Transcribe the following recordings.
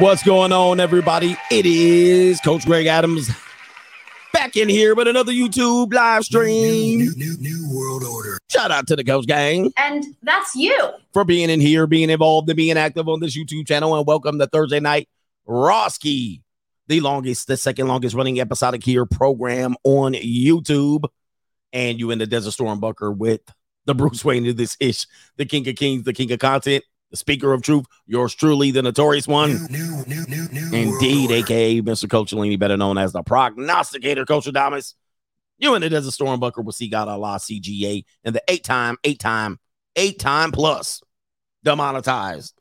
What's going on, everybody? It is Coach Greg Adams back in here with another YouTube live stream. New, new, new, new world order. Shout out to the Coach Gang And that's you. for being in here, being involved, and being active on this YouTube channel. And welcome to Thursday night Roski, the longest, the second longest running episodic here program on YouTube. And you in the Desert Storm Bunker with the Bruce Wayne of this ish, the King of Kings, the King of Content, the Speaker of Truth, yours truly, the notorious one. New, new, new, new, new Indeed, world aka Mr. Coach Cellini, better known as the prognosticator, Coach Adamas. You in the Desert Storm Bunker with C God Allah CGA and the eight time, eight time, eight time plus demonetized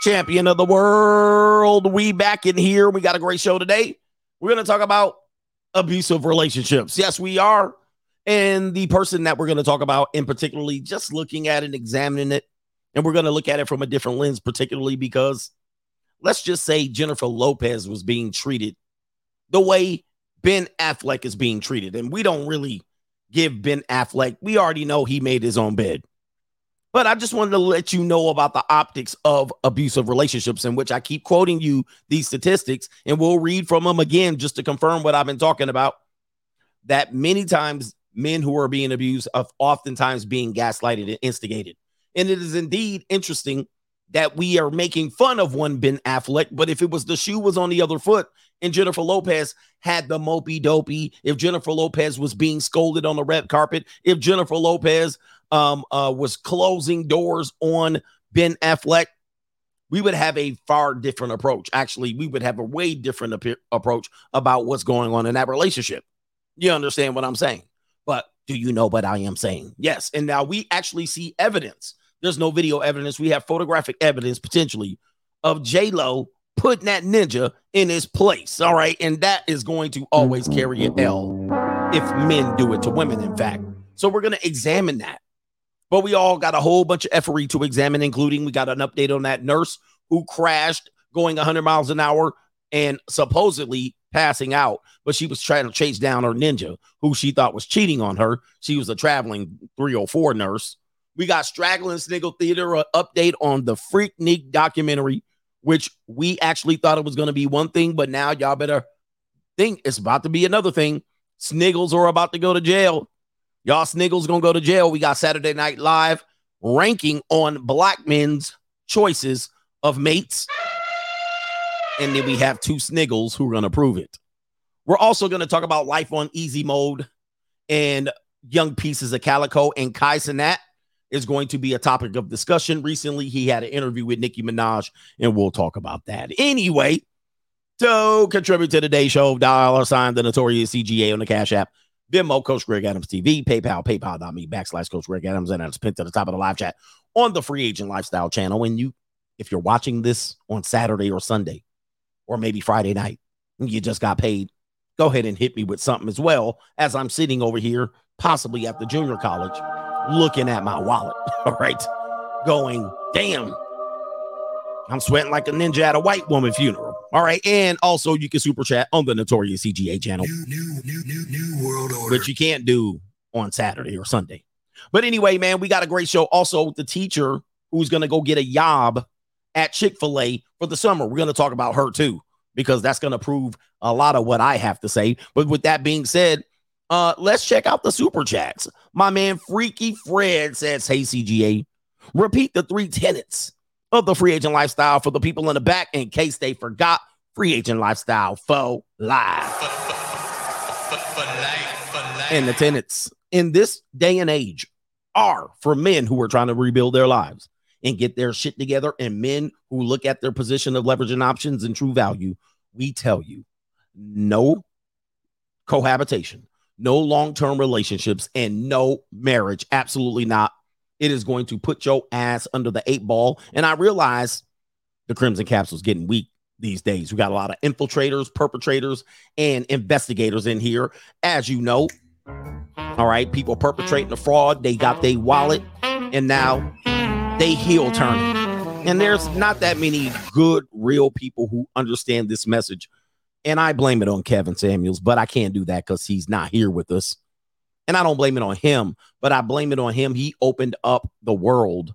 champion of the world. We back in here. We got a great show today. We're going to talk about abusive relationships. Yes, we are. And the person that we're going to talk about, in particularly just looking at it, examining it, and we're going to look at it from a different lens, particularly because let's just say Jennifer Lopez was being treated the way Ben Affleck is being treated. And we don't really give Ben Affleck, we already know he made his own bed. But I just wanted to let you know about the optics of abusive relationships, in which I keep quoting you these statistics, and we'll read from them again just to confirm what I've been talking about. That many times men who are being abused are oftentimes being gaslighted and instigated. And it is indeed interesting that we are making fun of one Ben Affleck, but if it was the shoe was on the other foot and Jennifer Lopez had the mopey dopey, if Jennifer Lopez was being scolded on the red carpet, if Jennifer Lopez um, uh, was closing doors on Ben Affleck, we would have a far different approach. Actually, we would have a way different appear- approach about what's going on in that relationship. You understand what I'm saying? But do you know what I am saying? Yes. And now we actually see evidence. There's no video evidence. We have photographic evidence potentially of J Lo putting that ninja in his place. All right. And that is going to always carry an L if men do it to women, in fact. So we're going to examine that. But we all got a whole bunch of effery to examine, including we got an update on that nurse who crashed going 100 miles an hour and supposedly passing out, but she was trying to chase down her ninja who she thought was cheating on her. She was a traveling 304 nurse. We got Straggling Sniggle Theater uh, update on the Freaknik documentary, which we actually thought it was going to be one thing, but now y'all better think it's about to be another thing. Sniggles are about to go to jail. Y'all Sniggles gonna go to jail. We got Saturday Night Live ranking on black men's choices of mates. And then we have two Sniggles who are gonna prove it. We're also gonna talk about life on easy mode and young pieces of calico. And Kai Cenat is going to be a topic of discussion. Recently, he had an interview with Nicki Minaj, and we'll talk about that. Anyway, to contribute to today's show, dollar sign the notorious CGA on the Cash App. Venmo, Coach Greg Adams TV, PayPal, PayPal.me backslash Coach Greg Adams, and it's pinned to the top of the live chat on the Free Agent Lifestyle channel. And you, if you're watching this on Saturday or Sunday, or maybe Friday night, you just got paid, go ahead and hit me with something as well as I'm sitting over here, possibly at the junior college, looking at my wallet. All right, going, damn, I'm sweating like a ninja at a white woman funeral. All right, and also you can super chat on the Notorious CGA channel New, new, new, new, new world order. which you can't do on Saturday or Sunday. But anyway, man, we got a great show. Also, the teacher who's going to go get a job at Chick fil A for the summer. We're going to talk about her too, because that's going to prove a lot of what I have to say. But with that being said, uh, let's check out the super chats. My man Freaky Fred says, Hey, CGA, repeat the three tenets of the free agent lifestyle for the people in the back in case they forgot. Free agent lifestyle faux live and the tenants in this day and age are for men who are trying to rebuild their lives and get their shit together and men who look at their position of leverage and options and true value we tell you no cohabitation no long-term relationships and no marriage. Absolutely not. It is going to put your ass under the eight ball. And i realize the crimson capsule's getting weak these days. We got a lot of infiltrators perpetrators and investigators in here. As you know all right, people perpetrating the fraud, they got their wallet, and now they heel turning. And there's not that many good, real people who understand this message. And I blame it on Kevin Samuels, but I can't do that because he's not here with us. And I don't blame it on him, but I blame it on him. He opened up the world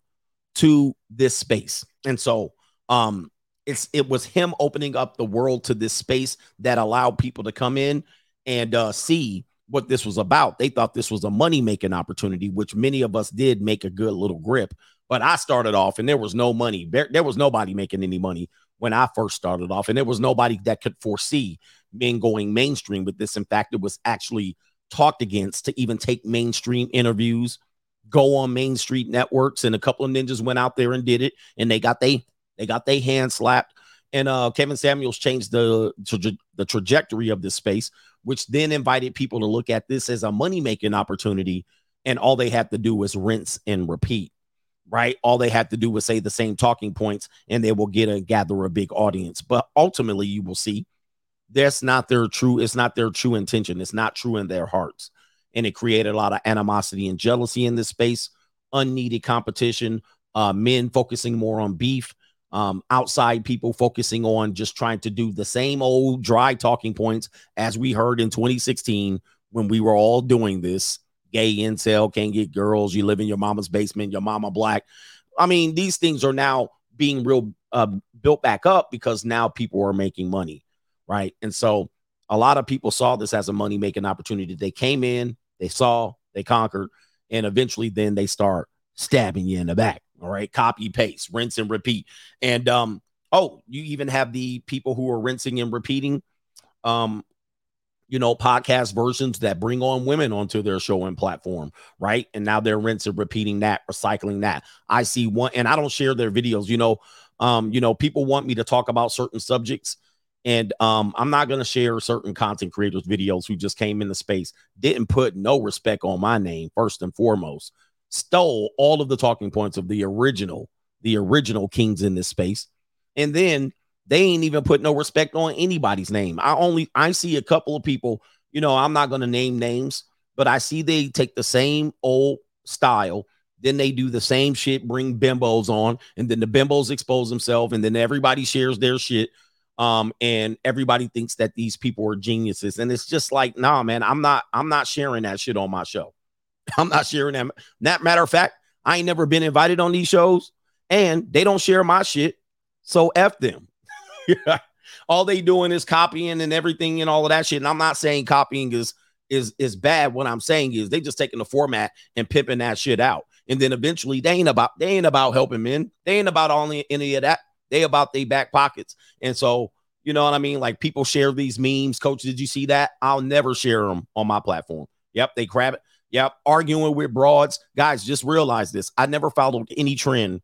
to this space. And so um it's it was him opening up the world to this space that allowed people to come in and uh, see what this was about. They thought this was a money making opportunity, which many of us did make a good little grip. But I started off and there was no money. There, was nobody making any money when I first started off, and there was nobody that could foresee men going mainstream with this. In fact, it was actually talked against to even take mainstream interviews, go on Main Street networks, and a couple of ninjas went out there and did it, and they got they they got their hand slapped. And uh, Kevin Samuels changed the tra- the trajectory of this space, which then invited people to look at this as a money making opportunity. And all they had to do was rinse and repeat, right? All they have to do was say the same talking points, and they will get a gather a big audience. But ultimately, you will see that's not their true. It's not their true intention. It's not true in their hearts, and it created a lot of animosity and jealousy in this space, unneeded competition, uh, men focusing more on beef um, outside people focusing on just trying to do the same old dry talking points as we heard in 2016 when we were all doing this gay incel can't get girls you live in your mama's basement your mama black. I mean these things are now being real uh, built back up because now people are making money right? And so a lot of people saw this as a money making opportunity. They came in they saw they conquered and eventually then they start stabbing you in the back all right, copy paste, rinse and repeat. And um, oh, you even have the people who are rinsing and repeating um you know, podcast versions that bring on women onto their show and platform, right? And now they're rinsing, repeating that, recycling that. I see one, and I don't share their videos. You know, um, you know, people want me to talk about certain subjects, and um, I'm not gonna share certain content creators' videos who just came in the space, didn't put no respect on my name first and foremost stole all of the talking points of the original, the original kings in this space. And then they ain't even put no respect on anybody's name. I only I see a couple of people, you know, I'm not going to name names, but I see they take the same old style, then they do the same shit, bring bimbos on, and then the bimbos expose themselves, and then everybody shares their shit. Um, and everybody thinks that these people are geniuses. And it's just like, nah, man, I'm not, I'm not sharing that shit on my show. I'm not sharing them. That matter of fact, I ain't never been invited on these shows, and they don't share my shit. So F them. all they doing is copying and everything and all of that shit. And I'm not saying copying is is is bad. What I'm saying is they just taking the format and pimping that shit out. And then eventually they ain't about they ain't about helping men. They ain't about all any of that. They about their back pockets. And so you know what I mean? Like people share these memes. Coach, did you see that? I'll never share them on my platform. Yep, they grab it. Yep, arguing with broads. Guys, just realize this. I never followed any trend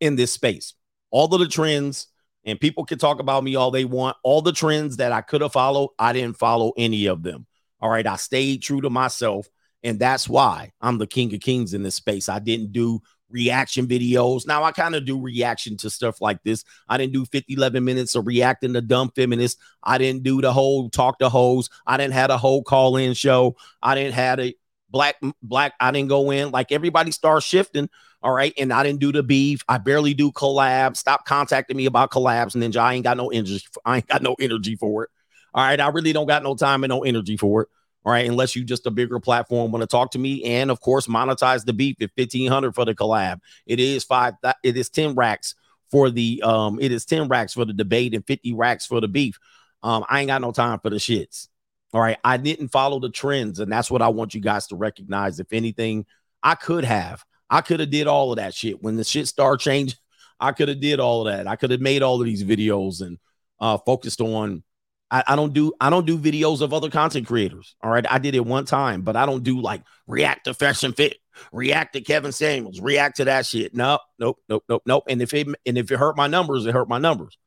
in this space. All of the trends, and people can talk about me all they want. All the trends that I could have followed, I didn't follow any of them. All right, I stayed true to myself. And that's why I'm the king of kings in this space. I didn't do reaction videos. Now I kind of do reaction to stuff like this. I didn't do 50, 11 minutes of reacting to dumb feminists. I didn't do the whole talk to hoes. I didn't have a whole call in show. I didn't have a black black i didn't go in like everybody starts shifting all right and i didn't do the beef i barely do collabs stop contacting me about collabs ninja i ain't got no energy i ain't got no energy for it. All right i really don't got no time and no energy for it all right unless you just a bigger platform want to talk to me and of course monetize the beef at 1500 for the collab. It is five it is 10 racks for the um it is 10 racks for the debate and 50 racks for the beef. Um i ain't got no time for the shits all right. I didn't follow the trends. And that's what I want you guys to recognize. If anything, I could have. I could have did all of that shit. When the shit started changing, I could have did all of that. I could have made all of these videos and uh focused on I, I, don't do I don't do videos of other content creators. All right. I did it one time, but I don't do like react to Fresh and Fit, react to Kevin Samuels, react to that shit. No, nope, nope, nope, nope. And if it and if it hurt my numbers, it hurt my numbers.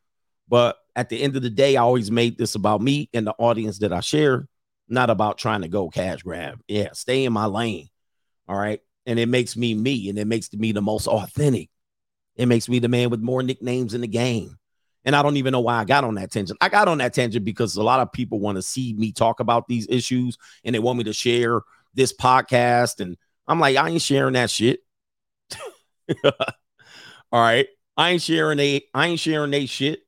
But at the end of the day, I always made this about me and the audience that I share, not about trying to go cash grab. Yeah, stay in my lane. All right. And it makes me me, and it makes me the most authentic. It makes me the man with more nicknames in the game. And I don't even know why I got on that tangent. I got on that tangent because a lot of people want to see me talk about these issues and they want me to share this podcast. And I'm like, I ain't sharing that shit. All right. I ain't sharing a I ain't sharing a shit.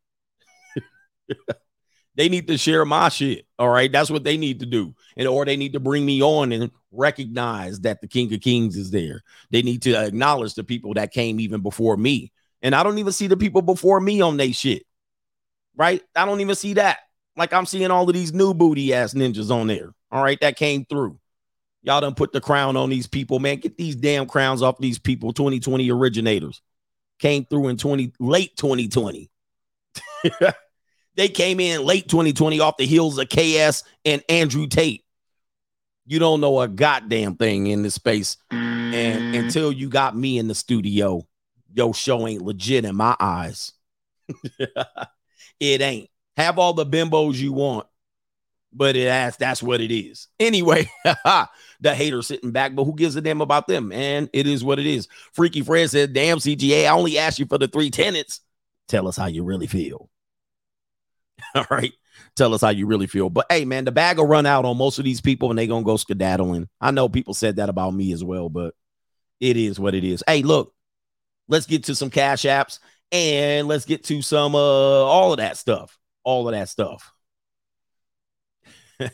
they need to share my shit. All right. That's what they need to do. And or they need to bring me on and recognize that the King of Kings is there. They need to acknowledge the people that came even before me. And I don't even see the people before me on they shit. right? I don't even see that. Like I'm seeing all of these new booty ass ninjas on there. All right, that came through. Y'all done put the crown on these people, man. Get these damn crowns off these people. 2020 originators came through in 20 late 2020. they came in late 2020 off the heels of KS and Andrew Tate. You don't know a goddamn thing in this space. And mm-hmm. until you got me in the studio, your show ain't legit in my eyes. it ain't. Have all the bimbos you want, but it has, that's what it is. Anyway, the hater sitting back, but who gives a damn about them, man? It is what it is. Freaky Fred said, damn CGA, I only asked you for the three tenants. Tell us how you really feel. All right. Tell us how you really feel. But hey, man, the bag will run out on most of these people and they gonna go skedaddling. I know people said that about me as well, but it is what it is. Hey, look, let's get to some cash apps and let's get to some uh all of that stuff. All of that stuff.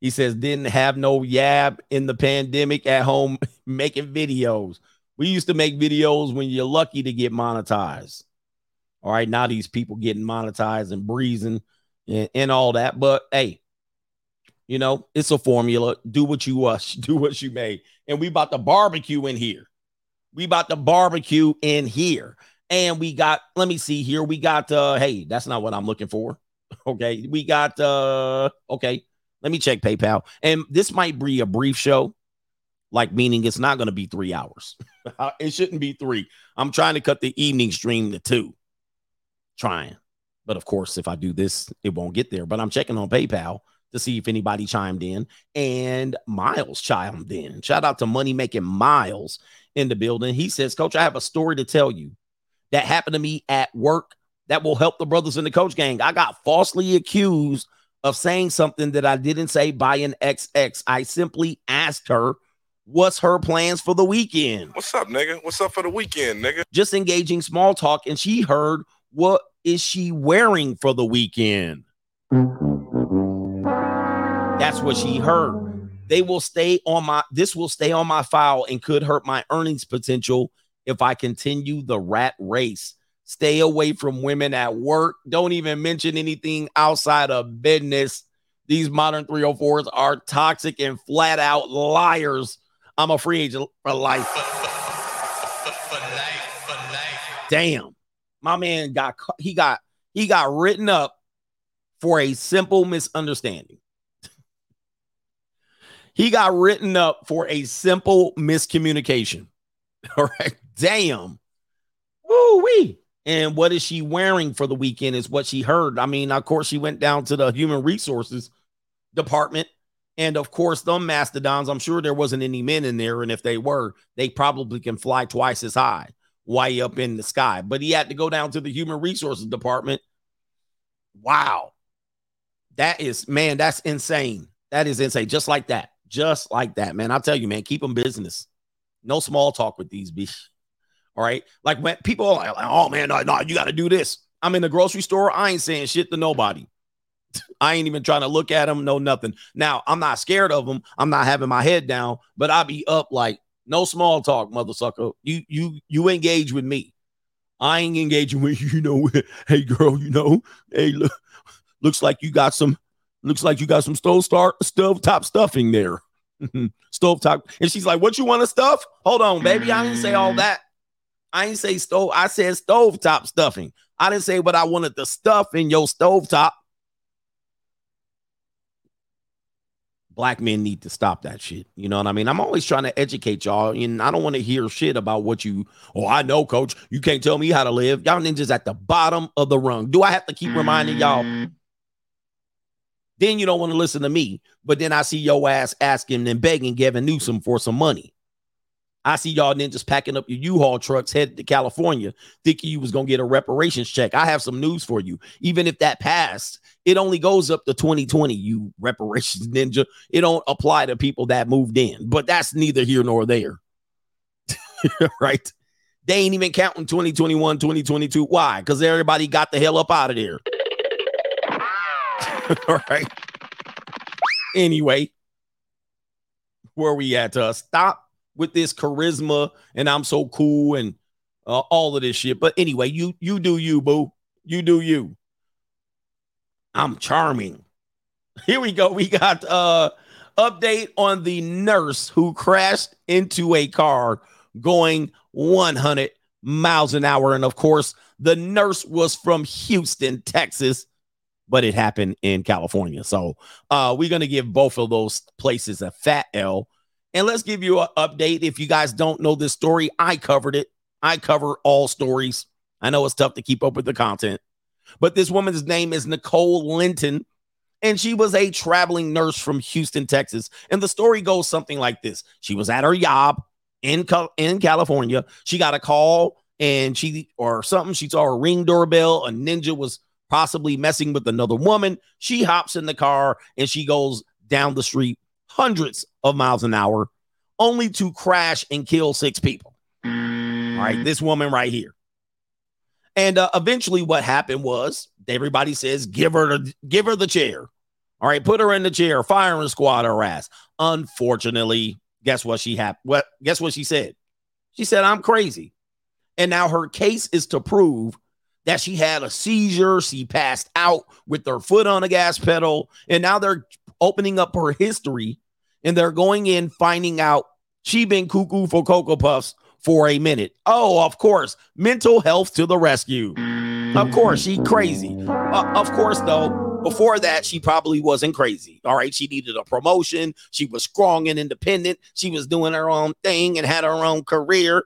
he says, didn't have no yab in the pandemic at home making videos. We used to make videos when you're lucky to get monetized. All right, now these people getting monetized and breezing and, and all that. But hey, you know, it's a formula. Do what you uh, do what you may. And we about to barbecue in here. We about to barbecue in here. And we got, let me see here. We got uh hey, that's not what I'm looking for. Okay. We got uh okay. Let me check PayPal. And this might be a brief show, like meaning it's not going to be three hours. it shouldn't be three. I'm trying to cut the evening stream to two. Trying. But of course, if I do this, it won't get there. But I'm checking on PayPal to see if anybody chimed in. And Miles chimed in. Shout out to Money Making Miles in the building. He says, Coach, I have a story to tell you that happened to me at work that will help the brothers in the coach gang. I got falsely accused of saying something that I didn't say by an XX. I simply asked her, What's her plans for the weekend? What's up, nigga? What's up for the weekend, nigga? Just engaging small talk, and she heard, What is she wearing for the weekend? That's what she heard. They will stay on my this will stay on my file and could hurt my earnings potential if I continue the rat race. Stay away from women at work. Don't even mention anything outside of business. These modern 304s are toxic and flat out liars. I'm a free agent for life. Damn. My man got he got he got written up for a simple misunderstanding. he got written up for a simple miscommunication. All right. Damn. Woo wee. And what is she wearing for the weekend is what she heard. I mean, of course, she went down to the human resources department. And of course, them mastodons, I'm sure there wasn't any men in there. And if they were, they probably can fly twice as high, way up in the sky. But he had to go down to the human resources department. Wow. That is, man, that's insane. That is insane. Just like that. Just like that, man. I'll tell you, man, keep them business. No small talk with these bitches. All right. Like when people are like, oh man, no, no, you got to do this. I'm in the grocery store. I ain't saying shit to nobody. I ain't even trying to look at them, no nothing. Now, I'm not scared of them. I'm not having my head down, but I be up like no small talk, mother sucker. You you you engage with me. I ain't engaging with you, you know. hey girl, you know, hey, look, looks like you got some looks like you got some stove start stove top stuffing there. stove top. And she's like, What you want to stuff? Hold on, baby. I didn't say all mm. that. I ain't say stove. I said stove top stuffing. I didn't say what I wanted to stuff in your stove top. Black men need to stop that shit. You know what I mean? I'm always trying to educate y'all, and I don't want to hear shit about what you. Oh, I know, coach. You can't tell me how to live. Y'all ninjas at the bottom of the rung. Do I have to keep reminding y'all? Then you don't want to listen to me. But then I see your ass asking and begging Gavin Newsom for some money. I see y'all ninjas packing up your U-Haul trucks headed to California, thinking you was gonna get a reparations check. I have some news for you. Even if that passed, it only goes up to 2020. You reparations ninja. It don't apply to people that moved in. But that's neither here nor there. right? They ain't even counting 2021, 2022. Why? Because everybody got the hell up out of there. All right. Anyway, where we at? Uh, stop with this charisma and I'm so cool and uh, all of this shit. But anyway, you you do you, boo. You do you. I'm charming. Here we go. We got uh update on the nurse who crashed into a car going 100 miles an hour. And of course, the nurse was from Houston, Texas, but it happened in California. So uh, we're going to give both of those places a fat L. And let's give you an update. If you guys don't know this story, I covered it. I cover all stories. I know it's tough to keep up with the content, but this woman's name is Nicole Linton, and she was a traveling nurse from Houston, Texas. And the story goes something like this: She was at her job in in California. She got a call, and she or something. She saw a ring doorbell. A ninja was possibly messing with another woman. She hops in the car and she goes down the street hundreds of miles an hour, only to crash and kill six people. All right, this woman right here. And uh, eventually, what happened was everybody says, "Give her the give her the chair." All right, put her in the chair. Firing squad her ass. Unfortunately, guess what she had? What? Guess what she said? She said, "I'm crazy," and now her case is to prove that she had a seizure. She passed out with her foot on the gas pedal. And now they're opening up her history and they're going in, finding out she been cuckoo for Cocoa Puffs for a minute. Oh, of course, mental health to the rescue. Of course, she crazy. Uh, of course, though, before that, she probably wasn't crazy. All right, she needed a promotion. She was strong and independent. She was doing her own thing and had her own career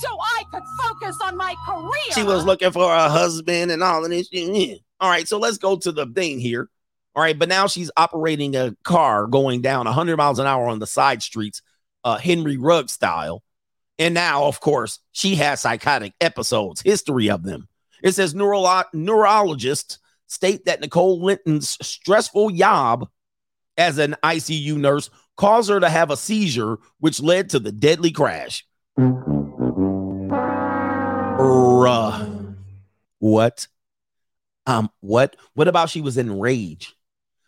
so I could focus on my career. She was looking for a husband and all of this. All right, so let's go to the thing here. All right, but now she's operating a car going down 100 miles an hour on the side streets, uh, Henry Ruggs style. And now, of course, she has psychotic episodes, history of them. It says neuro- neurologists state that Nicole Linton's stressful job as an ICU nurse caused her to have a seizure, which led to the deadly crash. Bruh. What? Um, what? What about she was in rage?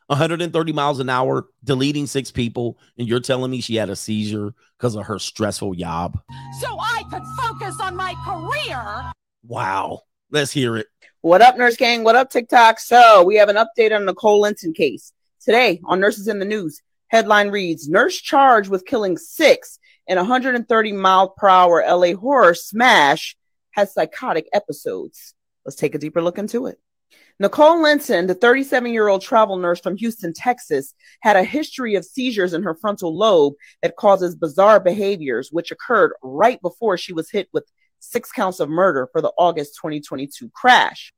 130 miles an hour, deleting six people, and you're telling me she had a seizure because of her stressful job. So I could focus on my career. Wow. Let's hear it. What up, Nurse Gang? What up, TikTok? So we have an update on the Nicole Linton case. Today on Nurses in the News, headline reads Nurse charged with killing six in 130 mile per hour LA horror smash has psychotic episodes. Let's take a deeper look into it. Nicole Linton, the 37 year old travel nurse from Houston, Texas, had a history of seizures in her frontal lobe that causes bizarre behaviors, which occurred right before she was hit with six counts of murder for the August 2022 crash.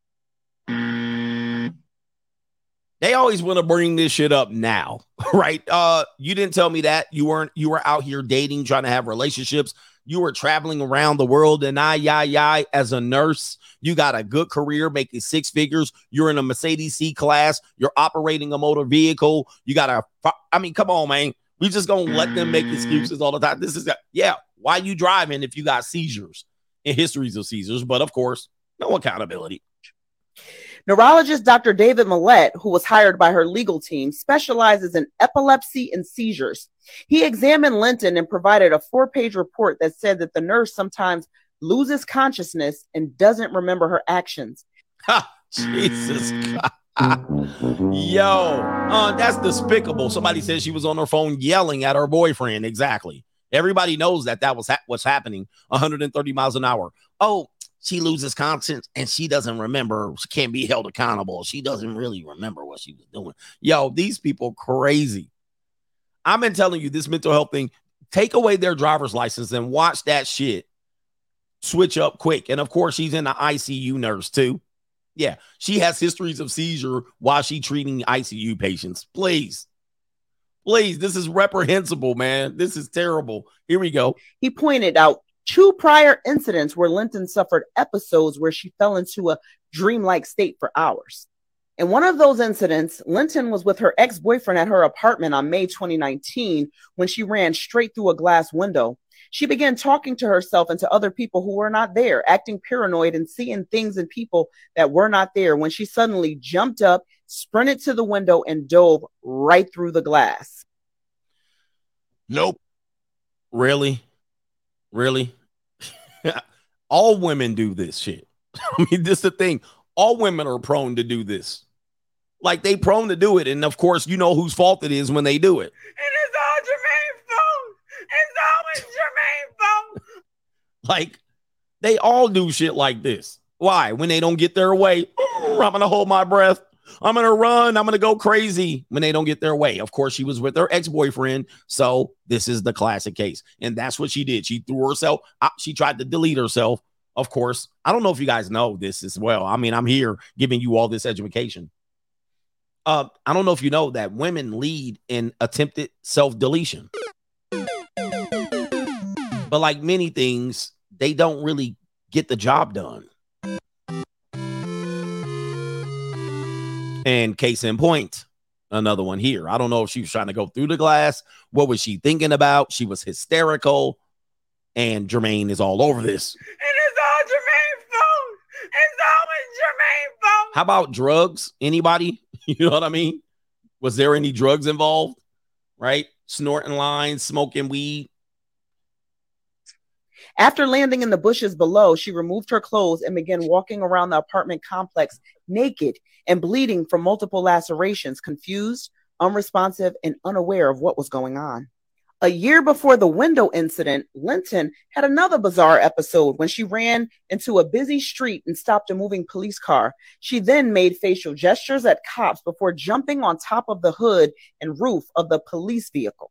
They always want to bring this shit up now, right? Uh, you didn't tell me that you weren't you were out here dating, trying to have relationships. You were traveling around the world and I, yeah, yeah, as a nurse. You got a good career making six figures. You're in a Mercedes C class. You're operating a motor vehicle. You got a, I mean, come on, man. We just gonna let them make excuses all the time. This is, yeah, why you driving if you got seizures and histories of seizures? But of course, no accountability. Neurologist Dr. David Millett, who was hired by her legal team, specializes in epilepsy and seizures. He examined Linton and provided a four page report that said that the nurse sometimes loses consciousness and doesn't remember her actions. Jesus Yo, uh, that's despicable. Somebody said she was on her phone yelling at her boyfriend. Exactly. Everybody knows that that was ha- what's happening 130 miles an hour. Oh, she loses conscience and she doesn't remember. She can't be held accountable. She doesn't really remember what she was doing. Yo, these people crazy. I've been telling you this mental health thing. Take away their driver's license and watch that shit switch up quick. And of course, she's in the ICU nurse too. Yeah, she has histories of seizure while she treating ICU patients. Please, please, this is reprehensible, man. This is terrible. Here we go. He pointed out two prior incidents where Linton suffered episodes where she fell into a dreamlike state for hours. In one of those incidents, Linton was with her ex boyfriend at her apartment on May 2019 when she ran straight through a glass window. She began talking to herself and to other people who were not there, acting paranoid and seeing things and people that were not there when she suddenly jumped up, sprinted to the window, and dove right through the glass. Nope. Really? Really? All women do this shit. I mean, this is the thing. All women are prone to do this. Like they prone to do it, and of course, you know whose fault it is when they do it. And it's all Jermaine's fault. It's always Jermaine's fault. Like they all do shit like this. Why? When they don't get their way, I'm gonna hold my breath. I'm gonna run. I'm gonna go crazy when they don't get their way. Of course, she was with her ex-boyfriend, so this is the classic case, and that's what she did. She threw herself. out. She tried to delete herself. Of course, I don't know if you guys know this as well. I mean, I'm here giving you all this education. Uh, I don't know if you know that women lead in attempted self-deletion. But like many things, they don't really get the job done. And case in point, another one here. I don't know if she was trying to go through the glass. What was she thinking about? She was hysterical. And Jermaine is all over this. And it's all Jermaine's fault. It's always Jermaine's fault. How about drugs? Anybody? You know what I mean? Was there any drugs involved? Right? Snorting lines, smoking weed. After landing in the bushes below, she removed her clothes and began walking around the apartment complex naked and bleeding from multiple lacerations, confused, unresponsive, and unaware of what was going on. A year before the window incident, Linton had another bizarre episode when she ran into a busy street and stopped a moving police car. She then made facial gestures at cops before jumping on top of the hood and roof of the police vehicle.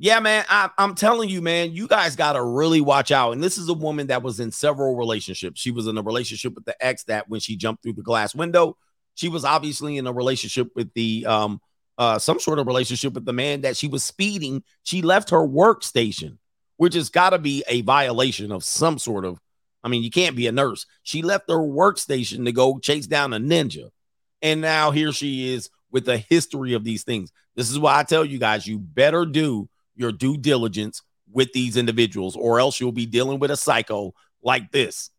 Yeah, man. I, I'm telling you, man, you guys got to really watch out. And this is a woman that was in several relationships. She was in a relationship with the ex that when she jumped through the glass window, she was obviously in a relationship with the um uh some sort of relationship with the man that she was speeding. She left her workstation, which has got to be a violation of some sort of. I mean, you can't be a nurse. She left her workstation to go chase down a ninja. And now here she is with a history of these things. This is why I tell you guys, you better do your due diligence with these individuals, or else you'll be dealing with a psycho like this.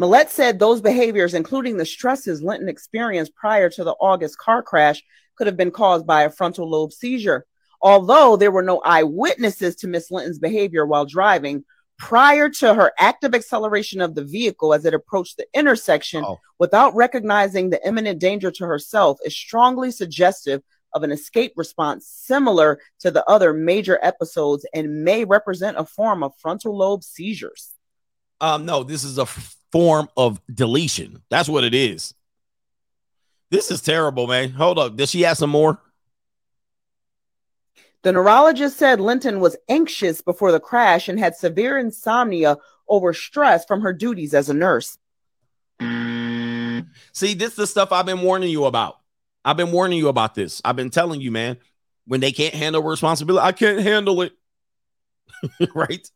Millette said those behaviors, including the stresses Linton experienced prior to the August car crash, could have been caused by a frontal lobe seizure. Although there were no eyewitnesses to Miss Linton's behavior while driving, prior to her active acceleration of the vehicle as it approached the intersection Oh. without recognizing the imminent danger to herself is strongly suggestive of an escape response similar to the other major episodes and may represent a form of frontal lobe seizures. Um, no, this is a f- form of deletion. That's what it is. This is terrible, man. Hold up. Does she have some more? The neurologist said Linton was anxious before the crash and had severe insomnia over stress from her duties as a nurse. See, this is the stuff I've been warning you about. I've been warning you about this. I've been telling you, man, when they can't handle responsibility, I can't handle it. right?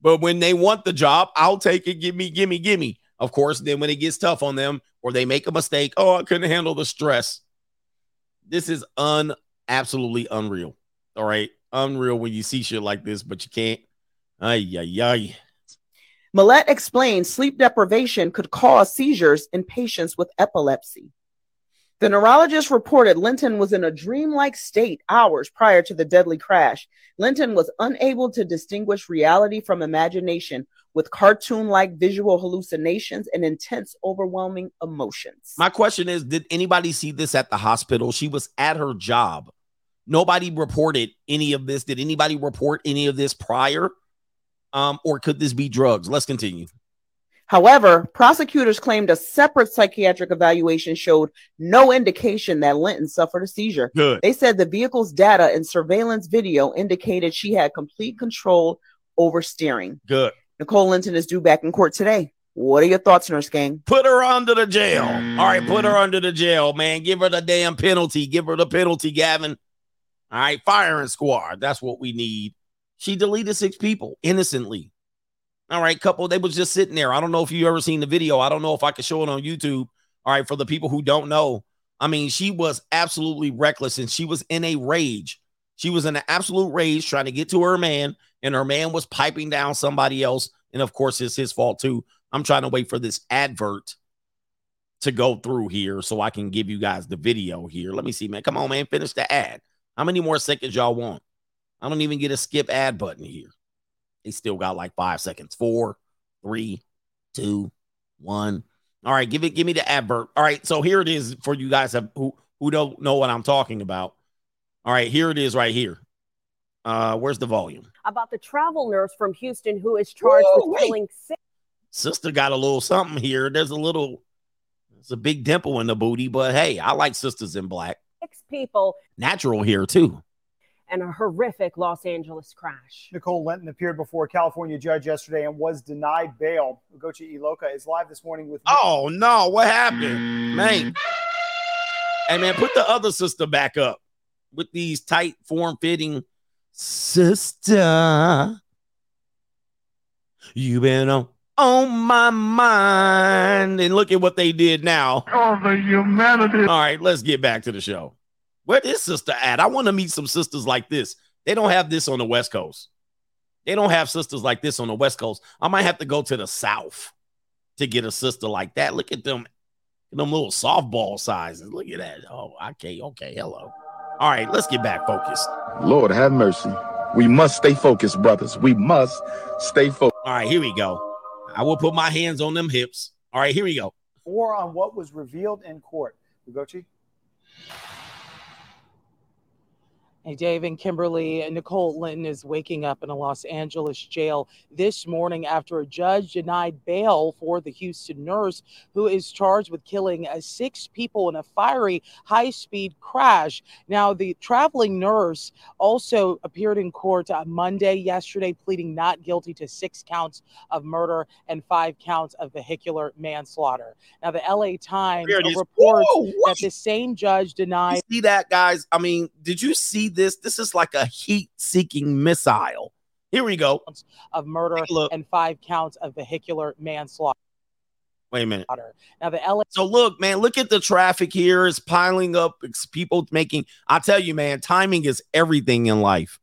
But when they want the job, I'll take it. Give me, give me, give me. Of course, then when it gets tough on them or they make a mistake, oh, I couldn't handle the stress. This is un absolutely unreal. All right. Unreal when you see shit like this, but you can't. Ay, ay, ay. Millette explained sleep deprivation could cause seizures in patients with epilepsy. The neurologist reported Linton was in a dreamlike state hours prior to the deadly crash. Linton was unable to distinguish reality from imagination with cartoon like visual hallucinations and intense, overwhelming emotions. My question is Did anybody see this at the hospital? She was at her job. Nobody reported any of this. Did anybody report any of this prior? Um, or could this be drugs? Let's continue. However, prosecutors claimed a separate psychiatric evaluation showed no indication that Linton suffered a seizure. Good. They said the vehicle's data and surveillance video indicated she had complete control over steering. Good. Nicole Linton is due back in court today. What are your thoughts, Nurse Gang? Put her under the jail. All right, put her under the jail, man. Give her the damn penalty. Give her the penalty, Gavin. All right, firing squad. That's what we need. She deleted six people innocently. All right, couple. They was just sitting there. I don't know if you ever seen the video. I don't know if I could show it on YouTube. All right, for the people who don't know, I mean, she was absolutely reckless and she was in a rage. She was in an absolute rage trying to get to her man, and her man was piping down somebody else. And of course, it's his fault too. I'm trying to wait for this advert to go through here so I can give you guys the video here. Let me see, man. Come on, man. Finish the ad. How many more seconds y'all want? I don't even get a skip ad button here. They still got like five seconds. Four, three, two, one. All right, give it, give me the advert. All right, so here it is for you guys who who don't know what I'm talking about. All right, here it is right here. Uh, where's the volume? about the travel nurse from Houston who is charged Whoa, with wait. killing six Sister got a little something here. There's a little, it's a big dimple in the booty, but hey, I like sisters in black. Six people Natural here too. In a horrific Los Angeles crash. Nicole Linton appeared before a California judge yesterday and was denied bail. Ugochi Iloka is live this morning with Oh no, what happened, man? Hey man, put the other sister back up with these tight, form-fitting sister. You've been on on my mind, and look at what they did now. Oh, the humanity. All right, let's get back to the show. Where is this sister at? I want to meet some sisters like this. They don't have this on the West Coast. They don't have sisters like this on the West Coast. I might have to go to the South to get a sister like that. Look at them, them little softball sizes. Look at that. Oh, okay, okay. Hello. All right, let's get back focused. Lord have mercy. We must stay focused, brothers. We must stay focused. All right, here we go. I will put my hands on them hips. All right, here we go. more on what was revealed in court. Ugochi? Hey, Dave and Kimberly, Nicole Linton is waking up in a Los Angeles jail this morning after a judge denied bail for the Houston nurse who is charged with killing uh, six people in a fiery high speed crash. Now, the traveling nurse also appeared in court on Monday, yesterday, pleading not guilty to six counts of murder and five counts of vehicular manslaughter. Now, the LA Times is. reports Whoa, that the same judge denied. You see that, guys? I mean, did you see this? This is like a heat-seeking missile. Here we go. of murder and five counts of vehicular manslaughter. Wait a minute. Now, the LA So look, man, look at the traffic here. It's piling up. It's people making. I tell you, man, timing is everything in life.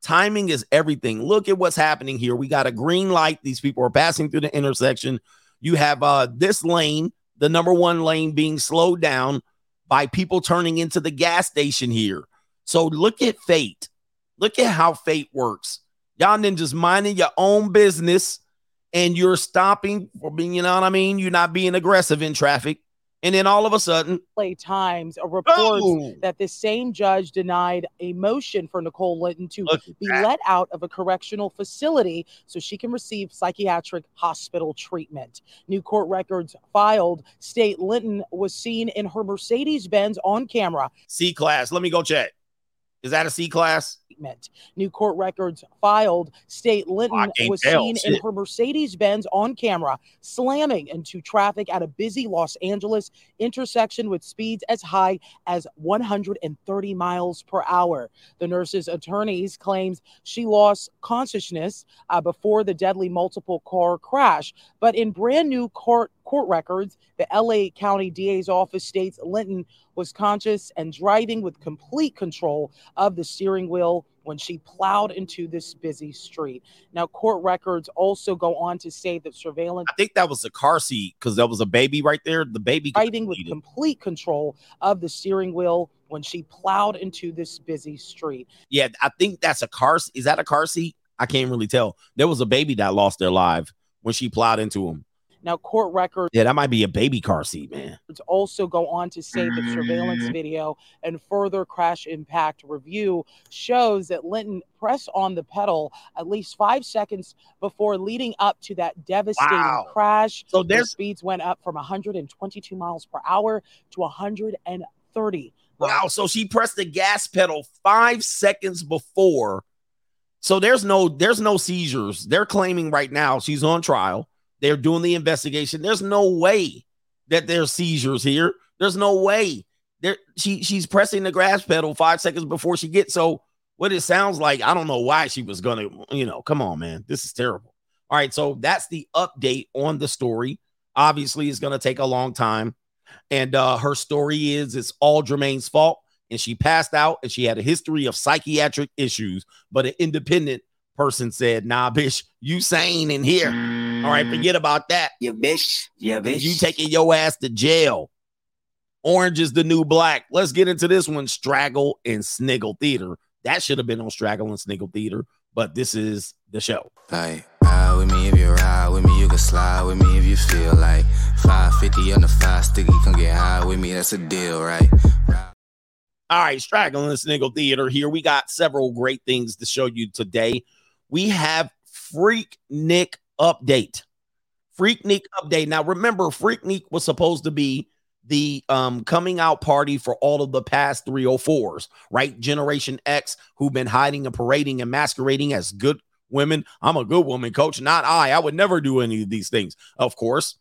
Timing is everything. Look at what's happening here. We got a green light. These people are passing through the intersection. You have uh this lane, the number one lane, being slowed down by people turning into the gas station here. So look at fate. Look at how fate works. Y'all ninjas minding your own business and you're stopping for being, you know what I mean? You're not being aggressive in traffic. And then all of a sudden, play Times uh, reports boom, that the same judge denied a motion for Nicole Linton to Look be that. let out of a correctional facility so she can receive psychiatric hospital treatment. New court records filed state Linton was seen in her Mercedes Benz on camera C class. Let me go check. Is that a C class? New court records filed state Linton was tell. seen in her Mercedes Benz on camera slamming into traffic at a busy Los Angeles intersection with speeds as high as 130 miles per hour. The nurse's attorneys claims she lost consciousness uh, before the deadly multiple car crash, but in brand new court court records, the LA County DA's office states Linton was conscious and driving with complete control of the steering wheel when she plowed into this busy street. Now, court records also go on to say that surveillance I think that was a car seat because there was a baby right there. The baby driving with it. complete control of the steering wheel when she plowed into this busy street. Yeah, I think that's a car. Is that a car seat? I can't really tell. There was a baby that lost their life when she plowed into him. Now, court records Yeah, that might be a baby car seat, man. also go on to say that surveillance mm-hmm. video and further crash impact review shows that Linton pressed on the pedal at least five seconds before leading up to that devastating Wow. crash. So Their speeds went up from 122 miles per hour to 130. wow. So she pressed the gas pedal five seconds before. So there's no there's no seizures. They're claiming right now she's on trial. They're doing the investigation. There's no way that there's seizures here. There's no way. There she she's pressing the gas pedal five seconds before she gets so what it sounds like. I don't know why she was gonna, you know, come on, man. This is terrible. All right, so that's the update on the story. Obviously, it's gonna take a long time. And uh her story is it's all Jermaine's fault. And she passed out and she had a history of psychiatric issues, but an independent person said, nah, bitch, you sane in here. All right, mm-hmm. forget about that. Yeah, bitch. Yeah, bitch. You taking your ass to jail. Orange is the new black. Let's get into this one. Straggle and Sniggle Theater. That should have been on Straggle and Sniggle Theater, but this is the show. Like, Ride with me if you ride with me, you can slide with me if you feel like 550 on the five sticky, come get high with me, that's a deal, right? All right, straggling and Sniggle Theater here. We got several great things to show you today. We have Freak Nick update. Freaknik update. Now, remember, Freaknik was supposed to be the um, coming out party for all of the past 304s, right? Generation X, who've been hiding and parading and masquerading as good women. I'm a good woman, coach, not I. I would never do any of these things. Of course,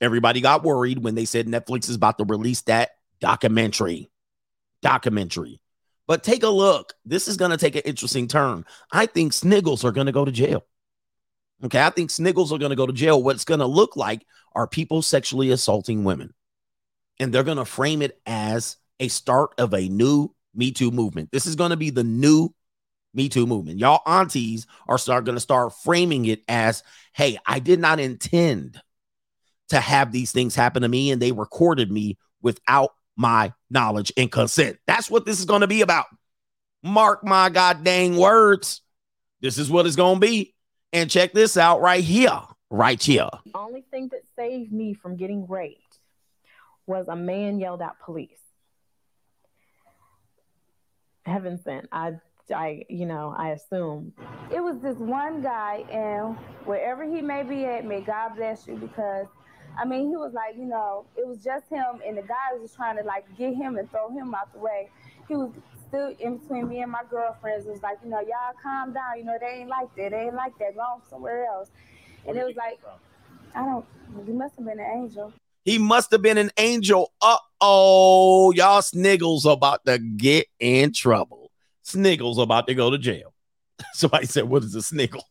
everybody got worried when they said Netflix is about to release that documentary. Documentary. But take a look. This is going to take an interesting turn. I think Sniggles are going to go to jail. Okay. I think Sniggles are going to go to jail. What it's going to look like are people sexually assaulting women. And they're going to frame it as a start of a new Me Too movement. This is going to be the new Me Too movement. Y'all aunties are start going to start framing it as, hey, I did not intend to have these things happen to me, and they recorded me without my knowledge and consent. That's what this is going to be about. Mark my god dang words. This is what it's going to be. And check this out right here. Right here. The only thing that saved me from getting raped was a man yelled out police. Heaven sent. I I you know, I assume. It was this one guy and wherever he may be at, may God bless you because I mean he was like, you know, it was just him and the guy was just trying to like get him and throw him out the way. He was still in between me and my girlfriends. It was like, you know, y'all calm down, you know, they ain't like that, they ain't like that, go somewhere else. And it was like I don't he must have been an angel. He must have been an angel. Uh oh, y'all sniggles about to get in trouble. Sniggles about to go to jail. Somebody said, What is a sniggle?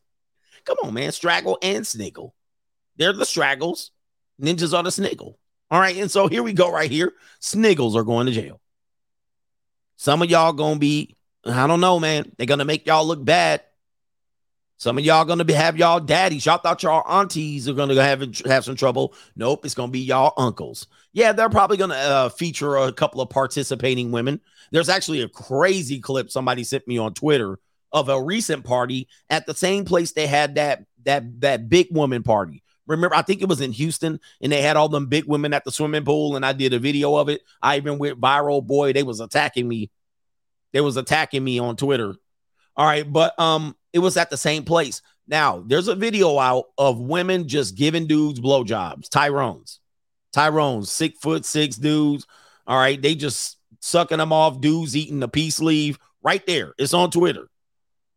Come on, man. Straggle and sniggle. They're the straggles. Ninjas are the sniggle. All right. And so here we go, right here. Sniggles are going to jail. Some of y'all gonna be, I don't know, man. They're gonna make y'all look bad. Some of y'all gonna be have y'all daddies. Y'all thought y'all aunties are gonna have have some trouble. Nope, it's gonna be y'all uncles. Yeah, they're probably gonna uh, feature a couple of participating women. There's actually a crazy clip somebody sent me on Twitter of a recent party at the same place they had that that that big woman party. Remember, I think it was in Houston, and they had all them big women at the swimming pool, and I did a video of it. I even went viral. Boy, they was attacking me. They was attacking me on Twitter. All right, but um, it was at the same place. Now, there's a video out of women just giving dudes blowjobs. Tyrone's, Tyrone's, six foot six dudes. All right, they just sucking them off. Dudes eating the peace leave right there. It's on Twitter.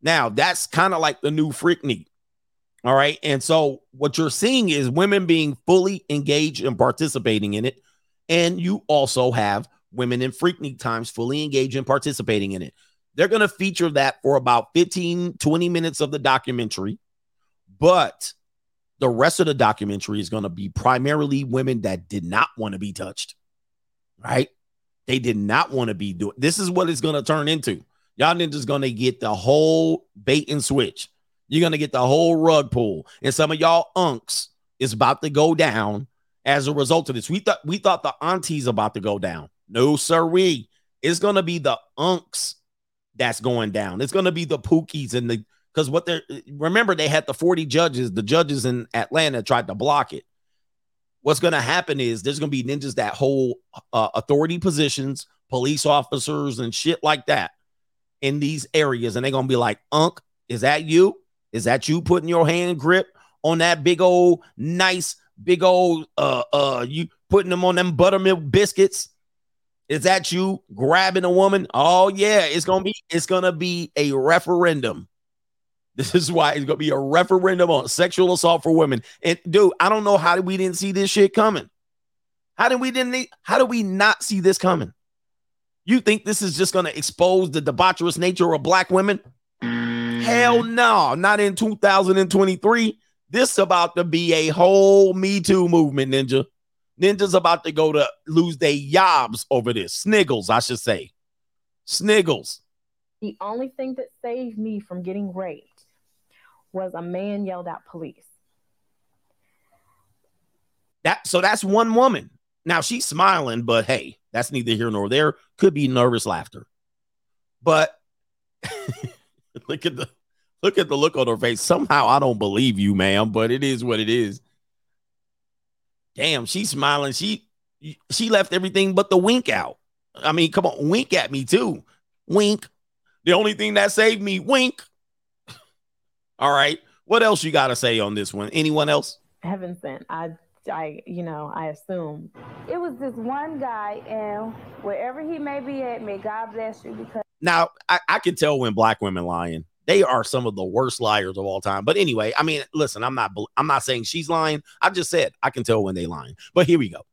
Now, that's kind of like the new freak neat. All right. And so what you're seeing is women being fully engaged and participating in it. And you also have women in Freaknik times fully engaged and participating in it. They're going to feature that for about 15, 20 minutes of the documentary. But the rest of the documentary is going to be primarily women that did not want to be touched. Right? They did not want to be doing this is what it's going to turn into. Y'all ninjas going to get the whole bait and switch. You're going to get the whole rug pull. And some of y'all unks is about to go down as a result of this. We thought we thought the aunties about to go down. No, sir, we. It's going to be the unks that's going down. It's going to be the pookies and the because what they're remember they had the 40 judges. The judges in Atlanta tried to block it. What's going to happen is there's going to be ninjas that hold uh, authority positions, police officers, and shit like that in these areas, and they're going to be like, "Unk, is that you? Is that you putting your hand grip on that big old nice, big old uh uh you putting them on them buttermilk biscuits?" Is that you grabbing a woman? Oh yeah, it's gonna be it's gonna be a referendum. This is why it's gonna be a referendum on sexual assault for women. And dude, I don't know how we didn't see this shit coming. How did we didn't how do we not see this coming? You think this is just gonna expose the debaucherous nature of black women? Hell no, not in 2023. This about to be a whole Me Too movement, ninja. Ninja's about to go to lose their yobs over this. Sniggles, I should say. Sniggles. The only thing that saved me from getting raped was a man yelled out police. That so that's one woman. Now she's smiling, but hey, that's neither here nor there. Could be nervous laughter. But look at the Look at the look on her face. Somehow I don't believe you, ma'am, but it is what it is. Damn, she's smiling. She she left everything but the wink out. I mean, come on, wink at me too. Wink. The only thing that saved me, wink. All right. What else you got to say on this one? Anyone else? Heaven sent. I, I, you know, I assume. It was this one guy, and wherever he may be at, may God bless you because. Now, I, I can tell when black women lying. They are some of the worst liars of all time. But anyway, I mean, listen, I'm not I'm not saying she's lying. I just said I can tell when they lying. But here we go.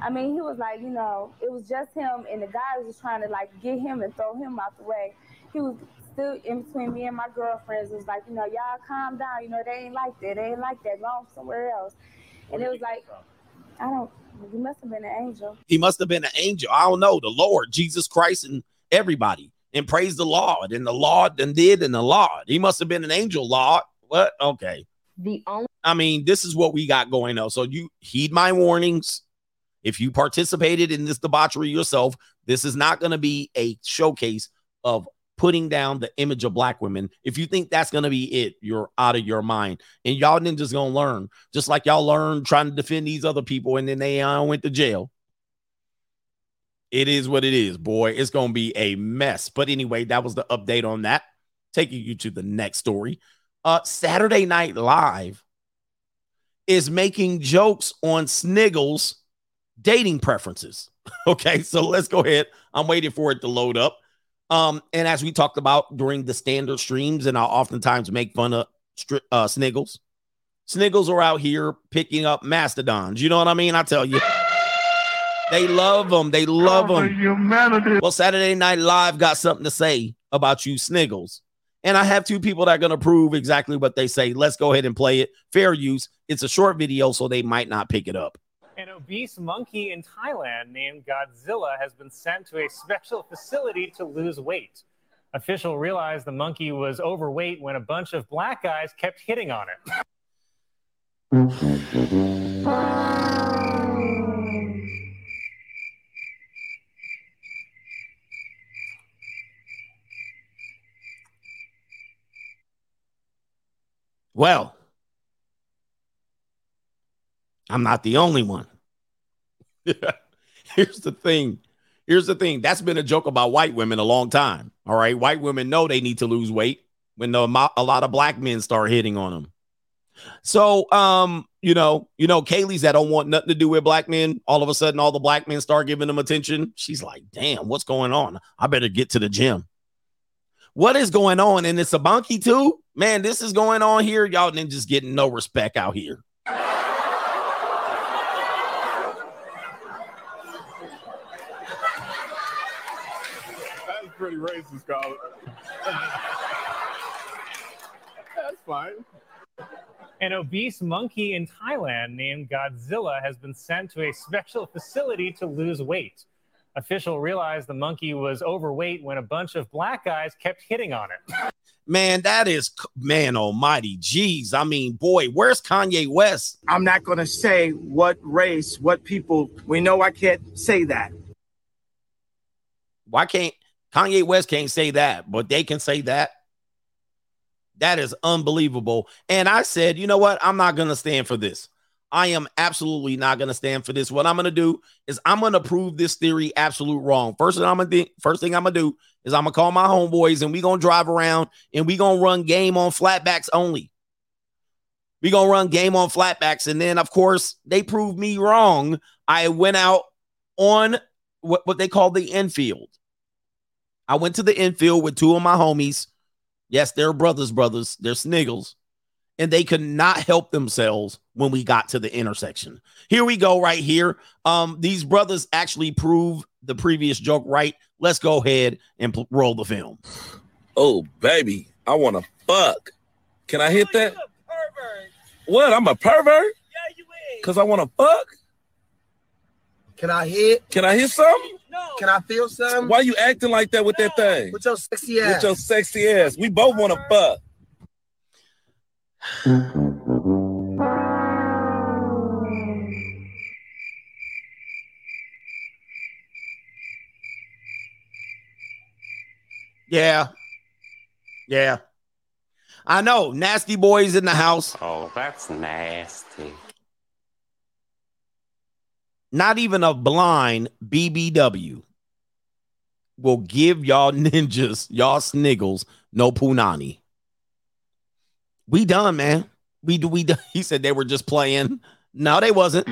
I mean, he was like, you know, it was just him, and the guy was trying to like get him and throw him out the way. He was still in between me and my girlfriends. It was like, you know, y'all calm down. You know, they ain't like that. They ain't like that. Go somewhere else. And it was like, I don't. He must have been an angel. He must have been an angel. I don't know. The Lord, Jesus Christ, and everybody. And praise the Lord. And the Lord and did and the Lord. He must have been an angel, Lord. What? Okay. The only I mean, this is what we got going on. So you heed my warnings. If you participated in this debauchery yourself, this is not going to be a showcase of putting down the image of black women. If you think that's going to be it, you're out of your mind. And y'all ninjas going to learn, just like y'all learned trying to defend these other people and then they uh, went to jail. It is what it is, boy. It's going to be a mess. But anyway, that was the update on that. Taking you to the next story. Uh, Saturday Night Live is making jokes on Sniggles dating preferences. Okay, so let's go ahead. I'm waiting for it to load up. Um, and as we talked about during the standard streams, and I'll oftentimes make fun of uh, Sniggles. Sniggles are out here picking up mastodons. You know what I mean? I tell you, they love them. They love them. Humanity. Well, Saturday Night Live got something to say about you, Sniggles. And I have two people that are going to prove exactly what they say. Let's go ahead and play it. Fair use. It's a short video, so they might not pick it up. An obese monkey in Thailand named Godzilla has been sent to a special facility to lose weight. Official realized the monkey was overweight when a bunch of black guys kept hitting on it. Well, I'm not the only one. Here's the thing. Here's the thing. That's been a joke about white women a long time. All right. White women know they need to lose weight when the, a lot of black men start hitting on them. So, um, you know, you know, Kaylee's that don't want nothing to do with black men. All of a sudden, all the black men start giving them attention. She's like, damn, what's going on? I better get to the gym. What is going on? And it's a bonky too? Man, this is going on here. Y'all ninjas getting no respect out here. That's pretty racist, Colin. That's fine. An obese monkey in Thailand named Godzilla has been sent to a special facility to lose weight. Official realized the monkey was overweight when a bunch of black guys kept hitting on it. Man, that is man almighty. Jeez. I mean, boy, where's Kanye West? I'm not going to say what race, what people. We know I can't say that. Why can't Kanye West can't say that, but they can say that? That is unbelievable. And I said, you know what? I'm not going to stand for this. I am absolutely not going to stand for this. What I'm going to do is I'm going to prove this theory absolute wrong. First thing I'm going to do, first thing I'm going to do is I'm to call my homeboys and we to drive around and we to run game on flatbacks only. We to run game on flatbacks and then of course they proved me wrong. I went out on what, what they call the infield. I went to the infield with two of my homies. Yes, they're brothers, brothers. They're sniggles and they could not help themselves when we got to the intersection. Here we go, right here. Um, these brothers actually prove the previous joke right. Let's go ahead and pl- roll the film. Oh, baby, I want to fuck. Can I hit oh, that? What? I'm a pervert? Yeah, you is. Cause I want to fuck. Can I hit? Can I hit something? Can I feel something? Why you acting like that with that thing? With your sexy ass. With your sexy ass. We both want to fuck. Mm-hmm. Yeah. Yeah. I know. Nasty boys in the house. Oh, that's nasty. Not even a blind BBW will give y'all ninjas, y'all sniggles, no punani. We done, man. We do we done. He said they were just playing. No, they wasn't.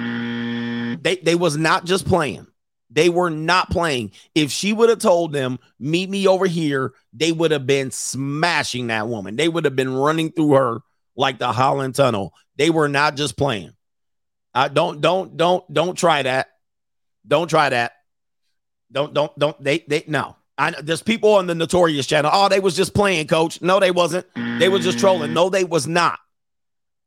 They they was not just playing. They were not playing. If she would have told them, meet me over here, they would have been smashing that woman. They would have been running through her like the Holland Tunnel. They were not just playing. I don't don't don't don't try that. Don't try that. Don't don't don't they they no. I there's people on the notorious channel. Oh, they was just playing, coach. No, they wasn't. They was just trolling. No, they was not.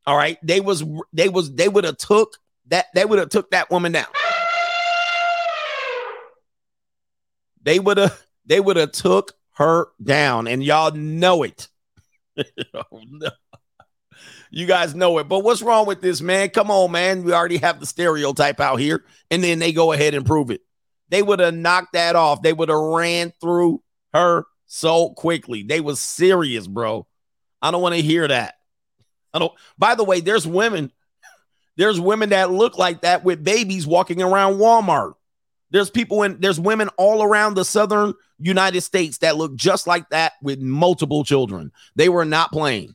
All right. They was they was they would have took that they would have took that woman down. They would have they would have took her down, and y'all know it. Oh, no. You guys know it. But what's wrong with this, man? Come on, man. We already have the stereotype out here, and then they go ahead and prove it. They would have knocked that off. They would have ran through her so quickly. They was serious, bro. I don't want to hear that. I don't. By the way, there's women. There's women that look like that with babies walking around Walmart. There's people in. There's women all around the southern United States that look just like that with multiple children. They were not playing.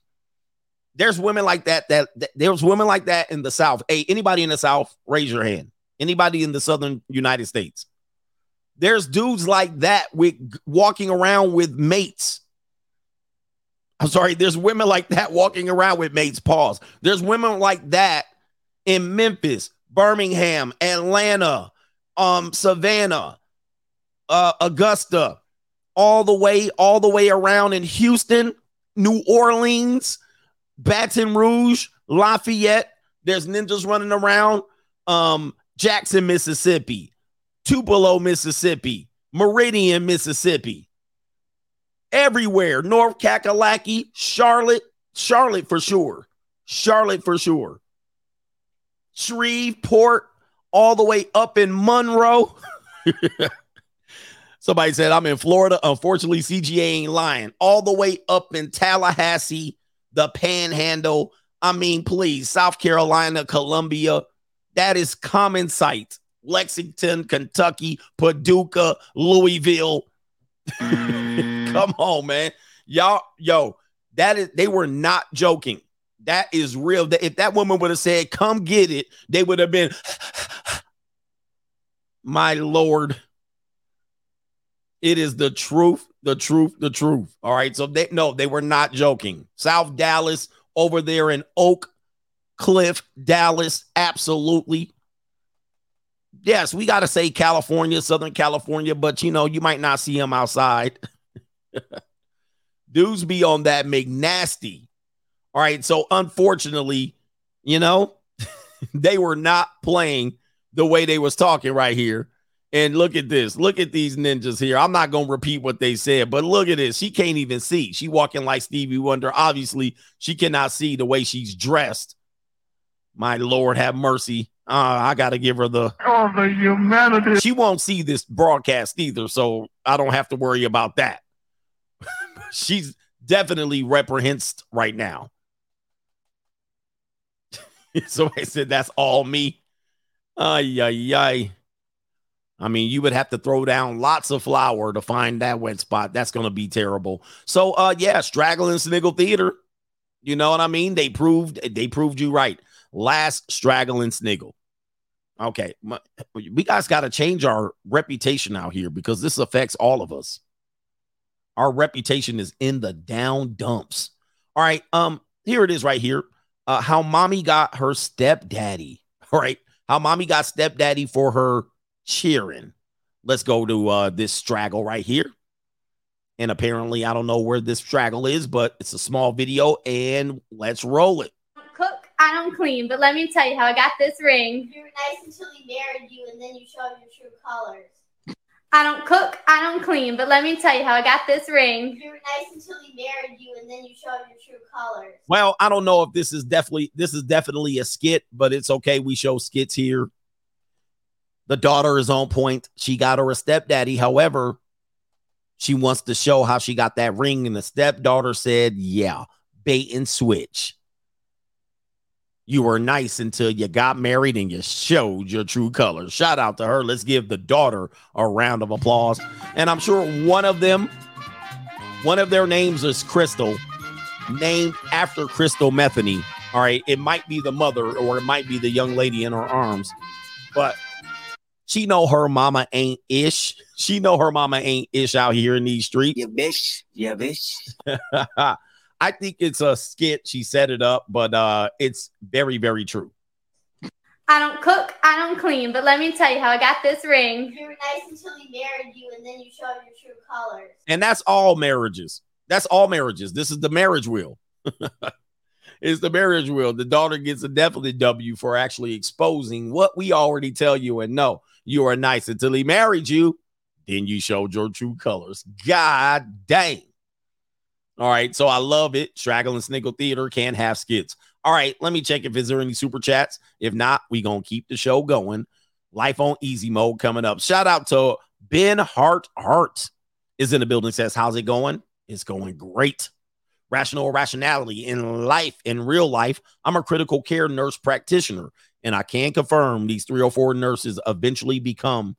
There's women like that. That, that there's women like that in the South. Hey, anybody in the South, raise your hand. Anybody in the southern United States. There's dudes like that with walking around with mates. I'm sorry, there's women like that walking around with mates. Pause. There's women like that in Memphis, Birmingham, Atlanta, um, Savannah, uh, Augusta, all the way, all the way around in Houston, New Orleans, Baton Rouge, Lafayette. There's ninjas running around. Um, Jackson, Mississippi, Tupelo, Mississippi, Meridian, Mississippi. Everywhere. North Kakalaki, Charlotte, Charlotte for sure. Charlotte for sure. Shreveport, all the way up in Monroe. Somebody said, I'm in Florida. Unfortunately, CGA ain't lying. All the way up in Tallahassee, the Panhandle. I mean, please, South Carolina, Columbia. That is common sight. Lexington, Kentucky, Paducah, Louisville. Mm. Come on, man. Y'all, yo, that is they were not joking. That is real. If that woman would have said, come get it, they would have been, my Lord. It is the truth, the truth, the truth. All right. So they no, they were not joking. South Dallas over there in Oak Cliff, Dallas, absolutely. Yes, we got to say California, Southern California, but you know, you might not see them outside. Dudes be on that McNasty. All right. So unfortunately, you know, they were not playing the way they was talking right here. And look at this. Look at these ninjas here. I'm not going to repeat what they said, but look at this. She can't even see. She walking like Stevie Wonder. Obviously, she cannot see the way she's dressed. My Lord, have mercy. Uh, I got to give her the Oh, the humanity. she won't see this broadcast either, so I don't have to worry about that. She's definitely reprehensible right now. so I said, that's all me. Ay, ay, ay. I mean, you would have to throw down lots of flour to find that wet spot. That's going to be terrible. So, uh, yeah, straggling Sniggle Theater. You know what I mean? They proved they proved you right. Last straggling Sniggle. Okay, my- we guys got to change our reputation out here because this affects all of us. Our reputation is in the down dumps. All right, um, here it is right here. Uh, how mommy got her stepdaddy. All right, how mommy got stepdaddy for her cheering. Let's go to uh this straggle right here. And apparently, I don't know where this straggle is, but it's a small video, and let's roll it. cook, I don't clean, but let me tell you how I got this ring. You were nice until he married you, and then you showed your true colors. I don't cook, I don't clean, but let me tell you how I got this ring. You were nice until he married you, and then you showed your true colors. Well, I don't know if this is definitely this is definitely a skit, but it's okay. We show skits here. The daughter is on point. She got her a stepdaddy. However, she wants to show how she got that ring, and the stepdaughter said, "Yeah, bait and switch. You were nice until you got married and you showed your true colors. Shout out to her. Let's give the daughter a round of applause. And I'm sure one of them, one of their names is Crystal, named after Crystal Metheny. All right. It might be the mother or it might be the young lady in her arms, but she know her mama ain't ish. She know her mama ain't ish out here in these streets. Yeah, bitch. Yeah, bitch. I think it's a skit. She set it up, but uh it's very, very true. I don't cook, I don't clean, but let me tell you how I got this ring. You were nice until he married you, and then you showed your true colors. And that's all marriages. That's all marriages. This is the marriage wheel. it's the marriage wheel. The daughter gets a definite W for actually exposing what we already tell you and know. You are nice until he married you. Then you showed your true colors. God dang. All right. So I love it. Straggle and Sniggle Theater can have skits. All right. Let me check if is there any super chats. If not, we gonna keep the show going. Life on easy mode coming up. Shout out to Ben Hart Hart is in the building. Says, how's it going? It's going great. Rational rationality in life, in real life. I'm a critical care nurse practitioner, and I can confirm these 304 nurses eventually become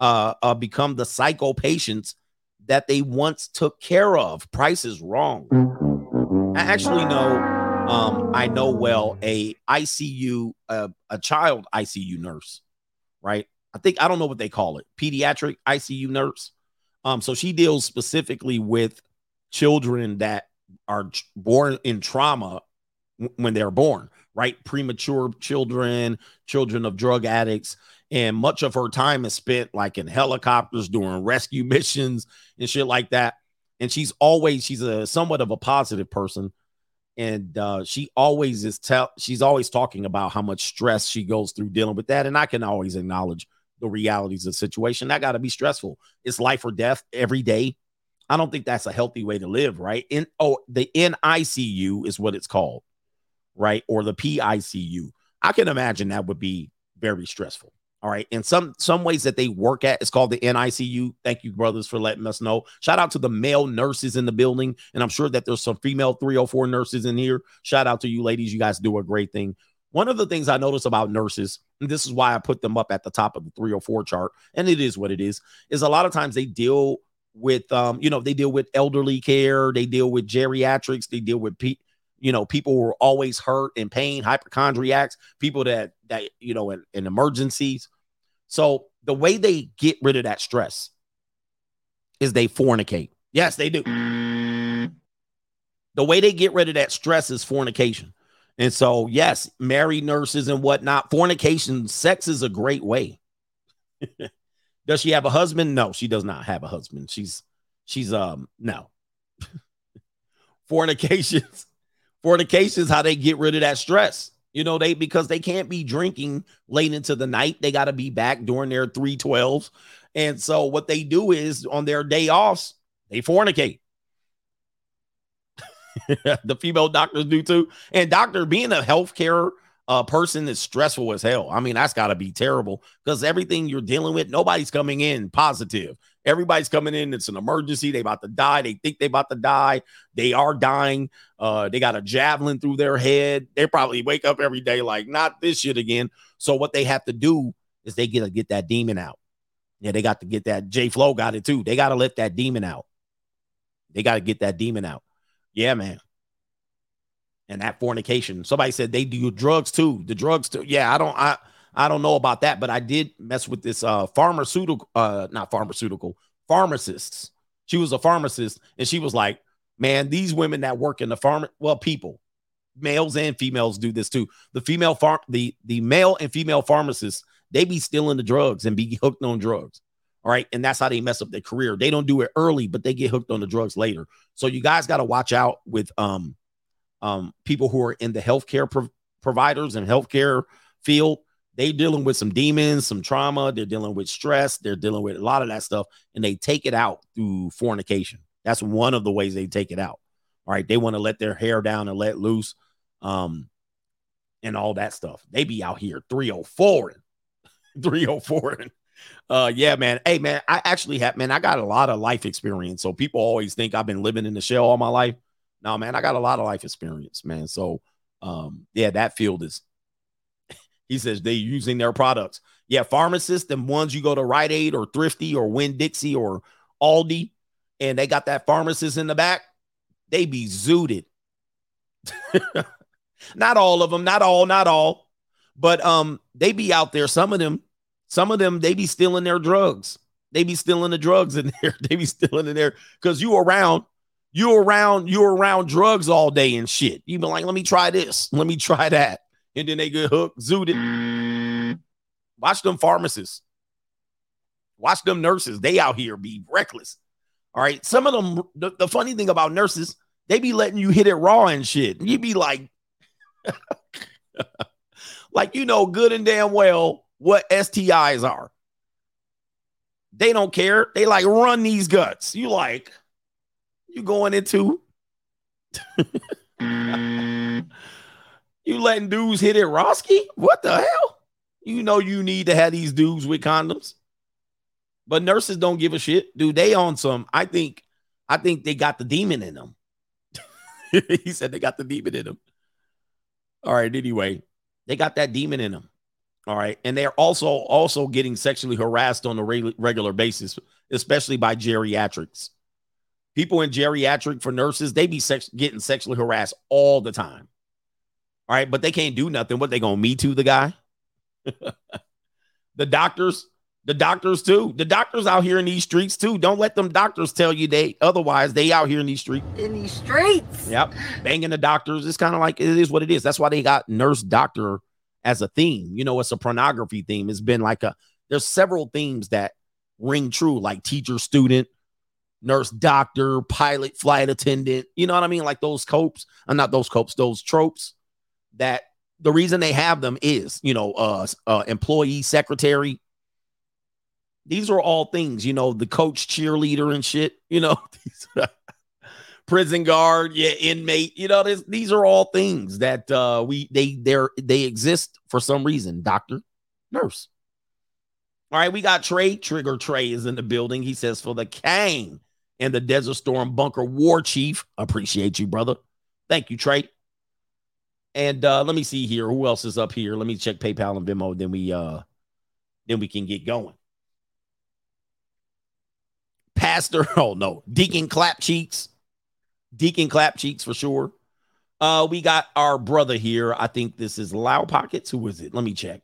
uh, uh become the psycho patients that they once took care of. Price is wrong. I actually know um I know well a ICU uh, a child ICU nurse, right? I think I don't know what they call it. Pediatric ICU nurse. Um so she deals specifically with children that are born in trauma when they're born, right? Premature children, children of drug addicts, and much of her time is spent like in helicopters doing rescue missions and shit like that. And she's always she's a somewhat of a positive person, and uh, she always is tell she's always talking about how much stress she goes through dealing with that. And I can always acknowledge the realities of the situation. That got to be stressful. It's life or death every day. I don't think that's a healthy way to live, right? In oh, the NICU is what it's called, right? Or the PICU. I can imagine that would be very stressful. All right. And some some ways that they work at it's called the NICU. Thank you, brothers, for letting us know. Shout out to the male nurses in the building. And I'm sure that there's some female 304 nurses in here. Shout out to you ladies. You guys do a great thing. One of the things I notice about nurses, and this is why I put them up at the top of the 304 chart, and it is what it is, is a lot of times they deal with um, you know, they deal with elderly care, they deal with geriatrics, they deal with pe- you know, people were always hurt and pain, hypochondriacs, people that that you know in, in emergencies. So the way they get rid of that stress is they fornicate. Yes, they do. The way they get rid of that stress is fornication. And so, yes, married nurses and whatnot, fornication, sex is a great way. does she have a husband? No, she does not have a husband. She's she's um no. Fornications Fornication is how they get rid of that stress. You know, they because they can't be drinking late into the night. They got to be back during their 312s. And so what they do is on their day offs, they fornicate. the female doctors do too. And doctor being a healthcare uh, person is stressful as hell. I mean, that's got to be terrible because everything you're dealing with, nobody's coming in positive. Everybody's coming in. It's an emergency. They about to die. They think they about to die. They are dying. Uh, they got a javelin through their head. They probably wake up every day like, not this shit again. So what they have to do is they get to get that demon out. Yeah, they got to get that. J Flow got it too. They got to let that demon out. They got to get that demon out. Yeah, man. And that fornication. Somebody said they do drugs too. The drugs too. Yeah, I don't. I I don't know about that, but I did mess with this uh pharmaceutical, uh, not pharmaceutical, pharmacists. She was a pharmacist, and she was like, Man, these women that work in the farm, well, people, males and females do this too. The female farm, the the male and female pharmacists, they be stealing the drugs and be hooked on drugs. All right. And that's how they mess up their career. They don't do it early, but they get hooked on the drugs later. So you guys got to watch out with um um people who are in the healthcare pro- providers and healthcare field they dealing with some demons, some trauma, they're dealing with stress, they're dealing with a lot of that stuff, and they take it out through fornication. That's one of the ways they take it out. All right, they want to let their hair down and let loose, um, and all that stuff. They be out here 304 and 304 and uh yeah, man. Hey man, I actually have man, I got a lot of life experience. So people always think I've been living in the shell all my life. No, man, I got a lot of life experience, man. So, um, yeah, that field is. He says they using their products. Yeah, pharmacists and ones you go to Rite Aid or Thrifty or Winn Dixie or Aldi, and they got that pharmacist in the back. They be zooted. not all of them, not all, not all, but um, they be out there. Some of them, some of them, they be stealing their drugs. They be stealing the drugs in there. They be stealing in there because you around, you around, you around drugs all day and shit. You be like, let me try this, let me try that, and then they get hooked, zooted. Watch them pharmacists. Watch them nurses. They out here be reckless. All right. Some of them, the, the funny thing about nurses, they be letting you hit it raw and shit. You be like, like you know good and damn well what STIs are. They don't care. They like run these guts. You like you going into you letting dudes hit it Roski? What the hell? You know you need to have these dudes with condoms. But nurses don't give a shit. Dude, they on some. I think I think they got the demon in them. he said they got the demon in them. All right, anyway, they got that demon in them. All right, and they're also also getting sexually harassed on a re- regular basis, especially by geriatrics. People in geriatric for nurses, they be sex- getting sexually harassed all the time. All right, but they can't do nothing. What they gonna me to the guy? the doctors, the doctors too. The doctors out here in these streets too. Don't let them doctors tell you they otherwise they out here in these streets. In these streets. Yep. Banging the doctors. It's kind of like it is what it is. That's why they got nurse doctor as a theme. You know, it's a pornography theme. It's been like a there's several themes that ring true, like teacher, student, nurse, doctor, pilot, flight attendant. You know what I mean? Like those copes, uh, not those copes, those tropes that the reason they have them is, you know, uh, uh employee, secretary. These are all things, you know, the coach, cheerleader, and shit. You know, prison guard, yeah, inmate. You know, this, these are all things that uh we they they're they exist for some reason. Doctor, nurse. All right, we got Trey. Trigger Trey is in the building. He says for the Kang and the Desert Storm Bunker War Chief. Appreciate you, brother. Thank you, Trey. And uh let me see here. Who else is up here? Let me check PayPal and Venmo. Then we uh then we can get going. Pastor, oh no, Deacon Clap Cheeks. Deacon Clap Cheeks for sure. Uh, we got our brother here. I think this is Loud Pockets. Who is it? Let me check.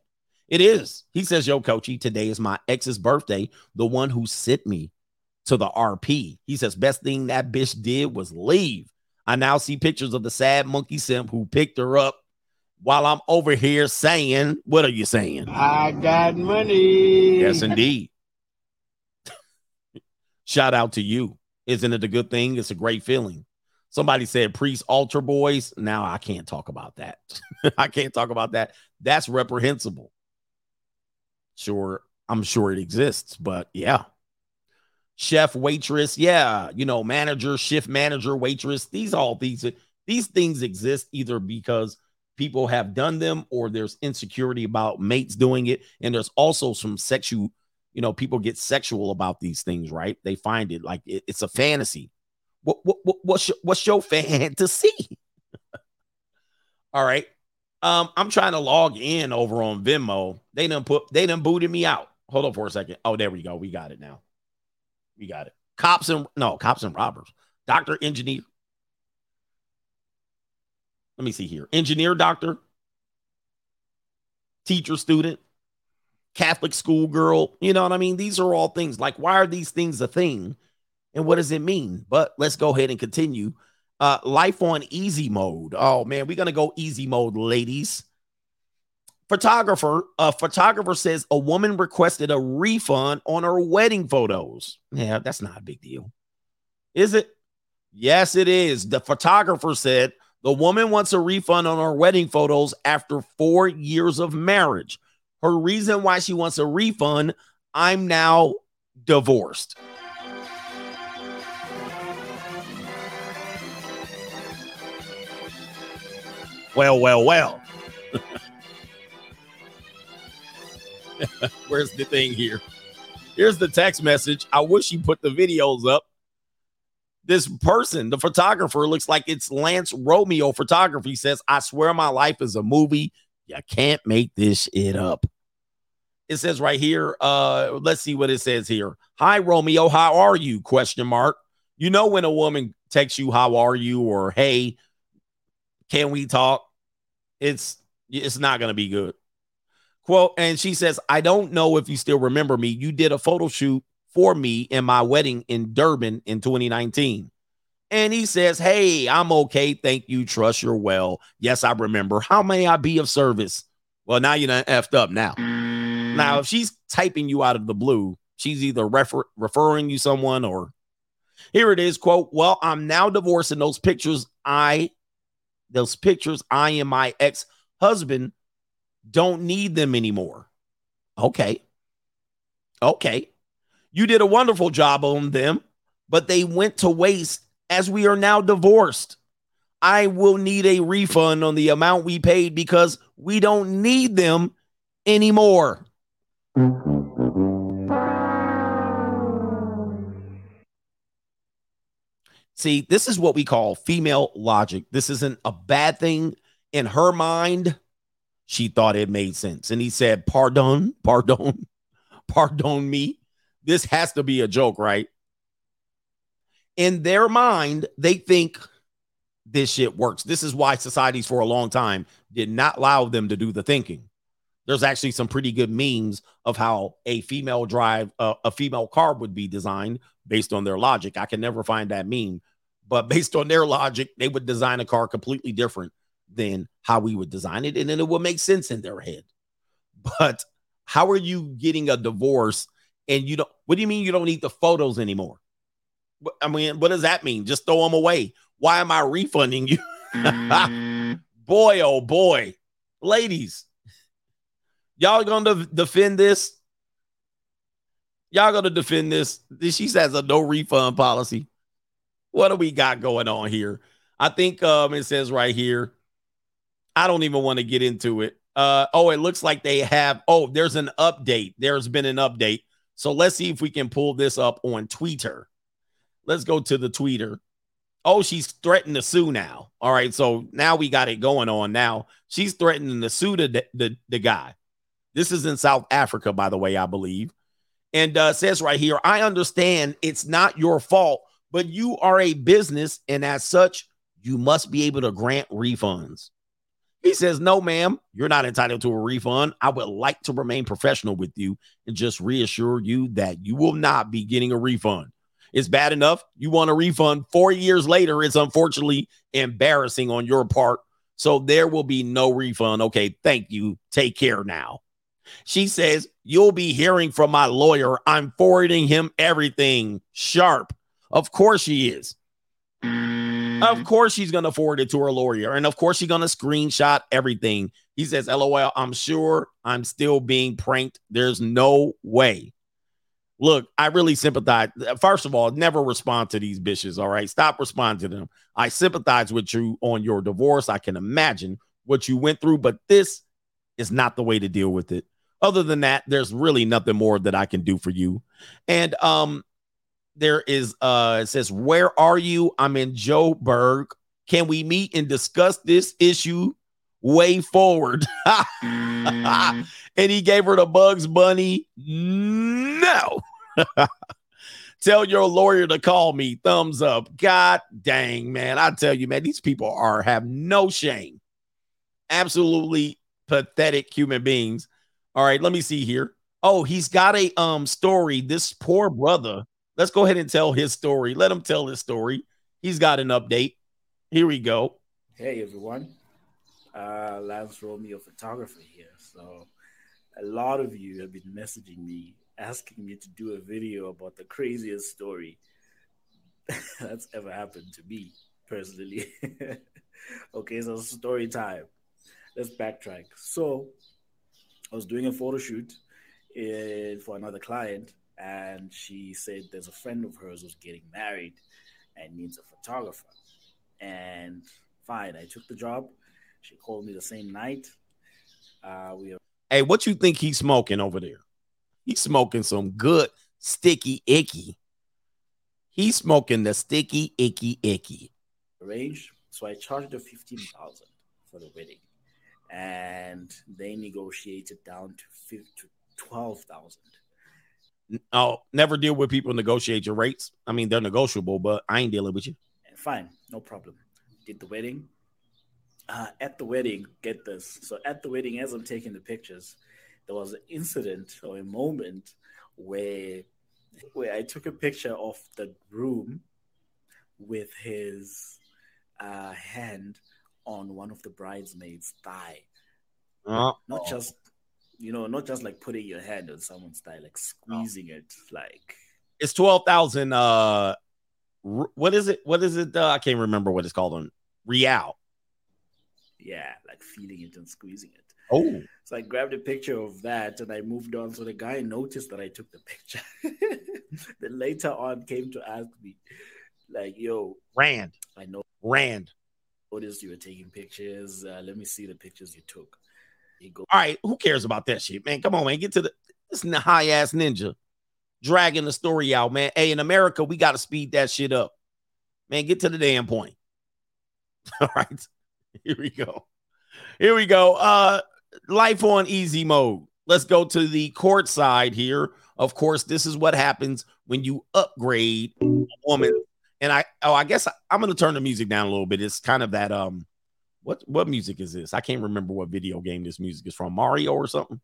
It is. He says, Yo, Coachy, today is my ex's birthday, the one who sent me to the RP. He says, Best thing that bitch did was leave. I now see pictures of the sad monkey simp who picked her up while I'm over here saying, What are you saying? I got money. Yes, indeed. Shout out to you. Isn't it a good thing? It's a great feeling. Somebody said priest altar boys. Now I can't talk about that. I can't talk about that. That's reprehensible. Sure, I'm sure it exists, but yeah. Chef, waitress, yeah, you know, manager, shift manager, waitress. These all these these things exist either because people have done them or there's insecurity about mates doing it, and there's also some sexual you know, people get sexual about these things, right? They find it like it, it's a fantasy. What, what, what what's your, what's your fantasy? All right. Um, I'm trying to log in over on Venmo. They done put they done booted me out. Hold on for a second. Oh, there we go. We got it now. We got it. Cops and no cops and robbers. Doctor, engineer. Let me see here. Engineer, doctor, teacher, student, Catholic school girl. You know what I mean? These are all things like, why are these things a thing? And what does it mean? But let's go ahead and continue. Uh, life on easy mode. Oh man, we're gonna go easy mode, ladies. Photographer, a photographer says a woman requested a refund on her wedding photos. Yeah, that's not a big deal. Is it? Yes, it is. The photographer said the woman wants a refund on her wedding photos after four years of marriage. Her reason why she wants a refund I'm now divorced. Well, well, well. Where's the thing here? Here's the text message. I wish you put the videos up. This person, the photographer, looks like it's Lance Romeo Photography. Says, I swear my life is a movie. You can't make this shit up. It says right here, uh, let's see what it says here. Hi, Romeo, how are you? Question mark. You know when a woman texts you, how are you? Or hey, can we talk? It's it's not gonna be good. Quote, and she says, I don't know if you still remember me. You did a photo shoot for me in my wedding in Durban in 2019. And he says, Hey, I'm okay. Thank you. Trust you're well. Yes, I remember. How may I be of service? Well, now you're not effed up now. Now, if she's typing you out of the blue, she's either refer- referring you someone or here it is, quote, Well, I'm now divorced, and those pictures I those pictures I and my ex-husband don't need them anymore. Okay. Okay. You did a wonderful job on them, but they went to waste as we are now divorced. I will need a refund on the amount we paid because we don't need them anymore. See, this is what we call female logic. This isn't a bad thing. In her mind, she thought it made sense. And he said, Pardon, pardon, pardon me. This has to be a joke, right? In their mind, they think this shit works. This is why societies for a long time did not allow them to do the thinking. There's actually some pretty good memes of how a female drive, uh, a female car would be designed based on their logic. I can never find that meme, but based on their logic, they would design a car completely different than how we would design it, and then it would make sense in their head. But how are you getting a divorce and you don't? What do you mean you don't need the photos anymore? I mean, what does that mean? Just throw them away. Why am I refunding you? boy, oh boy, ladies, y'all gonna defend this? Y'all gonna defend this? She says a no refund policy. What do we got going on here? I think um it says right here. I don't even want to get into it. Uh oh, it looks like they have oh, there's an update. There's been an update. So let's see if we can pull this up on Twitter. Let's go to the tweeter. Oh, she's threatening to sue now. All right, so now we got it going on. Now she's threatening to sue the the, the guy. This is in South Africa, by the way, I believe. And uh, says right here, I understand it's not your fault, but you are a business, and as such, you must be able to grant refunds. He says, No, ma'am, you're not entitled to a refund. I would like to remain professional with you and just reassure you that you will not be getting a refund. It's bad enough. You want a refund four years later. It's unfortunately embarrassing on your part. So there will be no refund. Okay, thank you. Take care now. She says, You'll be hearing from my lawyer. I'm forwarding him everything sharp. Of course, she is. Of course, she's going to forward it to her lawyer. And of course, she's going to screenshot everything. He says, LOL, I'm sure I'm still being pranked. There's no way. Look, I really sympathize. First of all, never respond to these bitches. All right. Stop responding to them. I sympathize with you on your divorce. I can imagine what you went through, but this is not the way to deal with it. Other than that, there's really nothing more that I can do for you. And um, there is uh it says, Where are you? I'm in Joburg. Can we meet and discuss this issue way forward? and he gave her the Bugs Bunny. No. Tell your lawyer to call me. Thumbs up. God dang, man. I tell you, man, these people are have no shame. Absolutely pathetic human beings. All right, let me see here. Oh, he's got a um story. This poor brother. Let's go ahead and tell his story. Let him tell his story. He's got an update. Here we go. Hey everyone, uh, Lance Romeo photographer here. So, a lot of you have been messaging me asking me to do a video about the craziest story that's ever happened to me personally. okay, so story time. Let's backtrack. So, I was doing a photo shoot uh, for another client, and she said there's a friend of hers who's getting married and needs a photographer. And fine, I took the job. She called me the same night. Uh, we are- Hey, what you think he's smoking over there? He's smoking some good sticky icky. He's smoking the sticky, icky, icky. arranged. So I charged her fifteen thousand for the wedding, and they negotiated down to to twelve thousand. Oh, never deal with people negotiate your rates. I mean, they're negotiable, but I ain't dealing with you. Fine, no problem. Did the wedding. Uh, at the wedding, get this. So at the wedding, as I'm taking the pictures, there was an incident or a moment where where I took a picture of the groom with his uh, hand on one of the bridesmaids' thigh. Oh. Not just you know, not just like putting your hand on someone's thigh, like squeezing it, like It's twelve thousand. Uh, r- what is it? What is it? Uh, I can't remember what it's called on Real. yeah, like feeling it and squeezing it. Oh, So I grabbed a picture of that and I moved on. So the guy noticed that I took the picture. then later on came to ask me, like, yo, Rand, I know Rand. noticed you were taking pictures. Uh, let me see the pictures you took. All right, who cares about that shit, man? Come on, man. Get to the this high ass ninja dragging the story out, man. Hey, in America, we got to speed that shit up, man. Get to the damn point. All right, here we go. Here we go. Uh, life on easy mode. Let's go to the court side here. Of course, this is what happens when you upgrade a woman. And I, oh, I guess I, I'm gonna turn the music down a little bit. It's kind of that um, what what music is this? I can't remember what video game this music is from. Mario or something.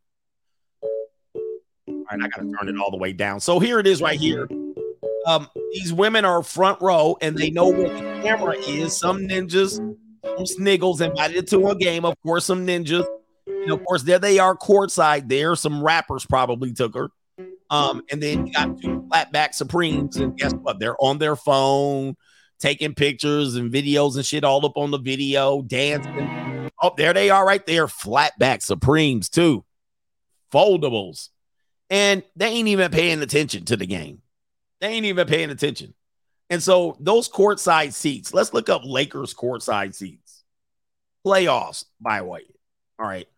All right, I gotta turn it all the way down. So here it is right here. Um, these women are front row and they know where the camera is. Some ninjas, some sniggles invited to a game. Of course, some ninjas. And of course, there they are courtside there. Some rappers probably took her. Um, and then you got two flatback Supremes, and guess what? They're on their phone, taking pictures and videos and shit all up on the video, dancing. Oh, there they are right there. Flatback Supremes, too. Foldables. And they ain't even paying attention to the game. They ain't even paying attention. And so those courtside seats, let's look up Lakers courtside seats. Playoffs, by the way. All right.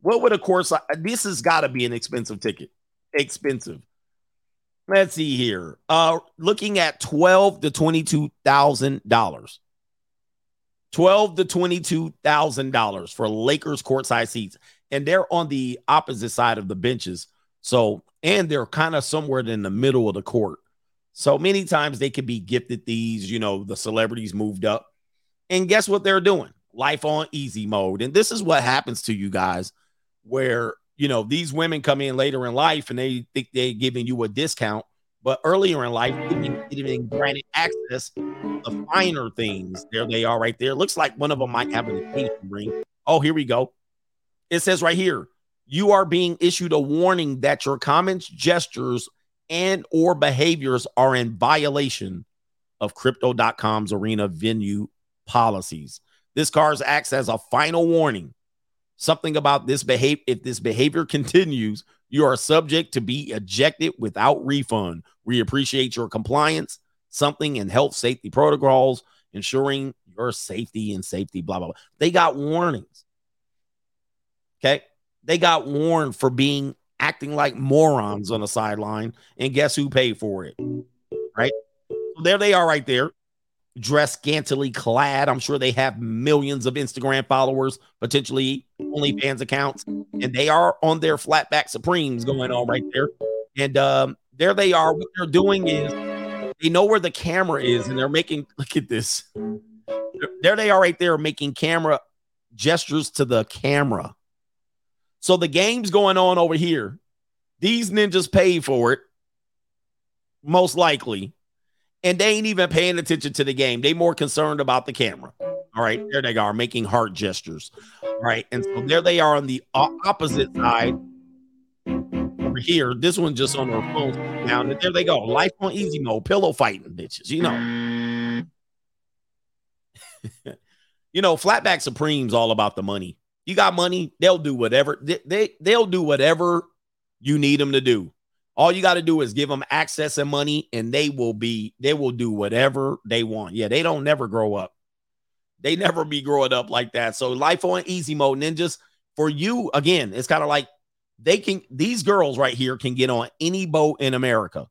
What would a courtside? This has got to be an expensive ticket. Expensive. Let's see here. Uh looking at twelve to twenty-two thousand dollars. Twelve to twenty-two thousand dollars for Lakers courtside seats, and they're on the opposite side of the benches. So, and they're kind of somewhere in the middle of the court. So many times they could be gifted these, you know, the celebrities moved up. And guess what they're doing? Life on easy mode. And this is what happens to you guys where, you know, these women come in later in life and they think they're giving you a discount. But earlier in life, been, they've granted access to finer things. There they are right there. Looks like one of them might have an engagement ring. Oh, here we go. It says right here, you are being issued a warning that your comments, gestures, and or behaviors are in violation of crypto.com's arena venue policies. This card acts as a final warning. Something about this behavior, if this behavior continues, you are subject to be ejected without refund. We appreciate your compliance, something in health safety protocols, ensuring your safety and safety, blah, blah, blah. They got warnings. Okay. They got warned for being acting like morons on the sideline. And guess who paid for it? Right? There they are right there, dressed scantily clad. I'm sure they have millions of Instagram followers, potentially OnlyFans accounts, and they are on their flatback Supremes going on right there. And um, there they are. What they're doing is they know where the camera is, and they're making look at this. There they are right there making camera gestures to the camera. So the game's going on over here. These ninjas paid for it, most likely, and they ain't even paying attention to the game. They more concerned about the camera. All right, there they are making heart gestures. All right, and so there they are on the opposite side over here. This one just on their phone now. There they go. Life on easy mode, pillow fighting bitches. You know, you know, flatback supreme's all about the money. You got money, they'll do whatever they, they they'll do whatever you need them to do. All you got to do is give them access and money, and they will be they will do whatever they want. Yeah, they don't never grow up. They never be growing up like that. So life on easy mode ninjas for you again. It's kind of like they can these girls right here can get on any boat in America.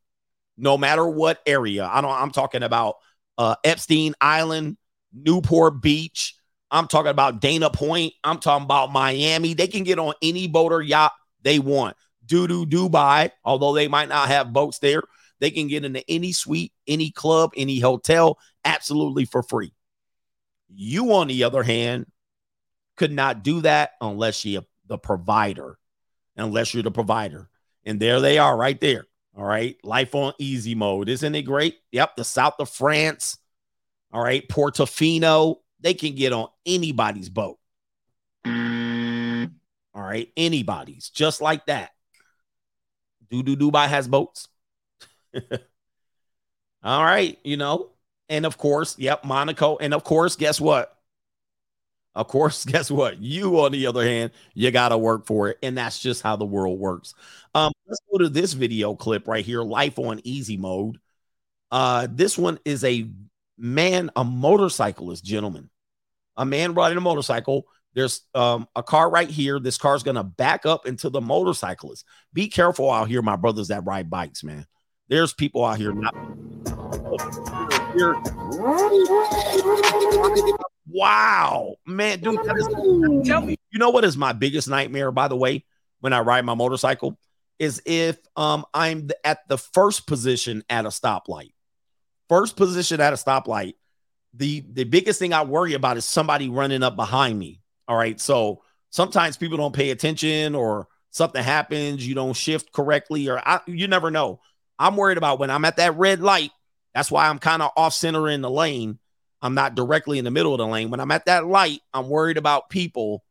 no matter what area. I don't. I'm talking about uh, Epstein Island, Newport Beach. I'm talking about Dana Point. I'm talking about Miami. They can get on any boat or yacht they want. Doo doo Dubai, although they might not have boats there, they can get into any suite, any club, any hotel, absolutely for free. You, on the other hand, could not do that unless you're the provider, unless you're the provider. And there they are right there. All right. Life on easy mode. Isn't it great? Yep. The south of France. All right. Portofino. They can get on anybody's boat. Mm. All right. Anybody's just like that. Do do Dubai has boats. All right. You know, and of course, yep, Monaco. And of course, guess what? Of course, guess what? You, on the other hand, you got to work for it. And that's just how the world works. Um, let's go to this video clip right here Life on easy mode. Uh, this one is a man, a motorcyclist, gentleman. A man riding a motorcycle. There's um, a car right here. This car's going to back up into the motorcyclist. Be careful out here, my brothers that ride bikes, man. There's people out here not. Wow, man, dude, is, tell me, you know what is my biggest nightmare, by the way, when I ride my motorcycle, is if um I'm at the first position at a stoplight. First position at a stoplight. The the biggest thing I worry about is somebody running up behind me. All right. So sometimes people don't pay attention or something happens, you don't shift correctly, or I, you never know. I'm worried about when I'm at that red light. That's why I'm kind of off center in the lane. I'm not directly in the middle of the lane. When I'm at that light, I'm worried about people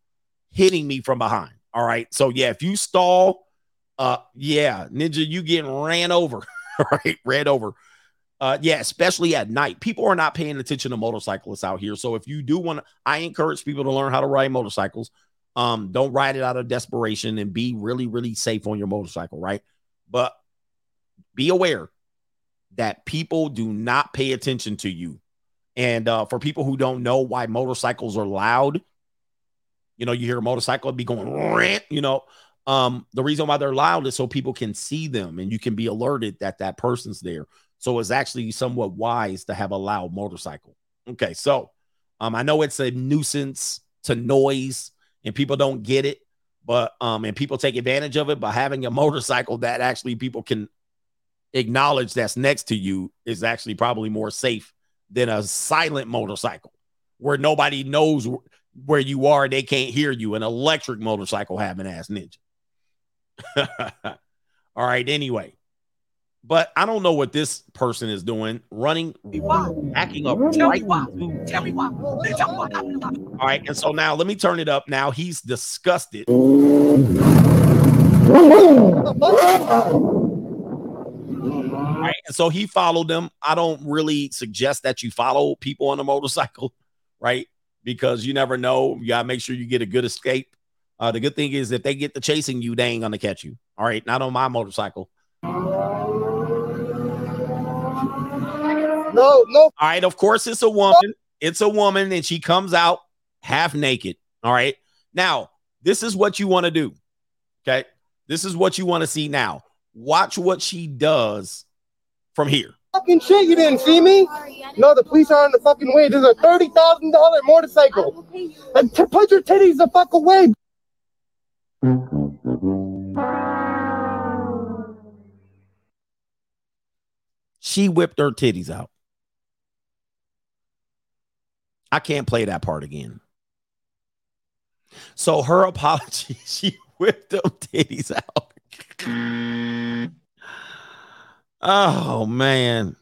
hitting me from behind. All right. So yeah, if you stall, uh yeah, ninja, you getting ran over. All right, ran over. Uh yeah, especially at night. People are not paying attention to motorcyclists out here. So if you do want I encourage people to learn how to ride motorcycles. Um, don't ride it out of desperation and be really, really safe on your motorcycle, right? But be aware that people do not pay attention to you. And uh, for people who don't know why motorcycles are loud, you know, you hear a motorcycle be going, you know, um, the reason why they're loud is so people can see them and you can be alerted that that person's there. So it's actually somewhat wise to have a loud motorcycle. Okay, so um, I know it's a nuisance to noise and people don't get it, but um, and people take advantage of it by having a motorcycle that actually people can acknowledge that's next to you is actually probably more safe than a silent motorcycle where nobody knows where you are. They can't hear you. An electric motorcycle having ass ninja. All right. Anyway, but I don't know what this person is doing. Running, backing up. Tell Right Tell me why. All right. And so now let me turn it up. Now he's disgusted. Right. And so he followed them. I don't really suggest that you follow people on a motorcycle, right? Because you never know. You gotta make sure you get a good escape. Uh, the good thing is if they get to chasing you, they ain't gonna catch you. All right, not on my motorcycle. No, no. All right, of course it's a woman. It's a woman, and she comes out half naked. All right. Now, this is what you want to do. Okay. This is what you want to see now. Watch what she does from here. Fucking shit, you didn't see me? No, the police are on the fucking way. There's a thirty thousand dollar motorcycle. And t- put your titties the fuck away. She whipped her titties out. I can't play that part again. So her apology, she whipped them titties out. oh man.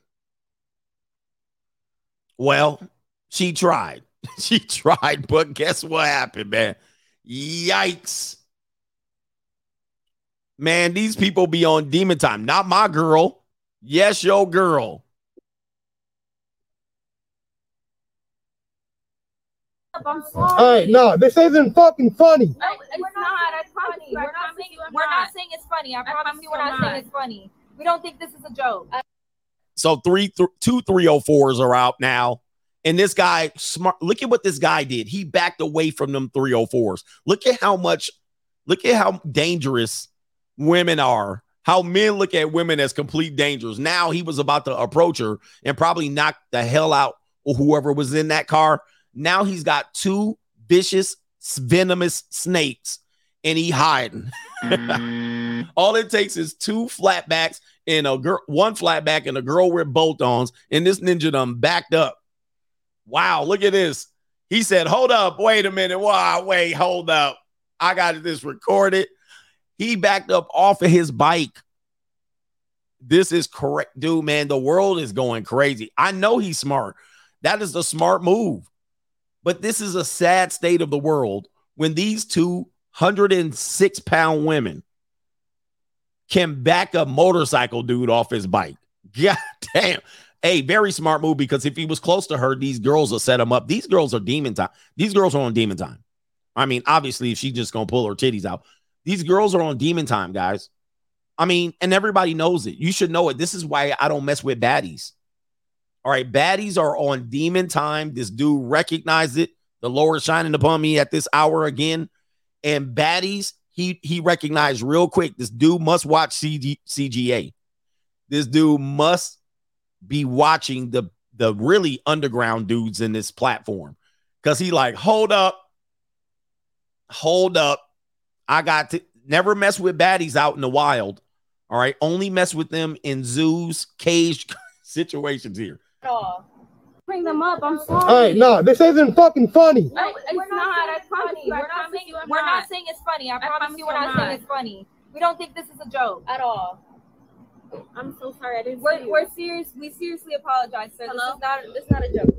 Well, she tried. She tried, but guess what happened, man? Yikes. Man, these people be on demon time. Not my girl. Yes, your girl. All right, no, this isn't fucking funny. No, it's not. I promise you. We're not saying we're not saying it's funny. I promise you, we're not saying it's funny. We don't think this is a joke. Uh, so three, th- two, three oh fours are out now. And this guy, smart. Look at what this guy did. He backed away from them 304s. Look at how much, look at how dangerous women are how men look at women as complete dangers. Now he was about to approach her and probably knock the hell out of whoever was in that car. Now he's got two vicious, venomous snakes and he hiding. Mm. All it takes is two flatbacks and a girl, one flatback and a girl with bolt-ons, and this ninja done backed up. Wow, look at this. He said, Hold up, wait a minute. Wow, wait, hold up. I got this recorded. He backed up off of his bike. This is correct, dude, man. The world is going crazy. I know he's smart. That is the smart move. But this is a sad state of the world when these two 106 pound women can back a motorcycle dude off his bike. God damn. Hey, very smart move because if he was close to her, these girls will set him up. These girls are demon time. These girls are on demon time. I mean, obviously, if she's just gonna pull her titties out, these girls are on demon time, guys. I mean, and everybody knows it. You should know it. This is why I don't mess with baddies. All right, baddies are on demon time. This dude recognized it. The Lord shining upon me at this hour again. And baddies, he he recognized real quick. This dude must watch CG, CGA. This dude must be watching the the really underground dudes in this platform because he like hold up, hold up. I got to never mess with baddies out in the wild. All right, only mess with them in zoos, caged situations here. Oh. Bring them up. I'm sorry. All right, no, this isn't fucking funny. No, it's not. I promise you. We're not saying we're not saying it's funny. I promise you, we're not saying it's funny. We don't think this is a joke at all. I'm so sorry. I didn't. We're we're serious. We seriously apologize, sir. This is not. This is not a joke.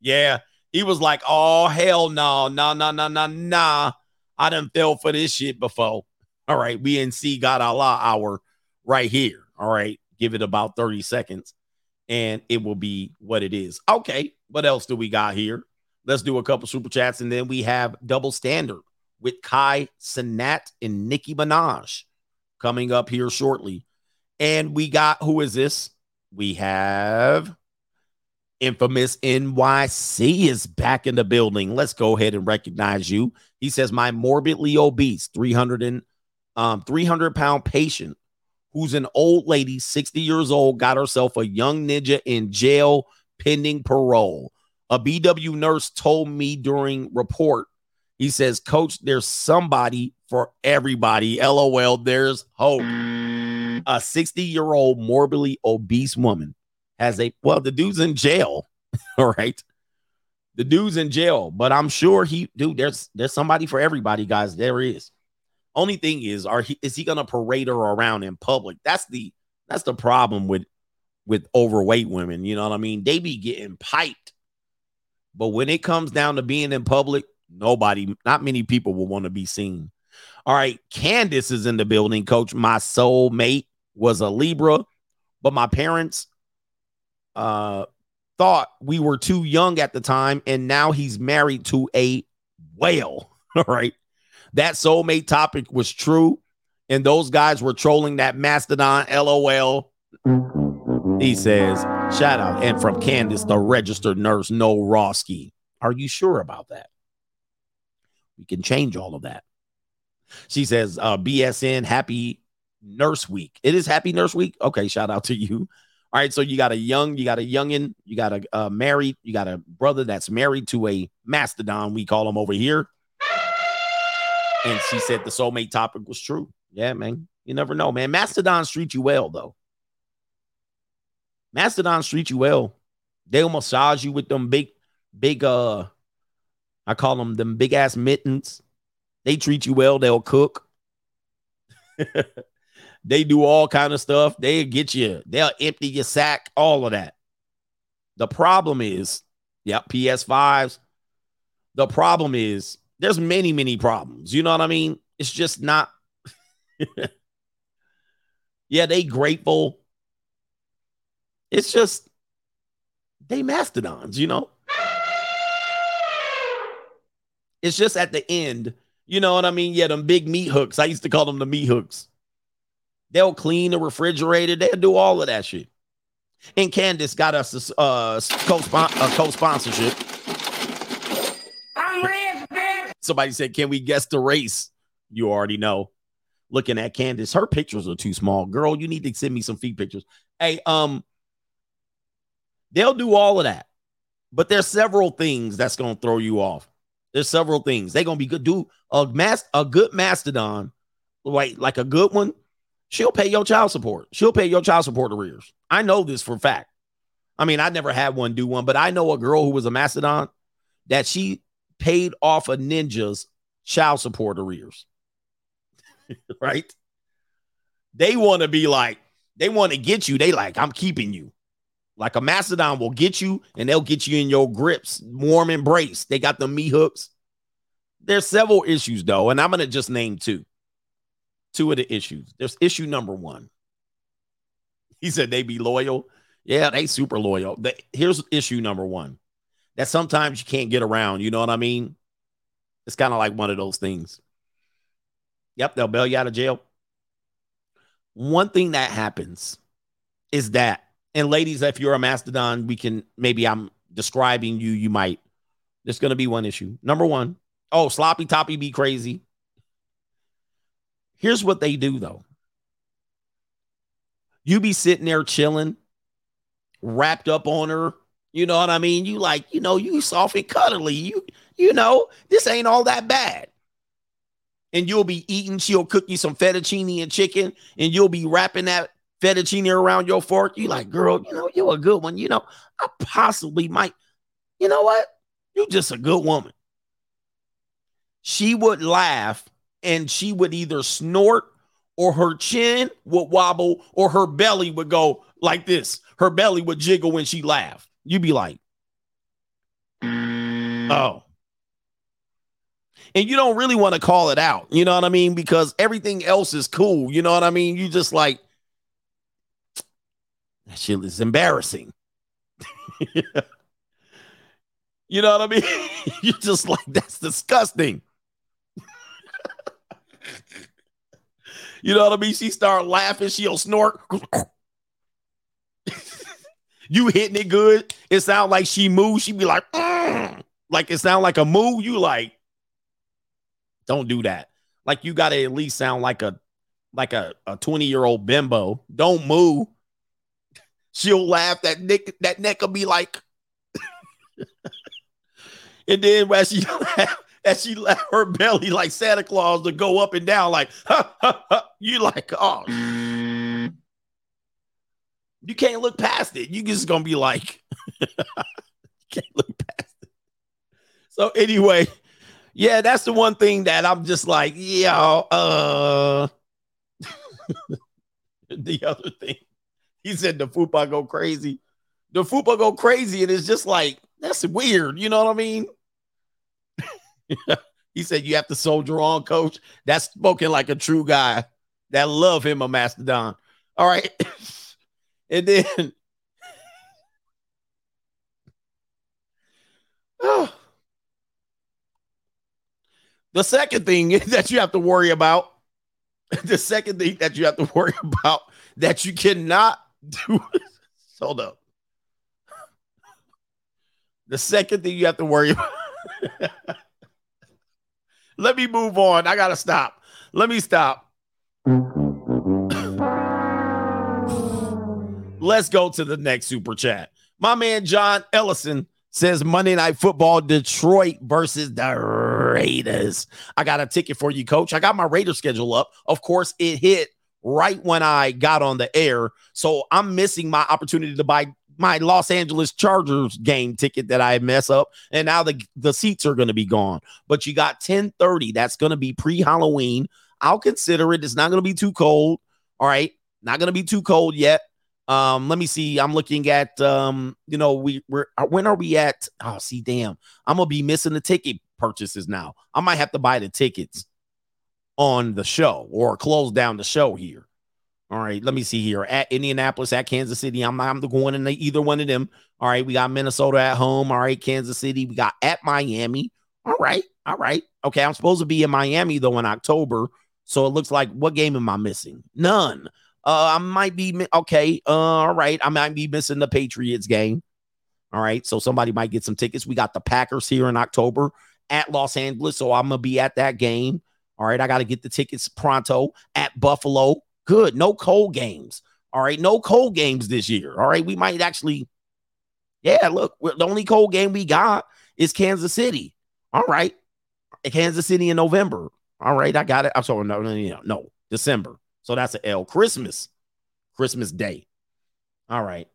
Yeah, he was like, "Oh hell no, no, no, no, no, nah! I done fell for this shit before." All right, we in see God Allah hour right here. All right, give it about thirty seconds, and it will be what it is. Okay, what else do we got here? Let's do a couple super chats, and then we have double standard with Kai Cenat and Nicki Minaj coming up here shortly. And we got who is this? We have infamous NYC is back in the building. Let's go ahead and recognize you. He says, My morbidly obese 300 and um 300 pound patient who's an old lady, 60 years old, got herself a young ninja in jail pending parole. A BW nurse told me during report, he says, Coach, there's somebody for everybody. LOL, there's hope a 60 year old morbidly obese woman has a well the dude's in jail all right the dude's in jail but i'm sure he dude there's there's somebody for everybody guys there is only thing is are he is he gonna parade her around in public that's the that's the problem with with overweight women you know what i mean they be getting piped but when it comes down to being in public nobody not many people will want to be seen all right, Candace is in the building, coach. My soul mate was a Libra, but my parents uh thought we were too young at the time, and now he's married to a whale. All right. That soulmate topic was true, and those guys were trolling that mastodon. LOL. He says, shout out. And from Candace, the registered nurse, No Roski. Are you sure about that? We can change all of that. She says, uh, BSN, happy nurse week. It is happy nurse week. Okay, shout out to you. All right, so you got a young, you got a youngin, you got a uh, married, you got a brother that's married to a mastodon. We call him over here. And she said the soulmate topic was true. Yeah, man. You never know, man. Mastodons treat you well, though. Mastodons treat you well. They'll massage you with them big, big, uh, I call them them big ass mittens. They treat you well. They'll cook. they do all kind of stuff. They'll get you. They'll empty your sack. All of that. The problem is, yeah, PS5s. The problem is there's many, many problems. You know what I mean? It's just not. yeah, they grateful. It's just they mastodons, you know. It's just at the end you know what I mean? Yeah, them big meat hooks. I used to call them the meat hooks. They'll clean the refrigerator. They'll do all of that shit. And Candace got us a uh, co-sponsorship. Somebody said, "Can we guess the race?" You already know. looking at Candace. Her pictures are too small. Girl, you need to send me some feet pictures. Hey, um, they'll do all of that, but there's several things that's gonna throw you off. There's several things. They're gonna be good. Do a mass a good mastodon, like like a good one. She'll pay your child support. She'll pay your child support arrears. I know this for fact. I mean, I never had one do one, but I know a girl who was a mastodon that she paid off a ninja's child support arrears. right? They want to be like, they want to get you. They like, I'm keeping you. Like a mastodon will get you and they'll get you in your grips, warm embrace. They got the me hooks. There's several issues though, and I'm gonna just name two. Two of the issues. There's issue number one. He said they be loyal. Yeah, they super loyal. The, here's issue number one. That sometimes you can't get around. You know what I mean? It's kind of like one of those things. Yep, they'll bail you out of jail. One thing that happens is that, and ladies, if you're a mastodon, we can maybe I'm describing you, you might. There's going to be one issue. Number one, oh, sloppy toppy be crazy. Here's what they do though. You be sitting there chilling, wrapped up on her. You know what I mean? You like, you know, you soft and cuddly. You, you know, this ain't all that bad. And you'll be eating, she'll cook you some fettuccine and chicken, and you'll be wrapping that fettuccine around your fork. You like, girl, you know, you're a good one. You know, I possibly might, you know what? You're just a good woman. She would laugh and she would either snort or her chin would wobble or her belly would go like this. Her belly would jiggle when she laughed. You'd be like, mm. oh. And you don't really want to call it out. You know what I mean? Because everything else is cool. You know what I mean? You just like, that shit is embarrassing. you know what I mean? you just like, that's disgusting. You know what I mean? She start laughing, she'll snort. You hitting it good. It sound like she moves. She be like, mm. like it sound like a move. You like, don't do that. Like you gotta at least sound like a like a, a 20 year old bimbo. Don't move. She'll laugh. That neck, that neck will be like, and then when she laugh, as she let her belly like Santa Claus to go up and down, like you like, oh, you can't look past it. You just gonna be like, can't look past it. So anyway, yeah, that's the one thing that I'm just like, yeah, uh, the other thing, he said the football go crazy. The football go crazy, and it's just like that's weird. You know what I mean? he said you have to soldier on, coach. That's spoken like a true guy that love him a mastodon. All right. And then oh, the second thing that you have to worry about, the second thing that you have to worry about that you cannot do. Hold up. The second thing you have to worry about. Let me move on. I gotta stop. Let me stop. Let's go to the next super chat. My man John Ellison says Monday Night Football Detroit versus the Raiders. I got a ticket for you, coach. I got my Raider schedule up. Of course, it hit right when I got on the air. So I'm missing my opportunity to buy my Los Angeles Chargers game ticket that I mess up, and now the the seats are going to be gone. But you got 10:30. That's going to be pre-Halloween. I'll consider it. It's not going to be too cold. All right, not going to be too cold yet. Um, let me see. I'm looking at um, you know, we we're uh, when are we at? Oh, see, damn, I'm gonna be missing the ticket purchases now. I might have to buy the tickets on the show or close down the show here. All right, let me see here. At Indianapolis, at Kansas City. I'm I'm going in either one of them. All right, we got Minnesota at home. All right, Kansas City. We got at Miami. All right, all right. Okay, I'm supposed to be in Miami though in October. So it looks like what game am I missing? None. Uh, I might be okay. Uh, all right, I might be missing the Patriots game. All right, so somebody might get some tickets. We got the Packers here in October at Los Angeles, so I'm gonna be at that game. All right, I got to get the tickets pronto at Buffalo. Good. No cold games. All right, no cold games this year. All right, we might actually, yeah. Look, the only cold game we got is Kansas City. All right, Kansas City in November. All right, I got it. I'm sorry, no, no, no, no, December. So that's an L. Christmas, Christmas Day. All right.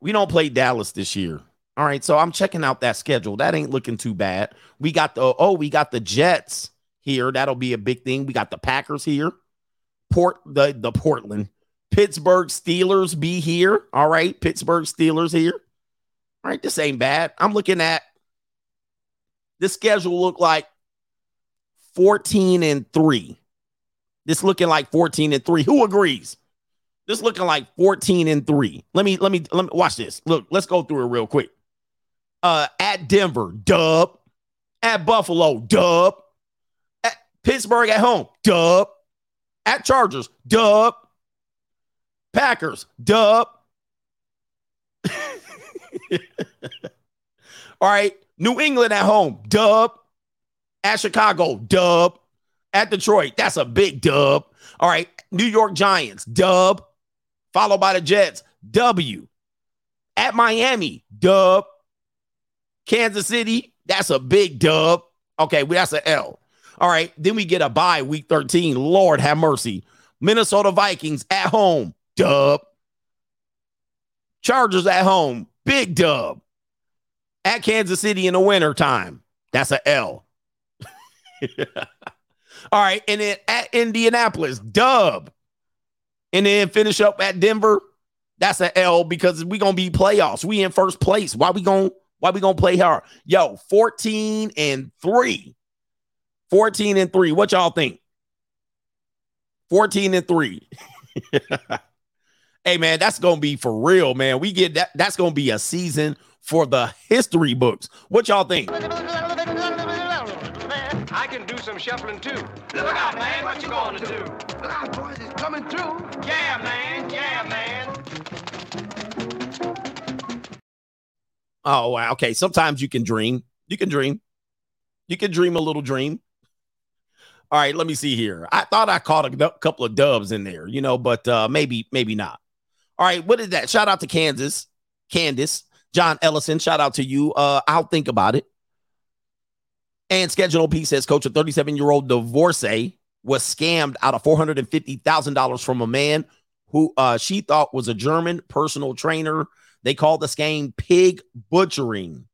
We don't play Dallas this year. All right, so I'm checking out that schedule. That ain't looking too bad. We got the oh, we got the Jets here. That'll be a big thing. We got the Packers here. Port the the Portland. Pittsburgh Steelers be here. All right, Pittsburgh Steelers here. All right, this ain't bad. I'm looking at this schedule look like 14 and 3. This looking like 14 and 3. Who agrees? This looking like 14 and 3. Let me let me let me watch this. Look, let's go through it real quick. Uh at Denver, dub. At Buffalo, dub. At Pittsburgh at home, dub. At Chargers, dub. Packers, dub. All right. New England at home, dub. At Chicago, dub. At Detroit, that's a big dub. All right. New York Giants, dub. Followed by the Jets, W. At Miami, dub. Kansas City, that's a big dub. Okay, that's an L. All right. Then we get a bye week 13. Lord have mercy. Minnesota Vikings at home, dub. Chargers at home, big dub. At Kansas City in the winter time, that's a L. All right, and then at Indianapolis, dub. And then finish up at Denver, that's an L because we gonna be playoffs. We in first place. Why we gonna why we gonna play hard? Yo, 14 and 3. 14 and 3. What y'all think? 14 and 3. hey man, that's gonna be for real, man. We get that. That's gonna be a season for the history books. What y'all think? I can do some shuffling too. Look out, man, what you gonna do? Look out, boys, it's coming through. Yeah, man, yeah, man. Oh, wow. Okay. Sometimes you can dream. You can dream. You can dream a little dream. All right, let me see here. I thought I caught a couple of dubs in there, you know, but uh maybe, maybe not. All right, what is that? Shout out to Kansas, Candace, John Ellison. Shout out to you. Uh, I'll think about it. And Schedule P says, Coach, a 37 year old divorcee was scammed out of $450,000 from a man who uh, she thought was a German personal trainer. They called the scam pig butchering.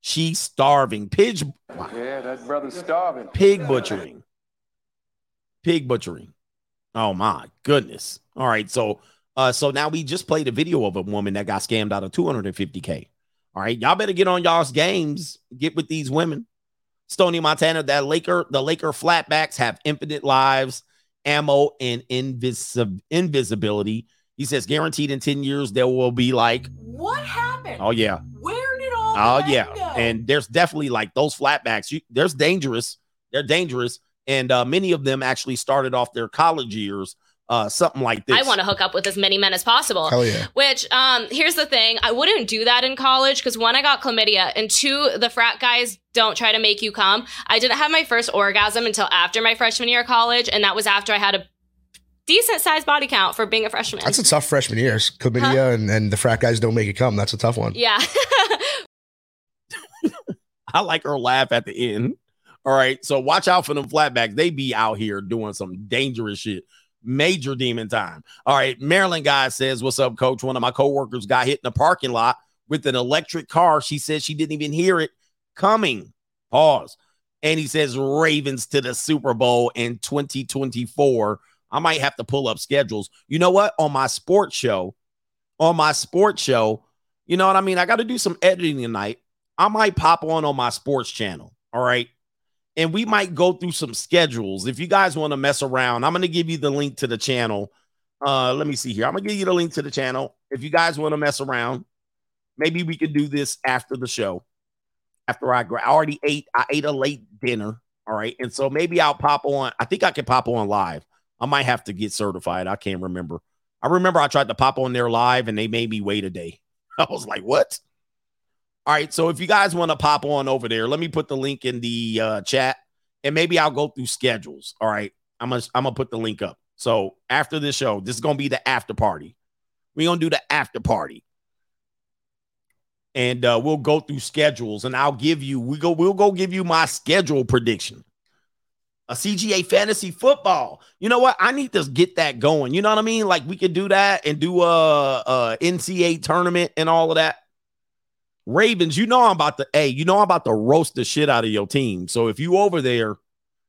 She's starving. Pig, Yeah, that brother's starving. pig butchering. Pig butchering. Oh my goodness. All right. So uh so now we just played a video of a woman that got scammed out of 250k. All right. Y'all better get on y'all's games. Get with these women. Stony Montana, that Laker, the Laker flatbacks have infinite lives, ammo, and invis- invisibility. He says guaranteed in 10 years there will be like, What happened? oh yeah. Where did all Oh yeah, go? and there's definitely like those flatbacks. You, there's dangerous. They're dangerous, and uh, many of them actually started off their college years, uh, something like this. I want to hook up with as many men as possible. Hell yeah. Which, um, here's the thing: I wouldn't do that in college because one, I got chlamydia, and two, the frat guys don't try to make you come. I didn't have my first orgasm until after my freshman year of college, and that was after I had a decent sized body count for being a freshman. That's a tough freshman year. Chlamydia and, and the frat guys don't make it come. That's a tough one. yeah. I like her laugh at the end. All right, so watch out for them flatbacks. They be out here doing some dangerous shit. Major demon time. All right, Maryland guy says, "What's up, coach?" One of my coworkers got hit in the parking lot with an electric car. She said she didn't even hear it coming. Pause. And he says Ravens to the Super Bowl in 2024. I might have to pull up schedules. You know what? On my sports show, on my sports show, you know what I mean? I got to do some editing tonight. I might pop on on my sports channel. All right. And we might go through some schedules. If you guys want to mess around, I'm going to give you the link to the channel. Uh, let me see here. I'm going to give you the link to the channel. If you guys want to mess around, maybe we could do this after the show. After I, I already ate, I ate a late dinner. All right. And so maybe I'll pop on. I think I can pop on live. I might have to get certified. I can't remember. I remember I tried to pop on there live and they made me wait a day. I was like, what? All right. So if you guys want to pop on over there, let me put the link in the uh, chat. and maybe I'll go through schedules. All right. I'm gonna I'm gonna put the link up. So after this show, this is gonna be the after party. We're gonna do the after party. And uh, we'll go through schedules and I'll give you we go we'll go give you my schedule prediction. A CGA fantasy football. You know what? I need to get that going. You know what I mean? Like we could do that and do a, a NCAA tournament and all of that. Ravens, you know I'm about to, hey, you know I'm about to roast the shit out of your team. So if you over there,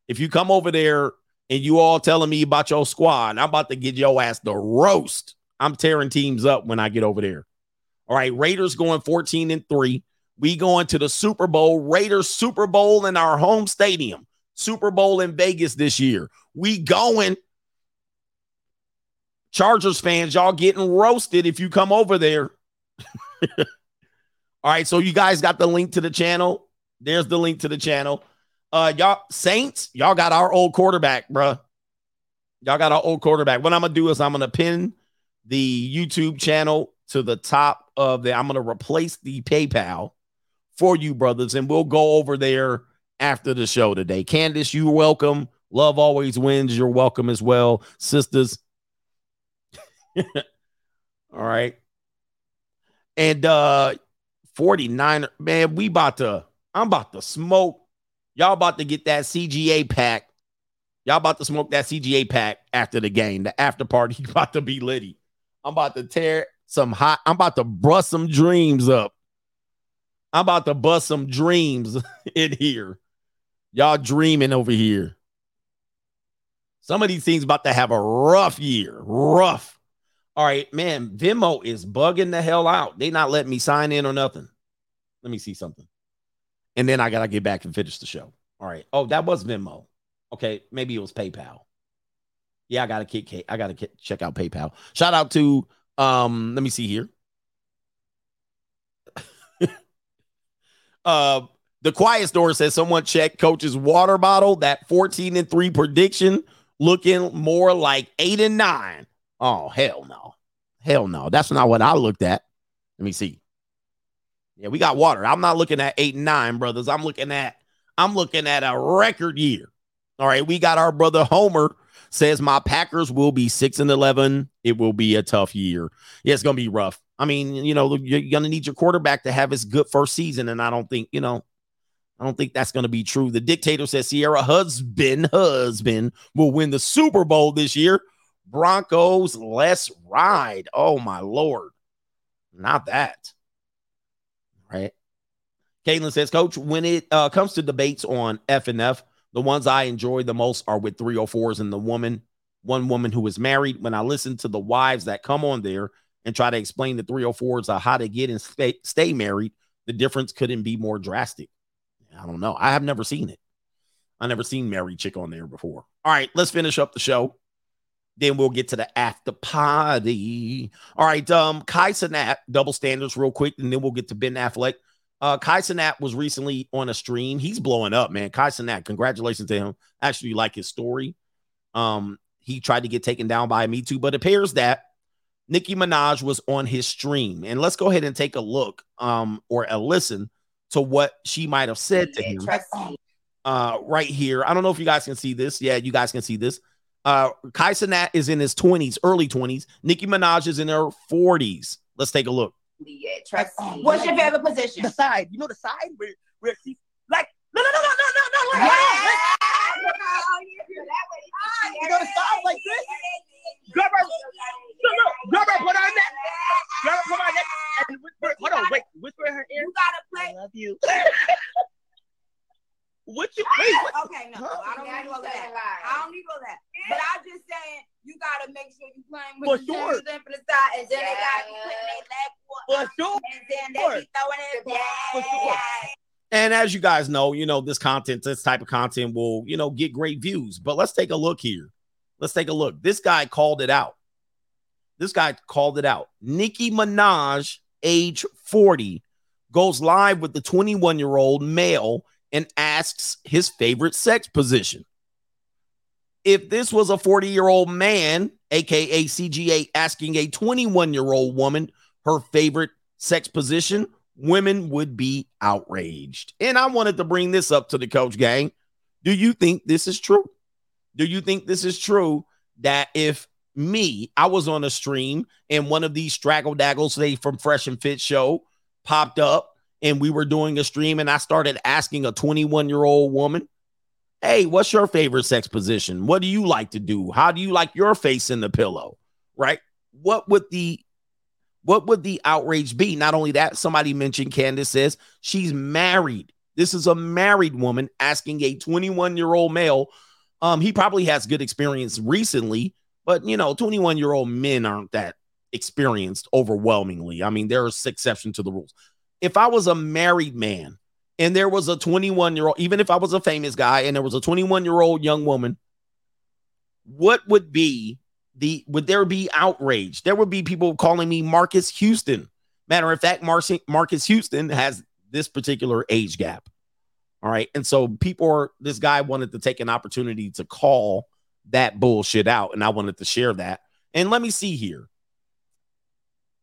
if you come over there and you all telling me about your squad, I'm about to get your ass the roast. I'm tearing teams up when I get over there. All right, Raiders going 14 and 3. We going to the Super Bowl, Raiders Super Bowl in our home stadium. Super Bowl in Vegas this year. We going. Chargers fans, y'all getting roasted if you come over there. All right, so you guys got the link to the channel. There's the link to the channel. Uh, y'all Saints, y'all got our old quarterback, bruh. Y'all got our old quarterback. What I'm gonna do is I'm gonna pin the YouTube channel to the top of the. I'm gonna replace the PayPal for you, brothers, and we'll go over there after the show today. Candace, you're welcome. Love always wins. You're welcome as well, sisters. All right. And uh 49 man, we about to I'm about to smoke. Y'all about to get that CGA pack. Y'all about to smoke that CGA pack after the game. The after party about to be litty. I'm about to tear some hot. I'm about to bust some dreams up. I'm about to bust some dreams in here. Y'all dreaming over here. Some of these things about to have a rough year. Rough. All right, man. Venmo is bugging the hell out. They not letting me sign in or nothing. Let me see something. And then I gotta get back and finish the show. All right. Oh, that was Venmo. Okay, maybe it was PayPal. Yeah, I gotta kick. I gotta check out PayPal. Shout out to um. Let me see here. uh, the quiet store says someone checked coach's water bottle. That 14 and 3 prediction looking more like eight and nine. Oh, hell no. Hell no. That's not what I looked at. Let me see. Yeah, we got water. I'm not looking at eight and nine, brothers. I'm looking at I'm looking at a record year. All right, we got our brother Homer says my Packers will be six and eleven. It will be a tough year. Yeah, it's gonna be rough. I mean, you know, you're gonna need your quarterback to have his good first season, and I don't think you know. I don't think that's to be true. The dictator says Sierra husband husband will win the Super Bowl this year. Broncos, let's ride. Oh my lord, not that right? Caitlin says, Coach, when it uh, comes to debates on F and F, the ones I enjoy the most are with 304s and the woman, one woman who is married. When I listen to the wives that come on there and try to explain the 304s uh, how to get and stay, stay married, the difference couldn't be more drastic. I don't know. I have never seen it. I never seen married chick on there before. All right, let's finish up the show. Then we'll get to the after party. All right, um, Kai Cenat, double standards, real quick, and then we'll get to Ben Affleck. Uh, Kai Cenat was recently on a stream. He's blowing up, man. Kai Cenat, congratulations to him. Actually, like his story. Um, he tried to get taken down by Me Too, but it appears that Nicki Minaj was on his stream. And let's go ahead and take a look um, or a listen to what she might have said to him. Uh, right here. I don't know if you guys can see this. Yeah, you guys can see this. Uh, Kai Cenat is in his 20s, early 20s. Nicki Minaj is in her 40s. Let's take a look. Yeah, trust me. What's your favorite position? The side. You know the side where where she like no no no no no no no. Yeah. You know the side like this. Grab her. No no. Grab her. Put her in that. Grab her. Put her in that. And whisper. Hold on. Wait. Whisper in her ear. You gotta play. I love you. What you wait, what, Okay, no, I don't need all that. I don't need all that. But I'm just saying, you gotta make sure you're playing with For the sure. shoes in for the side, and then they gotta be putting their leg For up, sure. and then they be throwing it back. For sure. And as you guys know, you know, this content, this type of content will, you know, get great views. But let's take a look here. Let's take a look. This guy called it out. This guy called it out. Nicki Minaj, age 40, goes live with the 21 year old male and asks his favorite sex position. If this was a 40 year old man, aka CGA, asking a 21 year old woman her favorite sex position, women would be outraged. And I wanted to bring this up to the coach gang. Do you think this is true? Do you think this is true that if me, I was on a stream and one of these straggle daggles they from Fresh and Fit show popped up and we were doing a stream and I started asking a 21 year old woman, Hey, what's your favorite sex position? What do you like to do? How do you like your face in the pillow? Right? What would the what would the outrage be? Not only that, somebody mentioned Candace says she's married. This is a married woman asking a 21 year old male. Um, he probably has good experience recently, but you know, 21 year old men aren't that experienced overwhelmingly. I mean, there's exceptions to the rules. If I was a married man and there was a 21 year old, even if I was a famous guy and there was a 21 year old young woman, what would be the would there be outrage? There would be people calling me Marques Houston. Matter of fact, Marques, Marques Houston has this particular age gap. All right. And so people are this guy wanted to take an opportunity to call that bullshit out. And I wanted to share that. And let me see here.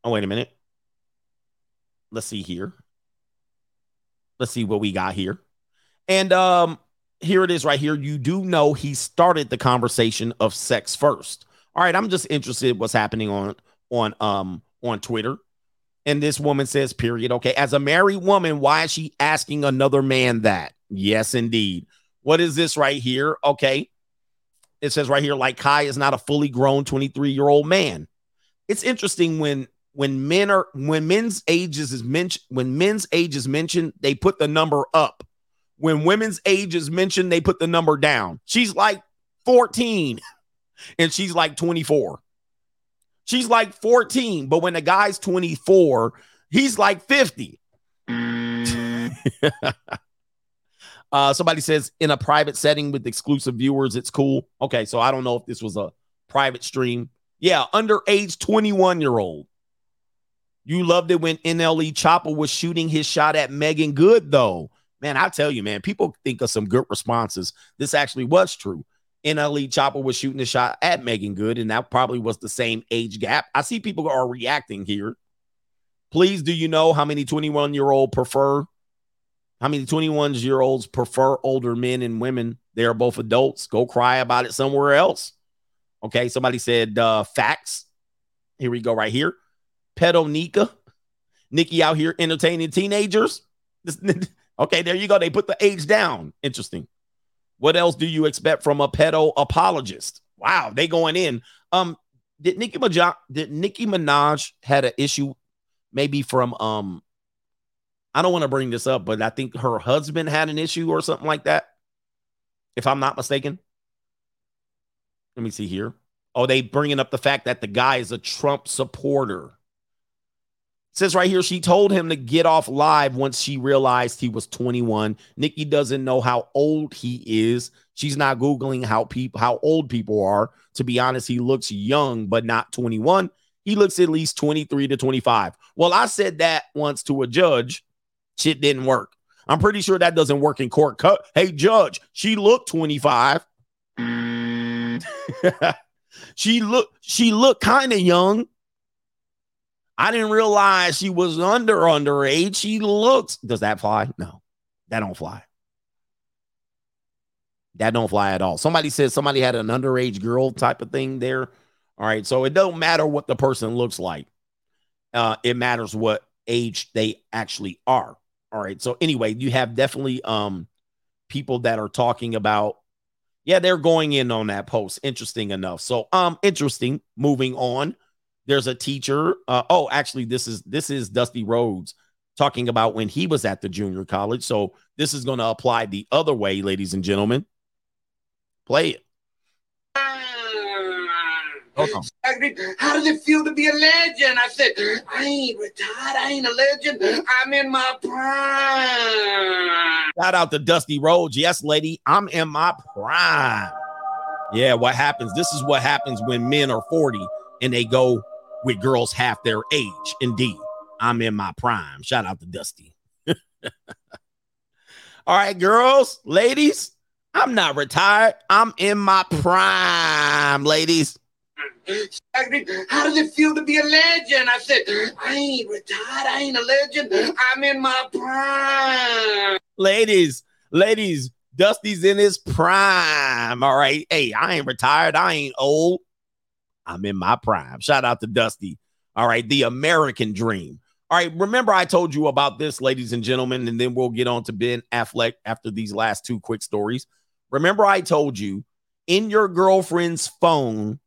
Oh, wait a minute. Let's see here. Let's see what we got here. And um, here it is right here. You do know he started the conversation of sex first. All right, I'm just interested what's happening on on um on Twitter. And this woman says, period. Okay. As a married woman, why is she asking another man that? Yes, indeed. What is this right here? Okay. It says right here, like Kai is not a fully grown 23 year old man. It's interesting when when men are when men's ages is mentioned when men's age is mentioned, they put the number up. When women's age is mentioned, they put the number down. She's like 14 and she's like 24. She's like 14, but when the guy's 24, he's like 50. uh, somebody says in a private setting with exclusive viewers, it's cool. Okay, so I don't know if this was a private stream. Yeah, underage 21 year old. You loved it when NLE Choppa was shooting his shot at Meagan Good, though. Man, I tell you, man, people think of some good responses. This actually was true. NLE Choppa was shooting a shot at Meagan Good, and that probably was the same age gap. I see people are reacting here. Please, do you know how many 21 year old prefer? How many 21 year olds prefer older men and women? They are both adults. Go cry about it somewhere else. Okay, somebody said uh, facts. Here we go, right here. Pedo Nika. Nicki out here entertaining teenagers. okay, there you go. They put the age down. Interesting. What else do you expect from a pedo apologist? Wow, they going in. Um, did Nicki Minaj did Nicki Minaj had an issue maybe from um I don't want to bring this up, but I think her husband had an issue or something like that. If I'm not mistaken. Let me see here. Oh, they bringing up the fact that the guy is a Trump supporter says right here, she told him to get off live once she realized he was 21. Nicki doesn't know how old he is. She's not Googling how people how old people are. To be honest, he looks young, but not 21. He looks at least 23 to 25. Well, I said that once to a judge. Shit didn't work. I'm pretty sure that doesn't work in court. Hey, judge, she looked 25. Mm. she looked she looked kind of young. I didn't realize she was under underage. She looks. Does that fly? No, that don't fly. That don't fly at all. Somebody said somebody had an underage girl type of thing there. All right, so it don't matter what the person looks like. Uh, it matters what age they actually are. All right. So anyway, you have definitely um people that are talking about yeah, they're going in on that post. Interesting enough. So um interesting. Moving on. There's a teacher. Uh, oh, actually, this is this is Dusty Rhodes talking about when he was at the junior college. So this is going to apply the other way, ladies and gentlemen. Play it. How does it feel to be a legend? I said, I ain't retired. I ain't a legend. I'm in my prime. Shout out to Dusty Rhodes. Yes, lady, I'm in my prime. Yeah, what happens? This is what happens when men are 40 and they go with girls half their age. Indeed, I'm in my prime. Shout out to Dusty. All right, girls, ladies, I'm not retired. I'm in my prime, ladies. How does it feel to be a legend? I said, I ain't retired. I ain't a legend. I'm in my prime. Ladies, ladies, Dusty's in his prime. All right. Hey, I ain't retired. I ain't old. I'm in my prime. Shout out to Dusty. All right. The American dream. All right. Remember, I told you about this, ladies and gentlemen, and then we'll get on to Ben Affleck after these last two quick stories. Remember, I told you in your girlfriend's phone,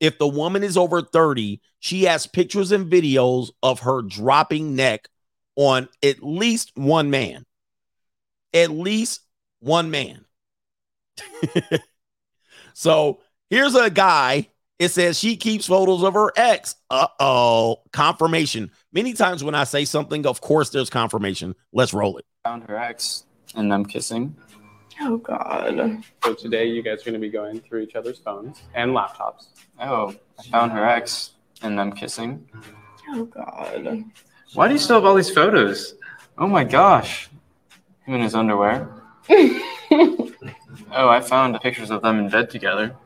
if the woman is over 30, she has pictures and videos of her dropping neck on at least one man. At least one man. so here's a guy. It says she keeps photos of her ex. Uh oh. Confirmation. Many times when I say something, of course there's confirmation. Let's roll it. Found her ex and them kissing. Oh God. So today you guys are going to be going through each other's phones and laptops. Oh, I found her ex and them kissing. Oh God. Why do you still have all these photos? Oh my gosh. Him in his underwear. oh, I found pictures of them in bed together.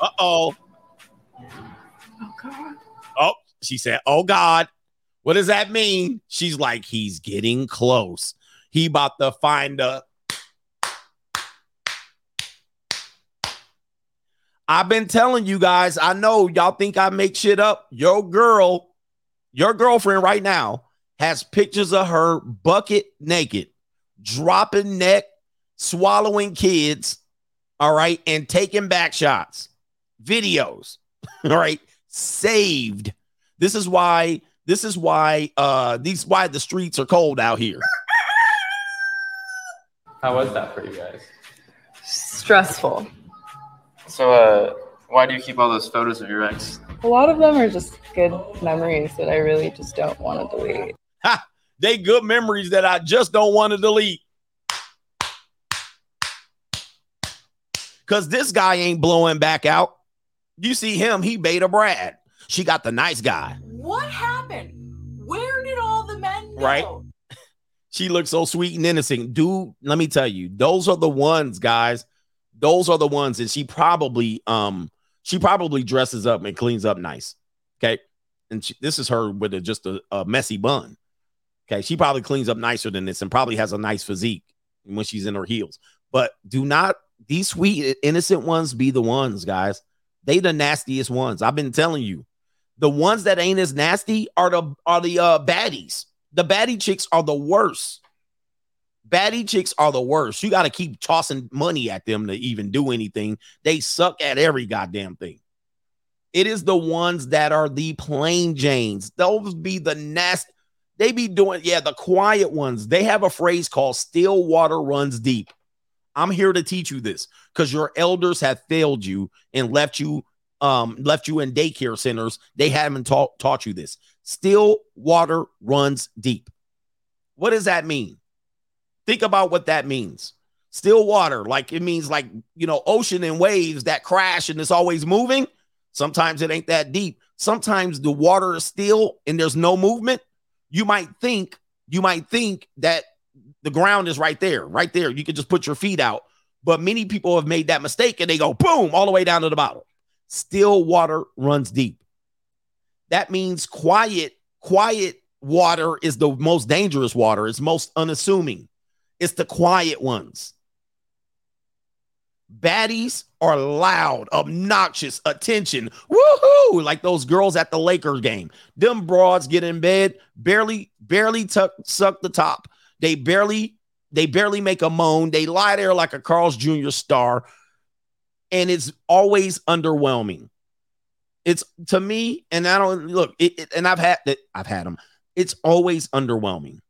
Uh oh. Oh God. Oh, she said, Oh God. What does that mean? She's like, He's getting close. He about to find a. I've been telling you guys, I know y'all think I make shit up. Your girl, your girlfriend right now has pictures of her bucket naked, dropping neck, swallowing kids, all right, and taking back shots, videos, all right, saved. This is why, this is why, uh, these why the streets are cold out here. How was that for you guys? Stressful. So, uh, why do you keep all those photos of your ex? A lot of them are just good memories that I really just don't want to delete. Ha! They good memories that I just don't want to delete. Cause this guy ain't blowing back out. You see him, he beta Brad. She got the nice guy. What happened? Where did all the men go? Right? She looks so sweet and innocent. Dude, let me tell you, those are the ones, guys. Those are the ones that she probably um she probably dresses up and cleans up nice. Okay. And she, this is her with a, just a, a messy bun. Okay. She probably cleans up nicer than this and probably has a nice physique when she's in her heels. But do not these sweet innocent ones be the ones, guys. They the nastiest ones. I've been telling you. The ones that ain't as nasty are the are the uh baddies. The baddie chicks are the worst. Baddie chicks are the worst. You got to keep tossing money at them to even do anything. They suck at every goddamn thing. It is the ones that are the plain Janes. Those be the nest. They be doing, yeah, the quiet ones. They have a phrase called still water runs deep. I'm here to teach you this because your elders have failed you and left you um left you in daycare centers. They haven't taught taught you this. Still water runs deep. What does that mean? Think about what that means. Still water, like it means like, you know, ocean and waves that crash and it's always moving. Sometimes it ain't that deep. Sometimes the water is still and there's no movement. You might think, you might think that the ground is right there, right there. You can just put your feet out. But many people have made that mistake and they go boom all the way down to the bottom. Still water runs deep. That means quiet, quiet water is the most dangerous water. It's most unassuming. It's the quiet ones. Baddies are loud, obnoxious, attention, woohoo, like those girls at the Lakers game. Them broads get in bed, barely, barely tuck, suck the top. They barely, they barely make a moan. They lie there like a Carl's Jr. star, and it's always underwhelming. It's to me, and I don't look, it, it, and I've had that, I've had them. It's always underwhelming.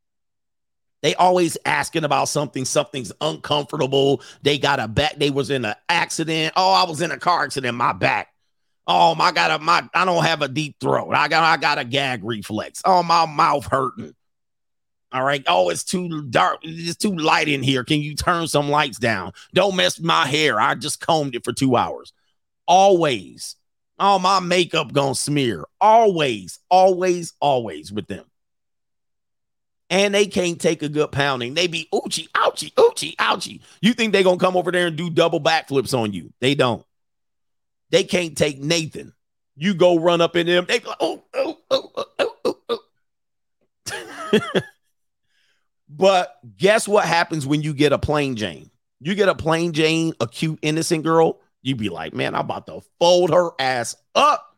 They always asking about something. Something's uncomfortable. They got a back. They was in an accident. Oh, I was in a car accident. My back. Oh, my got a my. I don't have a deep throat. I got I got a gag reflex. Oh, my mouth hurting. All right. Oh, it's too dark. It's too light in here. Can you turn some lights down? Don't mess my hair. I just combed it for two hours. Always. Oh, my makeup gonna smear. Always, always, always with them and they can't take a good pounding. They be oochie, ouchie, oochie, ouchie. You think they gonna come over there and do double backflips on you? They don't. They can't take Nathan. You go run up in them. They go, oh, oh, oh, oh, oh, oh. But guess what happens when you get a plain Jane? You get a plain Jane, a cute, innocent girl. You'd be like, man, I'm about to fold her ass up.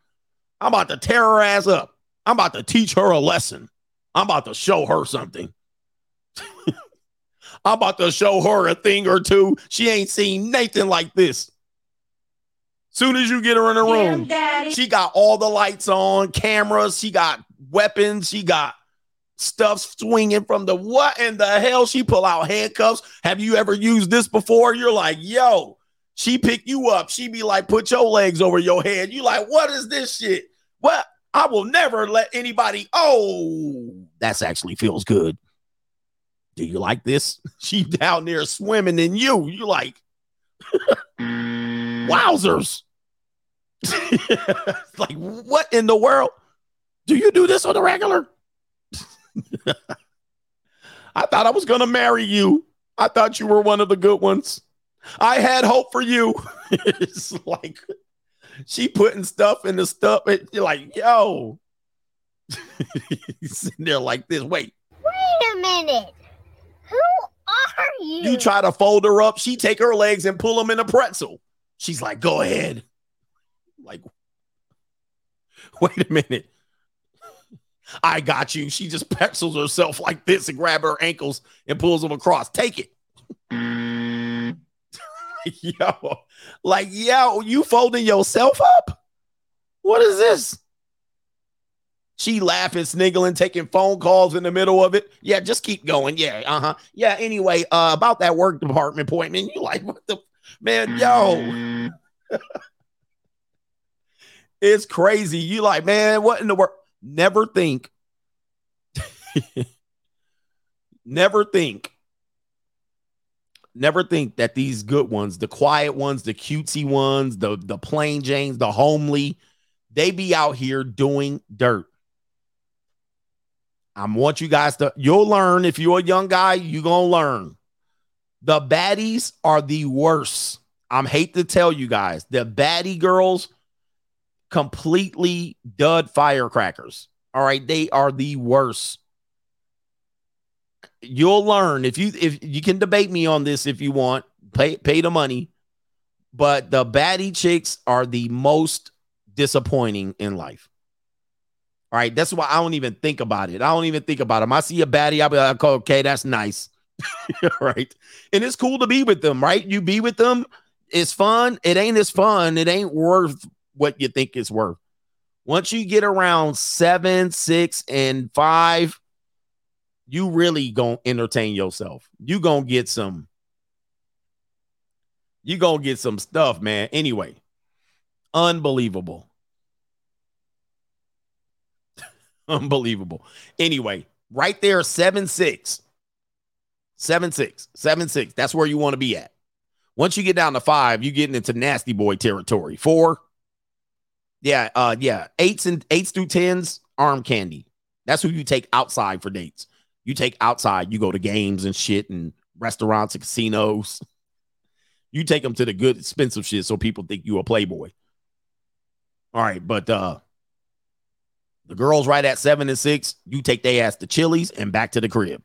I'm about to tear her ass up. I'm about to teach her a lesson. I'm about to show her something. I'm about to show her a thing or two. She ain't seen Nathan like this. Soon as you get her in the room, she got all the lights on, cameras, she got weapons, she got stuff swinging from the what in the hell? She pull out handcuffs. Have you ever used this before? You're like, yo, she pick you up. She be like, put your legs over your head. You like, what is this shit? What? I will never let anybody. Oh, that's actually feels good. Do you like this? She down there swimming in you. You like, wowzers. like, what in the world? Do you do this on the regular? I thought I was going to marry you. I thought you were one of the good ones. I had hope for you. it's like she putting stuff in the stuff. It, you're like, yo. He's sitting there like this. Wait. Wait a minute. Who are you? You try to fold her up. She take her legs and pull them in a pretzel. She's like, go ahead. Like, wait a minute. I got you. She just pencils herself like this and grab her ankles and pulls them across. Take it. yo, like, yo, you folding yourself up? What is this? She laughing, sniggling, taking phone calls in the middle of it. Yeah, just keep going. Yeah, uh-huh. Yeah, anyway, uh, about that work department appointment. You like, what the man, yo. it's crazy. You like, man, what in the world? Never think. never think. Never think that these good ones, the quiet ones, the cutesy ones, the the plain Janes, the homely, they be out here doing dirt. I want you guys to you'll learn if you're a young guy, you're gonna learn. The baddies are the worst. I'm hate to tell you guys, the baddie girls completely dud firecrackers. All right, they are the worst. You'll learn if you if you can debate me on this if you want. Pay pay the money. But the baddie chicks are the most disappointing in life. All right, that's why I don't even think about it. I don't even think about them. I see a baddie, I'll be like, okay, that's nice. right. And it's cool to be with them, right? You be with them, it's fun. It ain't as fun. It ain't worth what you think it's worth. Once you get around seven, six, and five, you really gonna entertain yourself. You gonna get some. You gonna get some stuff, man. Anyway, unbelievable. unbelievable. Anyway, right there, seven six, seven six, seven six. That's where you want to be at. Once you get down to five, you're getting into nasty boy territory. Four, yeah, uh, yeah, eights and eights through tens, arm candy. That's who you take outside for dates. You take outside, you go to games and shit and restaurants and casinos. You take them to the good expensive shit so people think you a playboy. All right, but uh the girls right at seven and six, you take their ass to Chili's and back to the crib.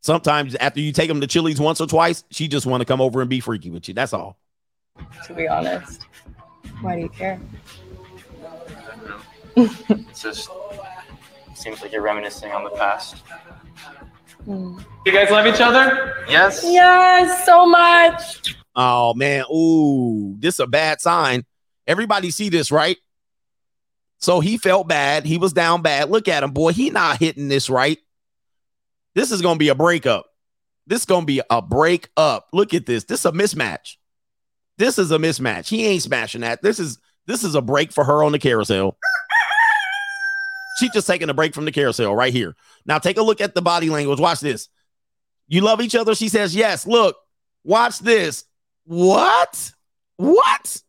Sometimes after you take them to Chili's once or twice, she just want to come over and be freaky with you. That's all. To be honest, why do you care? It's just seems like you're reminiscing on the past. Hmm. You guys love each other? Yes. Yes, so much. Oh man, ooh, this is a bad sign. Everybody see this, right? So he felt bad. He was down bad. Look at him, boy. He not hitting this right. This is gonna be a breakup. This is gonna be a breakup. Look at this. This is a mismatch. This is a mismatch. He ain't smashing that. This is this is a break for her on the carousel. She's just taking a break from the carousel right here. Now take a look at the body language. Watch this. You love each other? She says, Yes. Look, watch this. What? What?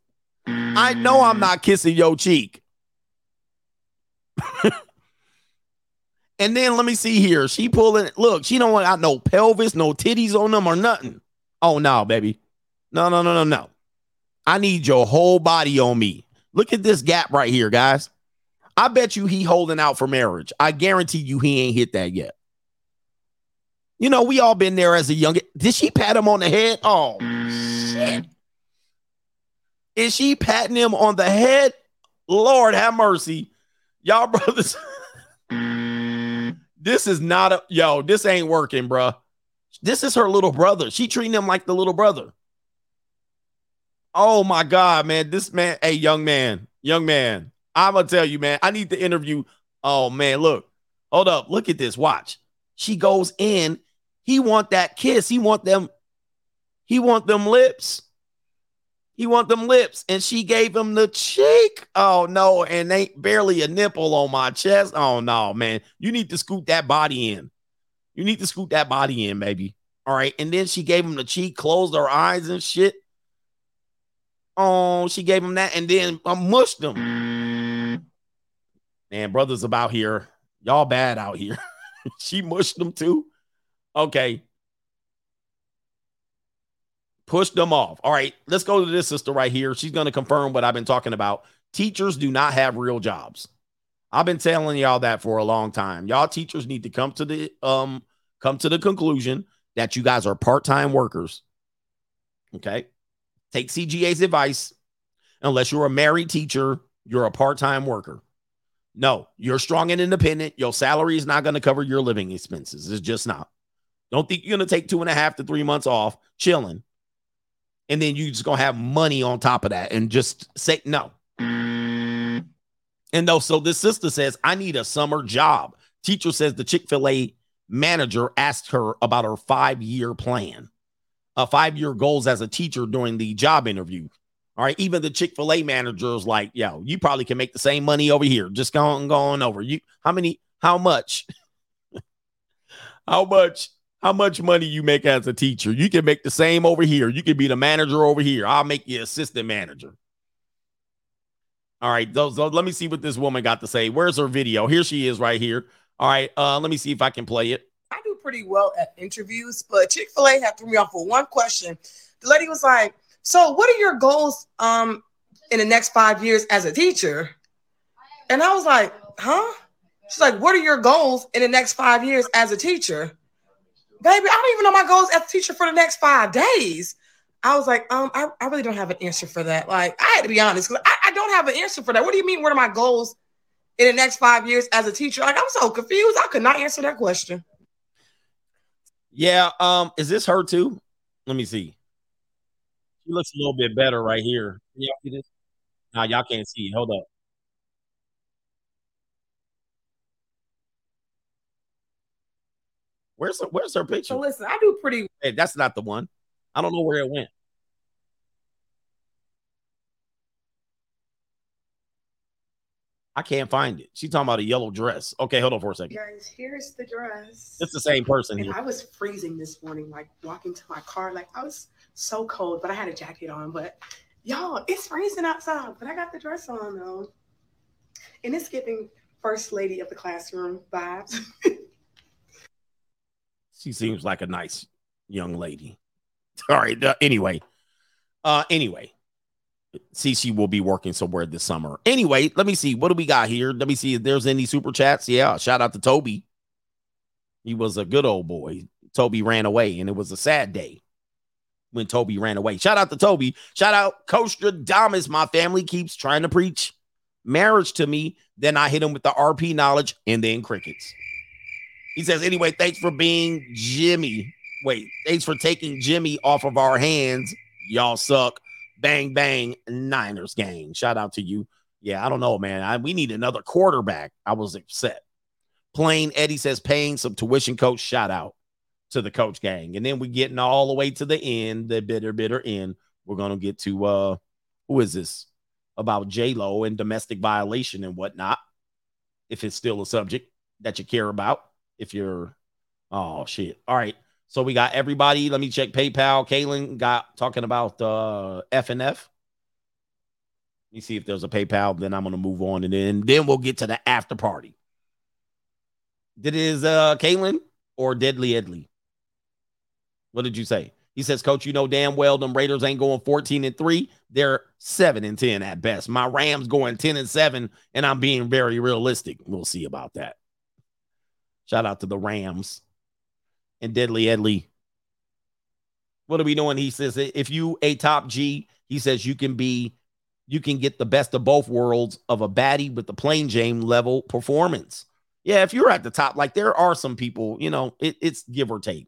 I know I'm not kissing your cheek. and then let me see here. She pulling. Look, she don't got no pelvis, no titties on them or nothing. Oh no, baby. No, no, no, no, no. I need your whole body on me. Look at this gap right here, guys. I bet you he holding out for marriage. I guarantee you he ain't hit that yet. You know, we all been there as a young. Did she pat him on the head? Oh shit! Is she patting him on the head? Lord have mercy, y'all brothers. this is not a yo. This ain't working, bruh. This is her little brother. She treating him like the little brother. Oh my god, man! This man, hey, young man, young man. I'm gonna tell you, man. I need to interview. Oh man, look, hold up, look at this. Watch. She goes in. He want that kiss. He want them. He want them lips. He want them lips, and she gave him the cheek. Oh no, and ain't barely a nipple on my chest. Oh no, man, you need to scoot that body in. You need to scoot that body in, baby. All right, and then she gave him the cheek, closed her eyes and shit. Oh, she gave him that, and then I mushed him. Man, brothers about here, y'all bad out here. she mushed them too. Okay, push them off. All right, let's go to this sister right here. She's going to confirm what I've been talking about. Teachers do not have real jobs. I've been telling y'all that for a long time. Y'all teachers need to come to the um come to the conclusion that you guys are part-time workers. Okay? Take CGA's advice. Unless you're a married teacher, you're a part-time worker. No, you're strong and independent. Your salary is not going to cover your living expenses. It's just not. Don't think you're going to take two and a half to three months off chilling and then you're just gonna have money on top of that and just say no. And though, so this sister says, I need a summer job. Teacher says the Chick fil A manager asked her about her five year plan, uh, five year goals as a teacher during the job interview. All right. Even the Chick fil A manager is like, yo, you probably can make the same money over here. Just going, going over. You, how many, how much? how much how much money you make as a teacher. You can make the same over here. You can be the manager over here. I'll make you assistant manager. All right, those, those, let me see what this woman got to say. Where's her video? Here she is right here. All right, uh, let me see if I can play it. Pretty well at interviews, but Chick Fil A had threw me off with one question. The lady was like, "So, what are your goals um in the next five years as a teacher?" And I was like, "Huh?" She's like, "What are your goals in the next five years as a teacher?" baby, I don't even know my goals as a teacher for the next five days. I was like, um, I, I really don't have an answer for that. Like, I had to be honest, because I, I don't have an answer for that. What do you mean? What are my goals in the next five years as a teacher? Like, I'm so confused. I could not answer that question. Yeah. Um, is this her too? Let me see. She looks a little bit better right here. Yeah, see this? Now y'all can't see it. Hold up. Where's her, where's her picture? So listen, I do pretty. Hey, that's not the one. I don't know where it went. I can't find it. She's talking about a yellow dress. Okay, hold on for a second. Guys, here's the dress. It's the same person And here. I was freezing this morning, like walking to my car. Like I was so cold, but I had a jacket on. But y'all, it's freezing outside. But I got the dress on though. And it's giving first lady of the classroom vibes. She seems like a nice young lady. All right. Uh, anyway, uh, anyway, she will be working somewhere this summer. Anyway, let me see. What do we got here? Let me see if there's any super chats. Yeah, shout out to Toby. He was a good old boy. Toby ran away, and it was a sad day when Toby ran away. Shout out to Toby. Shout out Damas. My family keeps trying to preach marriage to me. Then I hit him with the RP knowledge and then crickets. He says, anyway, thanks for being Jimmy. Wait, thanks for taking Jimmy off of our hands. Y'all suck. Bang, bang, Niners gang. Shout out to you. Yeah, I don't know, man. I, we need another quarterback. I was upset. Plain Eddie says, paying some tuition coach. Shout out to the coach gang. And then we're getting all the way to the end, the bitter, bitter end. We're to get to, uh, who is this? About J-Lo and domestic violation and whatnot. If it's still a subject that you care about if you're oh shit. All right. So we got everybody. Let me check PayPal. Kaylin got talking about uh F and F. Let me see if there's a PayPal. Then I'm gonna move on, and then then we'll get to the after party. Did is uh Kaylin or Deadly Edley? What did you say? He says, Coach, you know damn well them Raiders ain't going 14 and 3. They're 7 and 10 at best. My Rams going 10 and 7, and I'm being very realistic. We'll see about that. Shout out to the Rams. And Deadly Edley. What are we doing? He says if you a top G, he says you can be you can get the best of both worlds of a baddie with the plain Jane level performance. Yeah, if you're at the top, like there are some people, you know, it, it's give or take.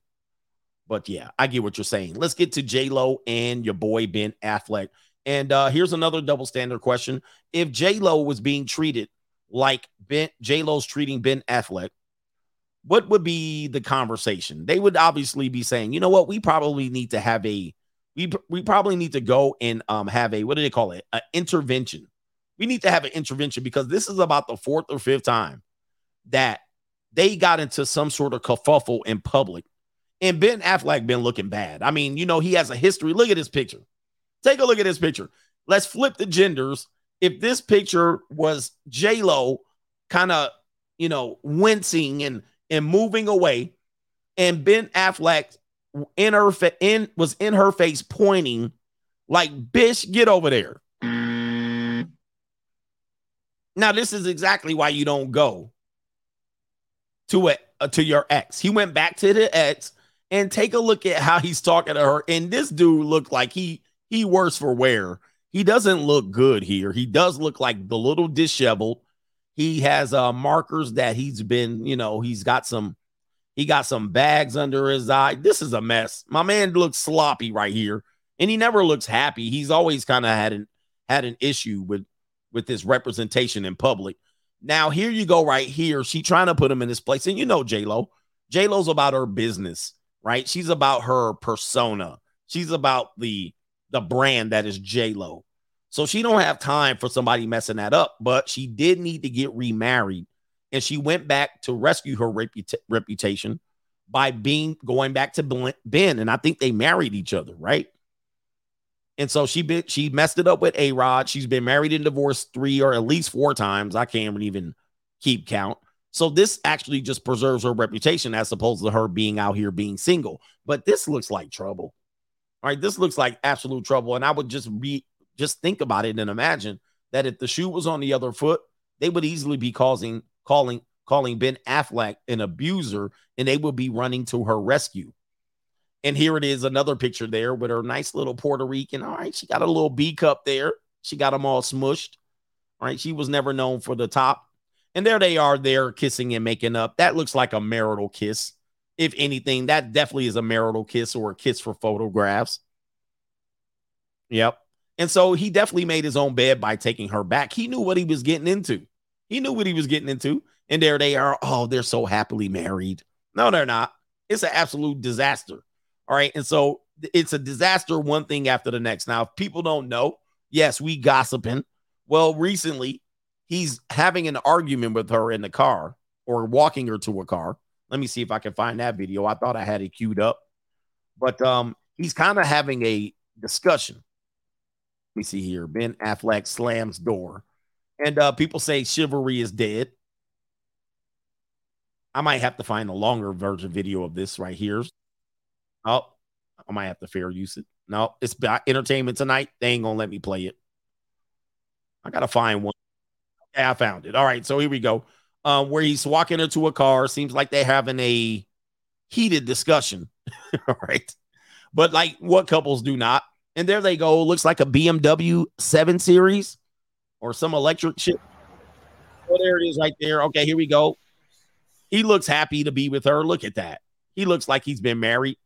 But yeah, I get what you're saying. Let's get to J Lo and your boy Ben Affleck. And uh here's another double standard question: If J Lo was being treated like Ben J Lo's treating Ben Affleck, what would be the conversation? They would obviously be saying, you know what, we probably need to have a we we probably need to go and um have a what do they call it? An intervention. We need to have an intervention because this is about the fourth or fifth time that they got into some sort of kerfuffle in public. And Ben Affleck been looking bad. I mean, you know, he has a history. Look at this picture. Take a look at this picture. Let's flip the genders. If this picture was J Lo, kind of, you know, wincing and and moving away, and Ben Affleck in her fa- in was in her face pointing like, "Bitch, get over there." Now, this is exactly why you don't go to it uh, to your ex. He went back to the ex and take a look at how he's talking to her. And this dude looked like he he worse for wear. He doesn't look good here. He does look like the little disheveled. He has uh markers that he's been, you know, he's got some he got some bags under his eye. This is a mess. My man looks sloppy right here, and he never looks happy. He's always kind of had an had an issue with with his representation in public. Now here you go right here. She trying to put him in this place, and you know J Lo. J Lo's about her business, right? She's about her persona. She's about the the brand that is J Lo. So she don't have time for somebody messing that up. But she did need to get remarried, and she went back to rescue her reputa- reputation by being going back to Ben. And I think they married each other, right? And so she been she messed it up with A Rod. She's been married and divorced three or at least four times. I can't even keep count. So this actually just preserves her reputation as opposed to her being out here being single. But this looks like trouble. All right, this looks like absolute trouble. And I would just be just think about it and imagine that if the shoe was on the other foot, they would easily be causing calling calling Ben Affleck an abuser and they would be running to her rescue. And here it is, another picture there with her nice little Puerto Rican. All right, she got a little B cup there. She got them all smushed. All right, she was never known for the top. And there they are, there kissing and making up. That looks like a marital kiss. If anything, that definitely is a marital kiss or a kiss for photographs. Yep. And so he definitely made his own bed by taking her back. He knew what he was getting into. He knew what he was getting into. And there they are. Oh, they're so happily married. No, they're not. It's an absolute disaster. All right. And so it's a disaster, one thing after the next. Now, if people don't know, yes, we gossiping. Well, recently he's having an argument with her in the car or walking her to a car. Let me see if I can find that video. I thought I had it queued up. But um, he's kind of having a discussion. Me see here. Ben Affleck slams door. And uh, people say chivalry is dead. I might have to find a longer version video of this right here. Oh, I might have to fair use it. No, it's entertainment tonight. They ain't gonna let me play it. I gotta find one. Yeah, I found it. All right, so here we go. Um, where he's walking into a car. Seems like they're having a heated discussion. All right. But like what couples do not. And there they go. Looks like a BMW 7 Series or some electric shit. Oh, there it is right there. Okay, here we go. He looks happy to be with her. Look at that. He looks like he's been married.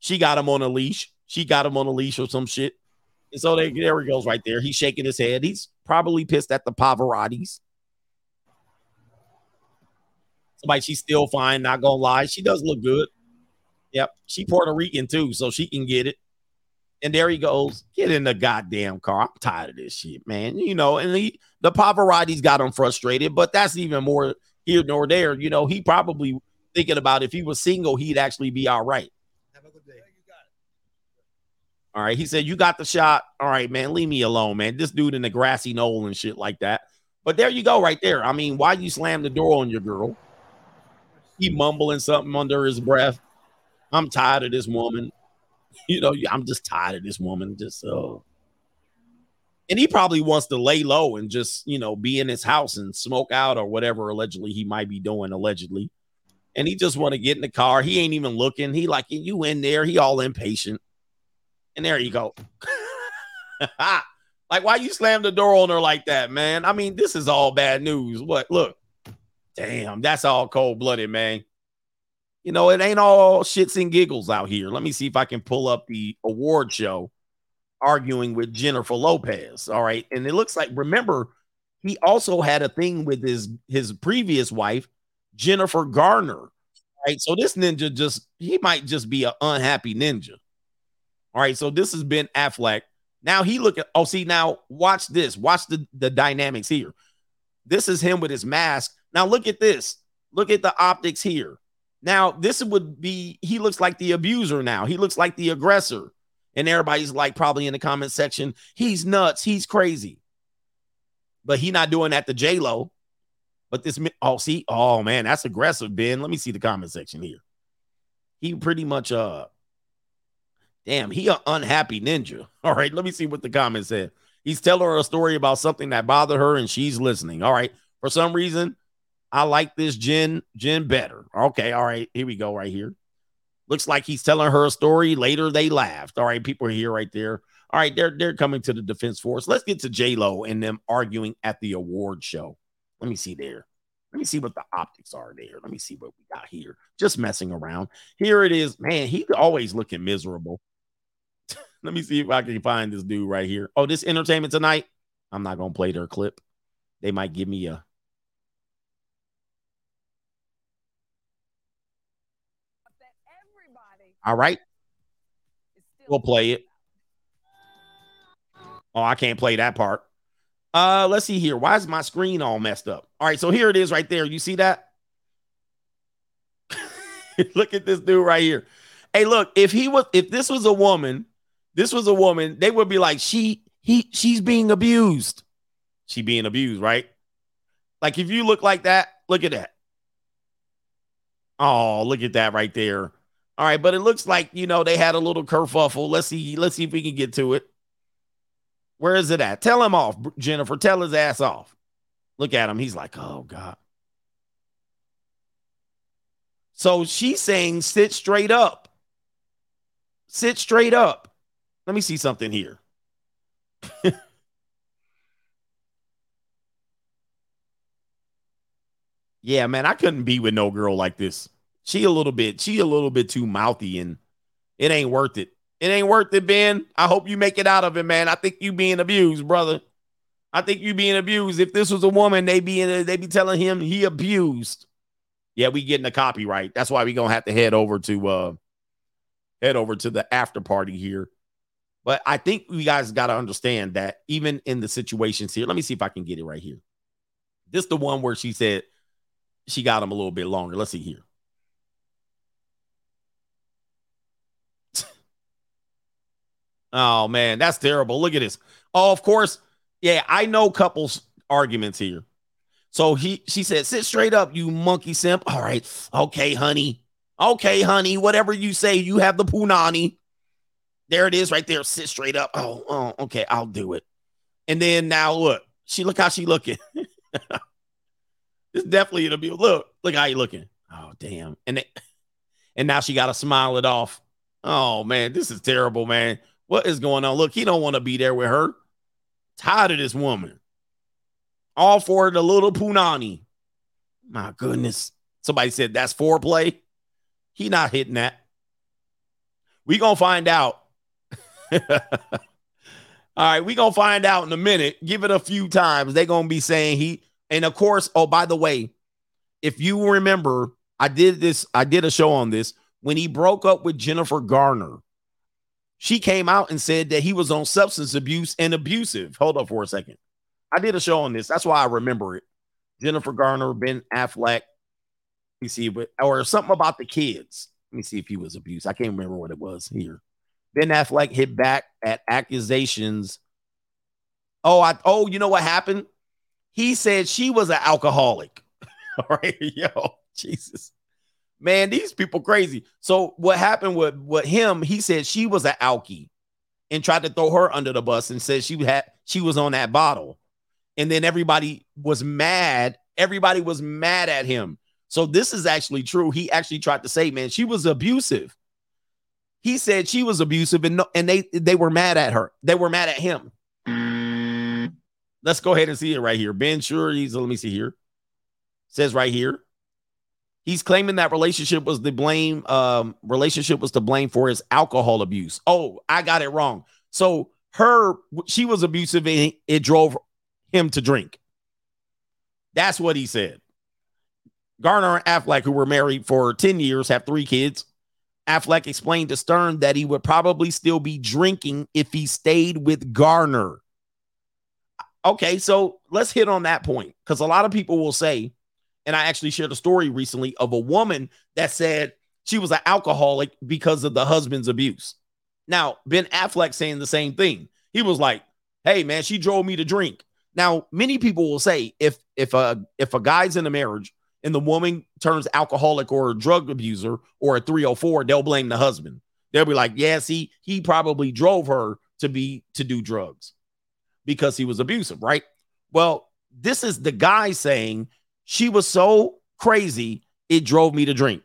She got him on a leash. She got him on a leash or some shit. And so there, there he goes right there. He's shaking his head. He's probably pissed at the Pavarottis. Somebody, she's still fine, not gonna lie. She does look good. Yep. She Puerto Rican too, so she can get it. And there he goes. Get in the goddamn car. I'm tired of this shit, man. You know, and he, the Pavarotti's got him frustrated, but that's even more here nor there. You know, he probably thinking about if he was single, he'd actually be all right. Have a good day. All right. He said, You got the shot. All right, man. Leave me alone, man. This dude in the grassy knoll and shit like that. But there you go, right there. I mean, why you slam the door on your girl? He mumbling something under his breath. I'm tired of this woman. You know, I'm just tired of this woman. Just so. And he probably wants to lay low and just, you know, be in his house and smoke out or whatever allegedly he might be doing, allegedly. and he just want to get in the car. He ain't even looking. He like you in there. He all impatient. And there you go. like why you slam the door on her like that, man? I mean, this is all bad news. What? Look, damn, that's all cold blooded, man. You know, it ain't all shits and giggles out here. Let me see if I can pull up the award show arguing with Jennifer Lopez. All right. And it looks like, remember, he also had a thing with his his previous wife, Jennifer Garner. Right. So this ninja just he might just be an unhappy ninja. All right. So this has been Affleck. Now he look at oh, see, now watch this. Watch the, the dynamics here. This is him with his mask. Now look at this. Look at the optics here. Now, this would be he looks like the abuser now. He looks like the aggressor. And everybody's like probably in the comment section, he's nuts, he's crazy. But he not doing that to J Lo. But this, oh, see, oh man, that's aggressive, Ben. Let me see the comment section here. He pretty much, uh, damn, he an unhappy ninja. All right, let me see what the comment said. He's telling her a story about something that bothered her, and she's listening. All right, for some reason, I like this Jen Jen better. Okay, all right, here we go, right here. Looks like he's telling her a story. Later, they laughed. All right, people are here right there. All right, they're they're coming to the defense force. Let's get to J Lo and them arguing at the award show. Let me see there. Let me see what the optics are there. Let me see what we got here. Just messing around. Here it is. Man, he's always looking miserable. Let me see if I can find this dude right here. Oh, this entertainment tonight. I'm not gonna play their clip. They might give me a All right. We'll play it. Oh, I can't play that part. Uh, let's see here. Why is my screen all messed up? All right, so here it is right there. You see that? look at this dude right here. Hey, look, if he was if this was a woman, this was a woman, they would be like, she he she's being abused. She being abused, right? Like if you look like that, look at that. Oh, look at that right there. All right, but it looks like you know they had a little kerfuffle. Let's see. Let's see if we can get to it. Where is it at? Tell him off, Jennifer. Tell his ass off. Look at him. He's like, oh God. So she's saying, sit straight up. Sit straight up. Let me see something here. yeah, man, I couldn't be with no girl like this. She a little bit, she a little bit too mouthy, and it ain't worth it. It ain't worth it, Ben. I hope you make it out of it, man. I think you being abused, brother. I think you being abused. If this was a woman, they be in, they be telling him he abused. Yeah, we getting the copyright. That's why we gonna have to head over to uh head over to the after party here. But I think you guys got to understand that even in the situations here, let me see if I can get it right here. This the one where she said she got him a little bit longer. Let's see here. Oh man, that's terrible. Look at this. Oh, of course. Yeah, I know couples arguments here. So he she said, sit straight up, you monkey simp. All right. Okay, honey. Okay, honey. Whatever you say, you have the punani. There it is right there. Sit straight up. Oh, oh, okay, I'll do it. And then now look, she look how she looking. it's definitely gonna be look, look how you looking. Oh, damn. And they, and now she gotta smile it off. Oh man, this is terrible, man. What is going on? Look, he don't want to be there with her. Tired of this woman. All for the little punani. My goodness. Somebody said that's foreplay. He not hitting that. We gonna find out. All right, we gonna find out in a minute. Give it a few times. They gonna be saying he. And of course, oh by the way, if you remember, I did this. I did a show on this when he broke up with Jennifer Garner she came out and said that he was on substance abuse and abusive. Hold up for a second. I did a show on this. That's why I remember it. Jennifer Garner, Ben Affleck. Let me see, but or something about the kids. Let me see if he was abused. I can't remember what it was here. Ben Affleck hit back at accusations. Oh, I oh, you know what happened? He said she was an alcoholic. All right, yo, Jesus. Man, these people crazy. So what happened with with him? He said she was an alkie and tried to throw her under the bus and said she had she was on that bottle. And then everybody was mad. Everybody was mad at him. So this is actually true. He actually tried to say, man, she was abusive. He said she was abusive and no, and they they were mad at her. They were mad at him. Mm. Let's go ahead and see it right here. Ben Sure, he's let me see here. Says right here. He's claiming that relationship was the blame. Um, relationship was to blame for his alcohol abuse. Oh, I got it wrong. So her, she was abusive and it drove him to drink. That's what he said. Garner and Affleck, who were married for 10 years, have three kids. Affleck explained to Stern that he would probably still be drinking if he stayed with Garner. Okay, so let's hit on that point because a lot of people will say, and I actually shared a story recently of a woman that said she was an alcoholic because of the husband's abuse. Now, Ben Affleck saying the same thing. He was like, "Hey, man, she drove me to drink." Now, many people will say if if a if a guy's in a marriage and the woman turns alcoholic or a drug abuser or a 304, they'll blame the husband. They'll be like, "Yeah, see, he probably drove her to be to do drugs because he was abusive, right?" Well, this is the guy saying she was so crazy it drove me to drink.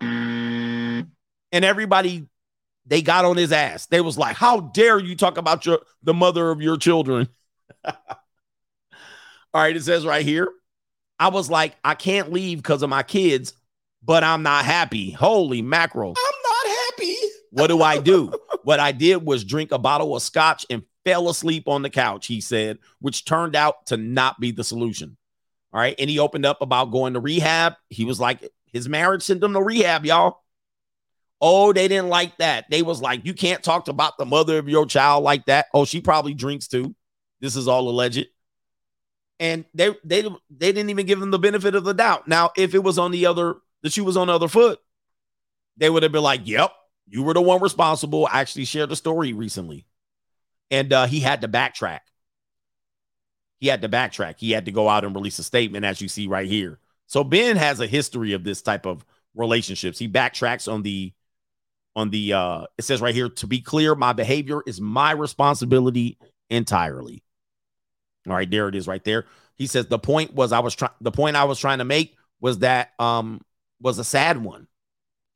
And everybody they got on his ass. They was like, "How dare you talk about your the mother of your children?" All right, it says right here. I was like, I can't leave because of my kids, but I'm not happy. Holy mackerel. I'm not happy. What do I do? what I did was drink a bottle of scotch and fell asleep on the couch, he said, which turned out to not be the solution. All right. And he opened up about going to rehab. He was like, his marriage sent him to rehab, y'all. Oh, they didn't like that. They was like, you can't talk about the mother of your child like that. Oh, she probably drinks too. This is all alleged. And they they they didn't even give him the benefit of the doubt. Now, if it was on the other, the shoe was on the other foot, they would have been like, "Yep, you were the one responsible." I actually shared the story recently, and uh, he had to backtrack. He had to backtrack. He had to go out and release a statement, as you see right here. So Ben has a history of this type of relationships. He backtracks on the on the uh it says right here to be clear my behavior is my responsibility entirely all right there it is right there he says the point was i was trying the point i was trying to make was that um was a sad one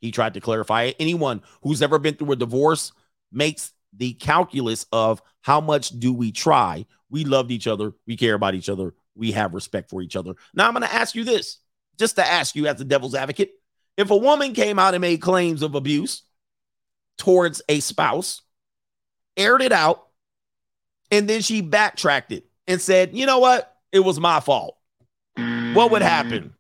he tried to clarify it anyone who's ever been through a divorce makes the calculus of how much do we try we loved each other we care about each other we have respect for each other now i'm going to ask you this just to ask you as the devil's advocate if a woman came out and made claims of abuse towards a spouse, aired it out, and then she backtracked it and said, you know what? It was my fault. What would happen?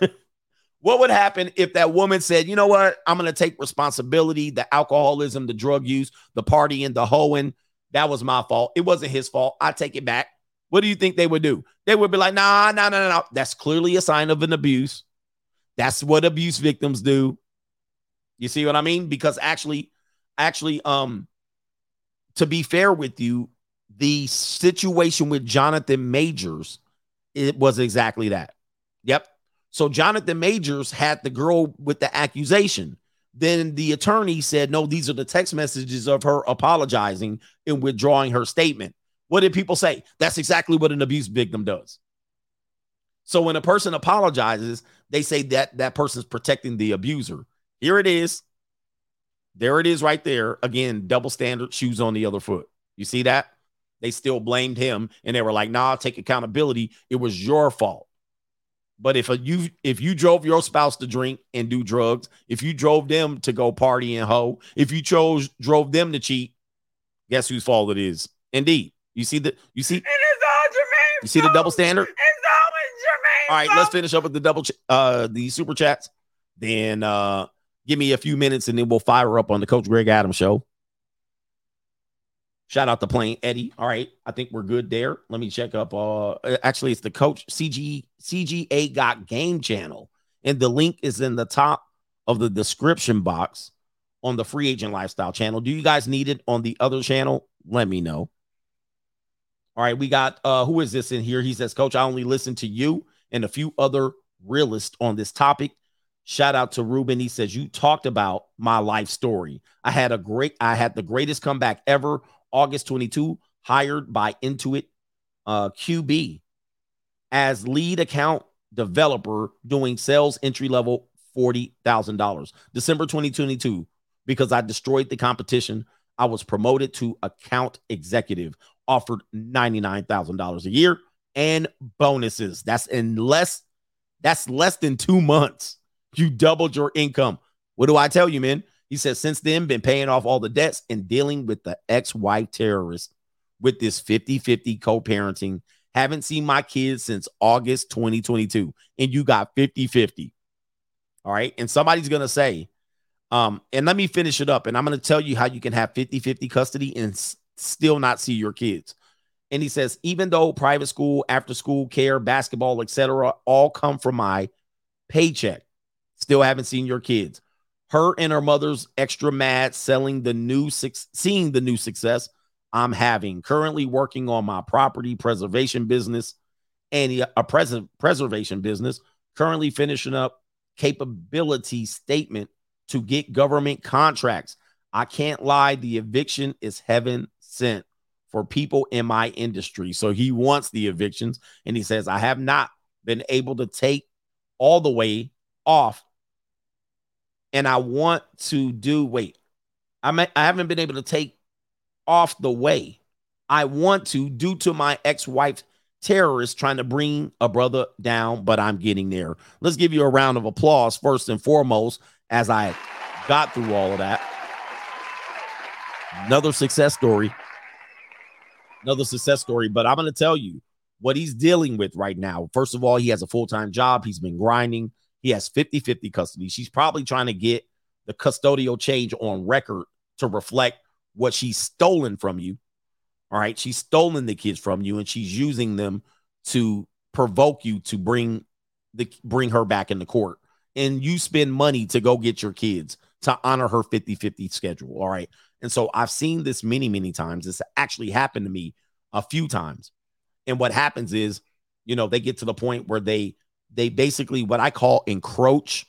what would happen if that woman said, you know what? I'm going to take responsibility, the alcoholism, the drug use, the partying, the hoeing. That was my fault. It wasn't his fault. I take it back. What do you think they would do? They would be like, nah, nah, nah, nah. That's clearly a sign of an abuse. That's what abuse victims do. You see what I mean? Because actually, actually, um, to be fair with you, the situation with Jonathan Majors, it was exactly that. Yep. So Jonathan Majors had the girl with the accusation. Then the attorney said, no, these are the text messages of her apologizing and withdrawing her statement. What did people say? That's exactly what an abuse victim does. So when a person apologizes, they say that that person's protecting the abuser. Here it is. There it is right there. Again, double standard shoes on the other foot. You see that? They still blamed him and they were like, nah, take accountability. It was your fault. But if a, you if you drove your spouse to drink and do drugs, if you drove them to go party and hoe, if you chose drove them to cheat, guess whose fault it is? Indeed. You see the you see it is all Jermaine. You see the double standard? It's always Jermaine. All right, let's finish up with the double ch- uh the super chats. Then uh give me a few minutes and then we'll fire up on the Coach Greg Adams show. Shout out to Plain Eddie. All right, I think we're good there. Let me check up. Uh, actually, it's the Coach CG CGA Got Game channel, and the link is in the top of the description box on the Free Agent Lifestyle channel. Do you guys need it on the other channel? Let me know. All right, we got uh who is this in here? He says, Coach, I only listen to you and a few other realists on this topic. Shout out to Ruben. He says, You talked about my life story. I had a great, I had the greatest comeback ever. August 22, hired by Intuit uh, QB as lead account developer doing sales entry level $40,000. December 2022, because I destroyed the competition, I was promoted to account executive, offered $99,000 a year and bonuses. That's in less that's less than 2 months. You doubled your income. What do I tell you, man? He says since then been paying off all the debts and dealing with the ex-wife terrorist with this 50-50 co-parenting. Haven't seen my kids since August 2022 and you got 50-50. All right? And somebody's going to say um and let me finish it up and I'm going to tell you how you can have 50-50 custody and s- still not see your kids. And he says even though private school, after school care, basketball, etc. all come from my paycheck, still haven't seen your kids her and her mother's extra mad selling the new six seeing the new success I'm having. Currently working on my property preservation business and a present preservation business. Currently finishing up capability statement to get government contracts. I can't lie, the eviction is heaven sent for people in my industry. So he wants the evictions and he says I have not been able to take all the way off and I want to do wait. I may, I haven't been able to take off the way. I want to due to my ex-wife terrorist trying to bring a brother down, but I'm getting there. Let's give you a round of applause first and foremost as I got through all of that. Another success story. Another success story, but I'm going to tell you what he's dealing with right now. First of all, he has a full-time job. He's been grinding. He has 50 50 custody. She's probably trying to get the custodial change on record to reflect what she's stolen from you. All right. She's stolen the kids from you and she's using them to provoke you to bring the bring her back into court. And you spend money to go get your kids to honor her 50 50 schedule. All right. And so I've seen this many, many times. This actually happened to me a few times. And what happens is, you know, they get to the point where they they basically what I call encroach.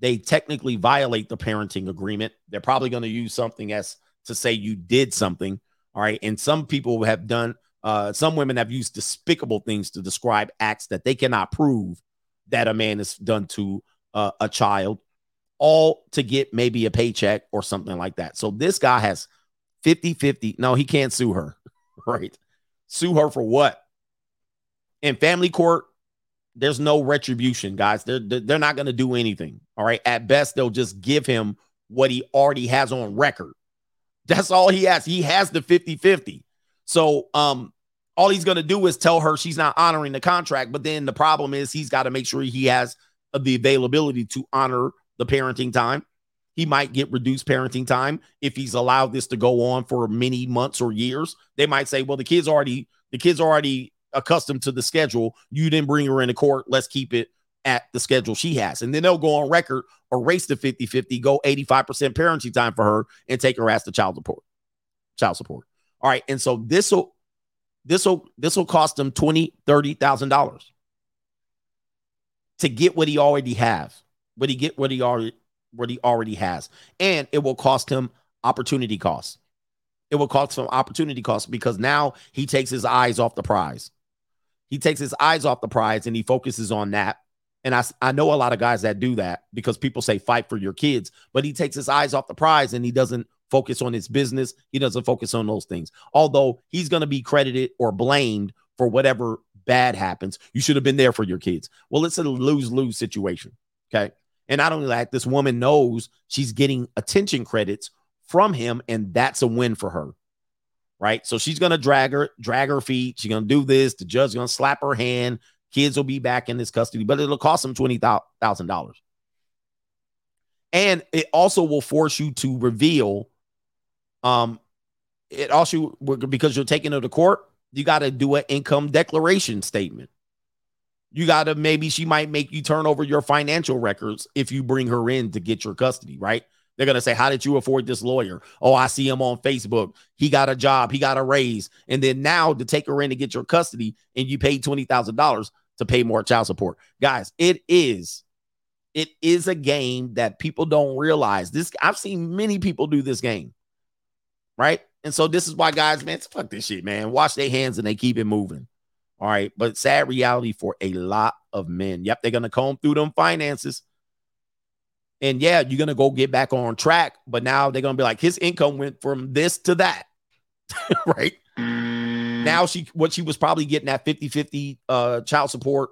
They technically violate the parenting agreement. They're probably going to use something as to say you did something. All right. And some people have done, uh, some women have used despicable things to describe acts that they cannot prove that a man has done to uh, a child, all to get maybe a paycheck or something like that. So this guy has 50 50. No, he can't sue her. Right. Sue her for what? In family court, there's no retribution, guys. They're they're not going to do anything. All right. At best, they'll just give him what he already has on record. That's all he has. He has the 50-50. So um all he's going to do is tell her she's not honoring the contract, but then the problem is he's got to make sure he has the availability to honor the parenting time. He might get reduced parenting time if he's allowed this to go on for many months or years. They might say, "Well, the kids already the kids already accustomed to the schedule. You didn't bring her into court. Let's keep it at the schedule she has. And then they'll go on record, erase the 50 50, go 85% parenting time for her, and take her ass to child support. Child support. All right. And so this will this will this will cost them twenty, thirty thousand dollars to get what he already has. What he get what he already what he already has. And it will cost him opportunity costs. It will cost him opportunity costs because now he takes his eyes off the prize. He takes his eyes off the prize and he focuses on that. And I, I know a lot of guys that do that because people say fight for your kids, but he takes his eyes off the prize and he doesn't focus on his business. He doesn't focus on those things. Although he's going to be credited or blamed for whatever bad happens. You should have been there for your kids. Well, it's a lose lose situation. Okay. And not only that, this woman knows she's getting attention credits from him, and that's a win for her. Right. So she's gonna drag her, drag her feet. She's gonna do this. The judge's gonna slap her hand. Kids will be back in this custody, but it'll cost them twenty thousand dollars. And it also will force you to reveal. Um, it also because you're taking her to court, you got to do an income declaration statement. You got to maybe she might make you turn over your financial records if you bring her in to get your custody, right? They're going to say, How did you afford this lawyer? Oh, I see him on Facebook. He got a job, he got a raise. And then now to take her in to get your custody and you paid $20,000 to pay more child support. Guys, it is. It is a game that people don't realize. This I've seen many people do this game. Right? And so this is why guys, man, fuck this shit, man. Wash their hands and they keep it moving. All right. But sad reality for a lot of men. Yep, they're gonna comb through them finances. And yeah, you're gonna go get back on track, but now they're gonna be like, his income went from this to that. right? Now she what she was probably getting at 50-50 uh child support.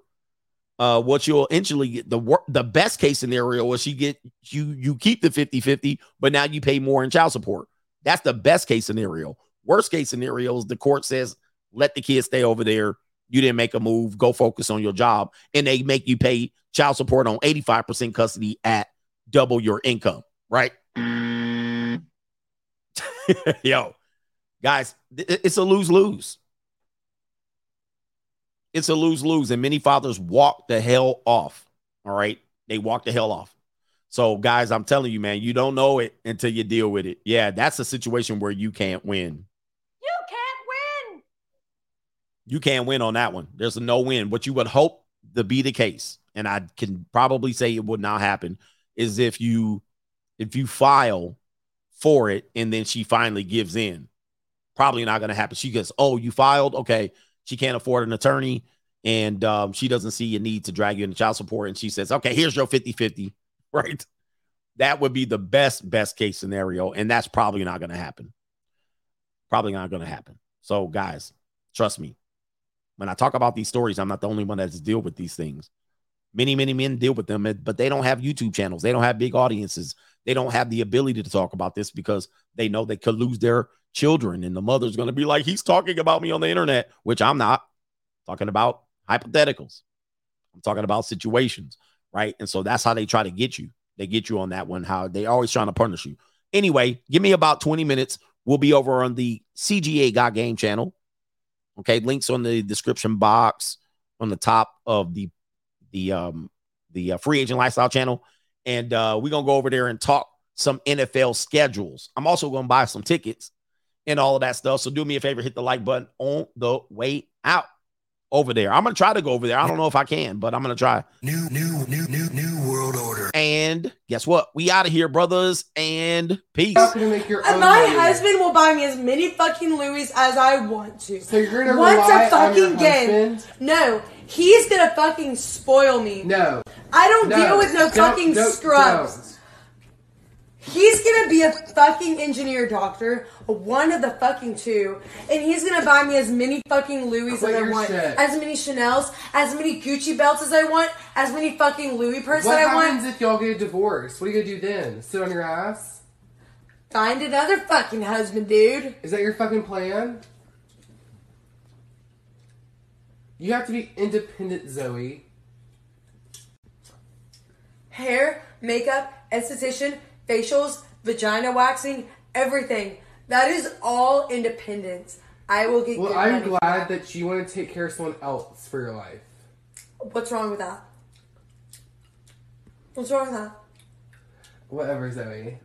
Uh what you'll eventually get the wor- the best case scenario is she get you you keep the 50-50, but now you pay more in child support. That's the best case scenario. Worst case scenario is the court says, let the kids stay over there. You didn't make a move. Go focus on your job. And they make you pay child support on 85% custody at double your income, right? Mm. Yo, guys, it's a lose lose. It's a lose lose. And many fathers walk the hell off. All right. They walk the hell off. So, guys, I'm telling you, man, you don't know it until you deal with it. Yeah, that's a situation where you can't win. You can't win. You can't win on that one. There's a no win. What you would hope to be the case, and I can probably say it would not happen, is if you if you file for it and then she finally gives in. Probably not going to happen. She goes, "Oh, you filed? Okay." She can't afford an attorney and um, she doesn't see a need to drag you into child support and she says, "Okay, here's your 50-50." Right? That would be the best best case scenario and that's probably not going to happen. Probably not going to happen. So, guys, trust me. When I talk about these stories, I'm not the only one that's deal with these things. Many, many men deal with them, but they don't have YouTube channels. They don't have big audiences. They don't have the ability to talk about this because they know they could lose their children. And the mother's going to be like, he's talking about me on the internet, which I'm not talking about hypotheticals. I'm talking about situations, right? And so that's how they try to get you. They get you on that one, how they always trying to punish you. Anyway, give me about 20 minutes. We'll be over on the CGA Got Game channel. Okay, links on the description box on the top of the the um the uh, free agent lifestyle channel, and uh, we're gonna go over there and talk some NFL schedules. I'm also gonna buy some tickets and all of that stuff. So do me a favor, hit the like button on the way out over there. I'm gonna try to go over there. I don't know if I can, but I'm gonna try. New, new, new, new, new world order. And guess what? We out of here, brothers, and peace. And my husband will buy me as many fucking Louis as I want to. So you're gonna Once rely a on fucking game. No, he's gonna fucking spoil me. No. I don't No. deal with no fucking don't- scrubs. He's gonna be a fucking engineer doctor, one of the fucking two, and he's gonna buy me as many fucking Louis as I want, shit. as many Chanel's, as many Gucci belts as I want, as many fucking Louis purses I want. What happens if y'all get a divorce? What are you gonna do then? Sit on your ass? Find another fucking husband, dude. Is that your fucking plan? You have to be independent, Zoe. Hair, makeup, esthetician, facials, vagina waxing, everything. That is all independence. I will get Well, I'm glad that you want to take care of someone else for your life. What's wrong with that? What's wrong with that? Whatever, Zoe.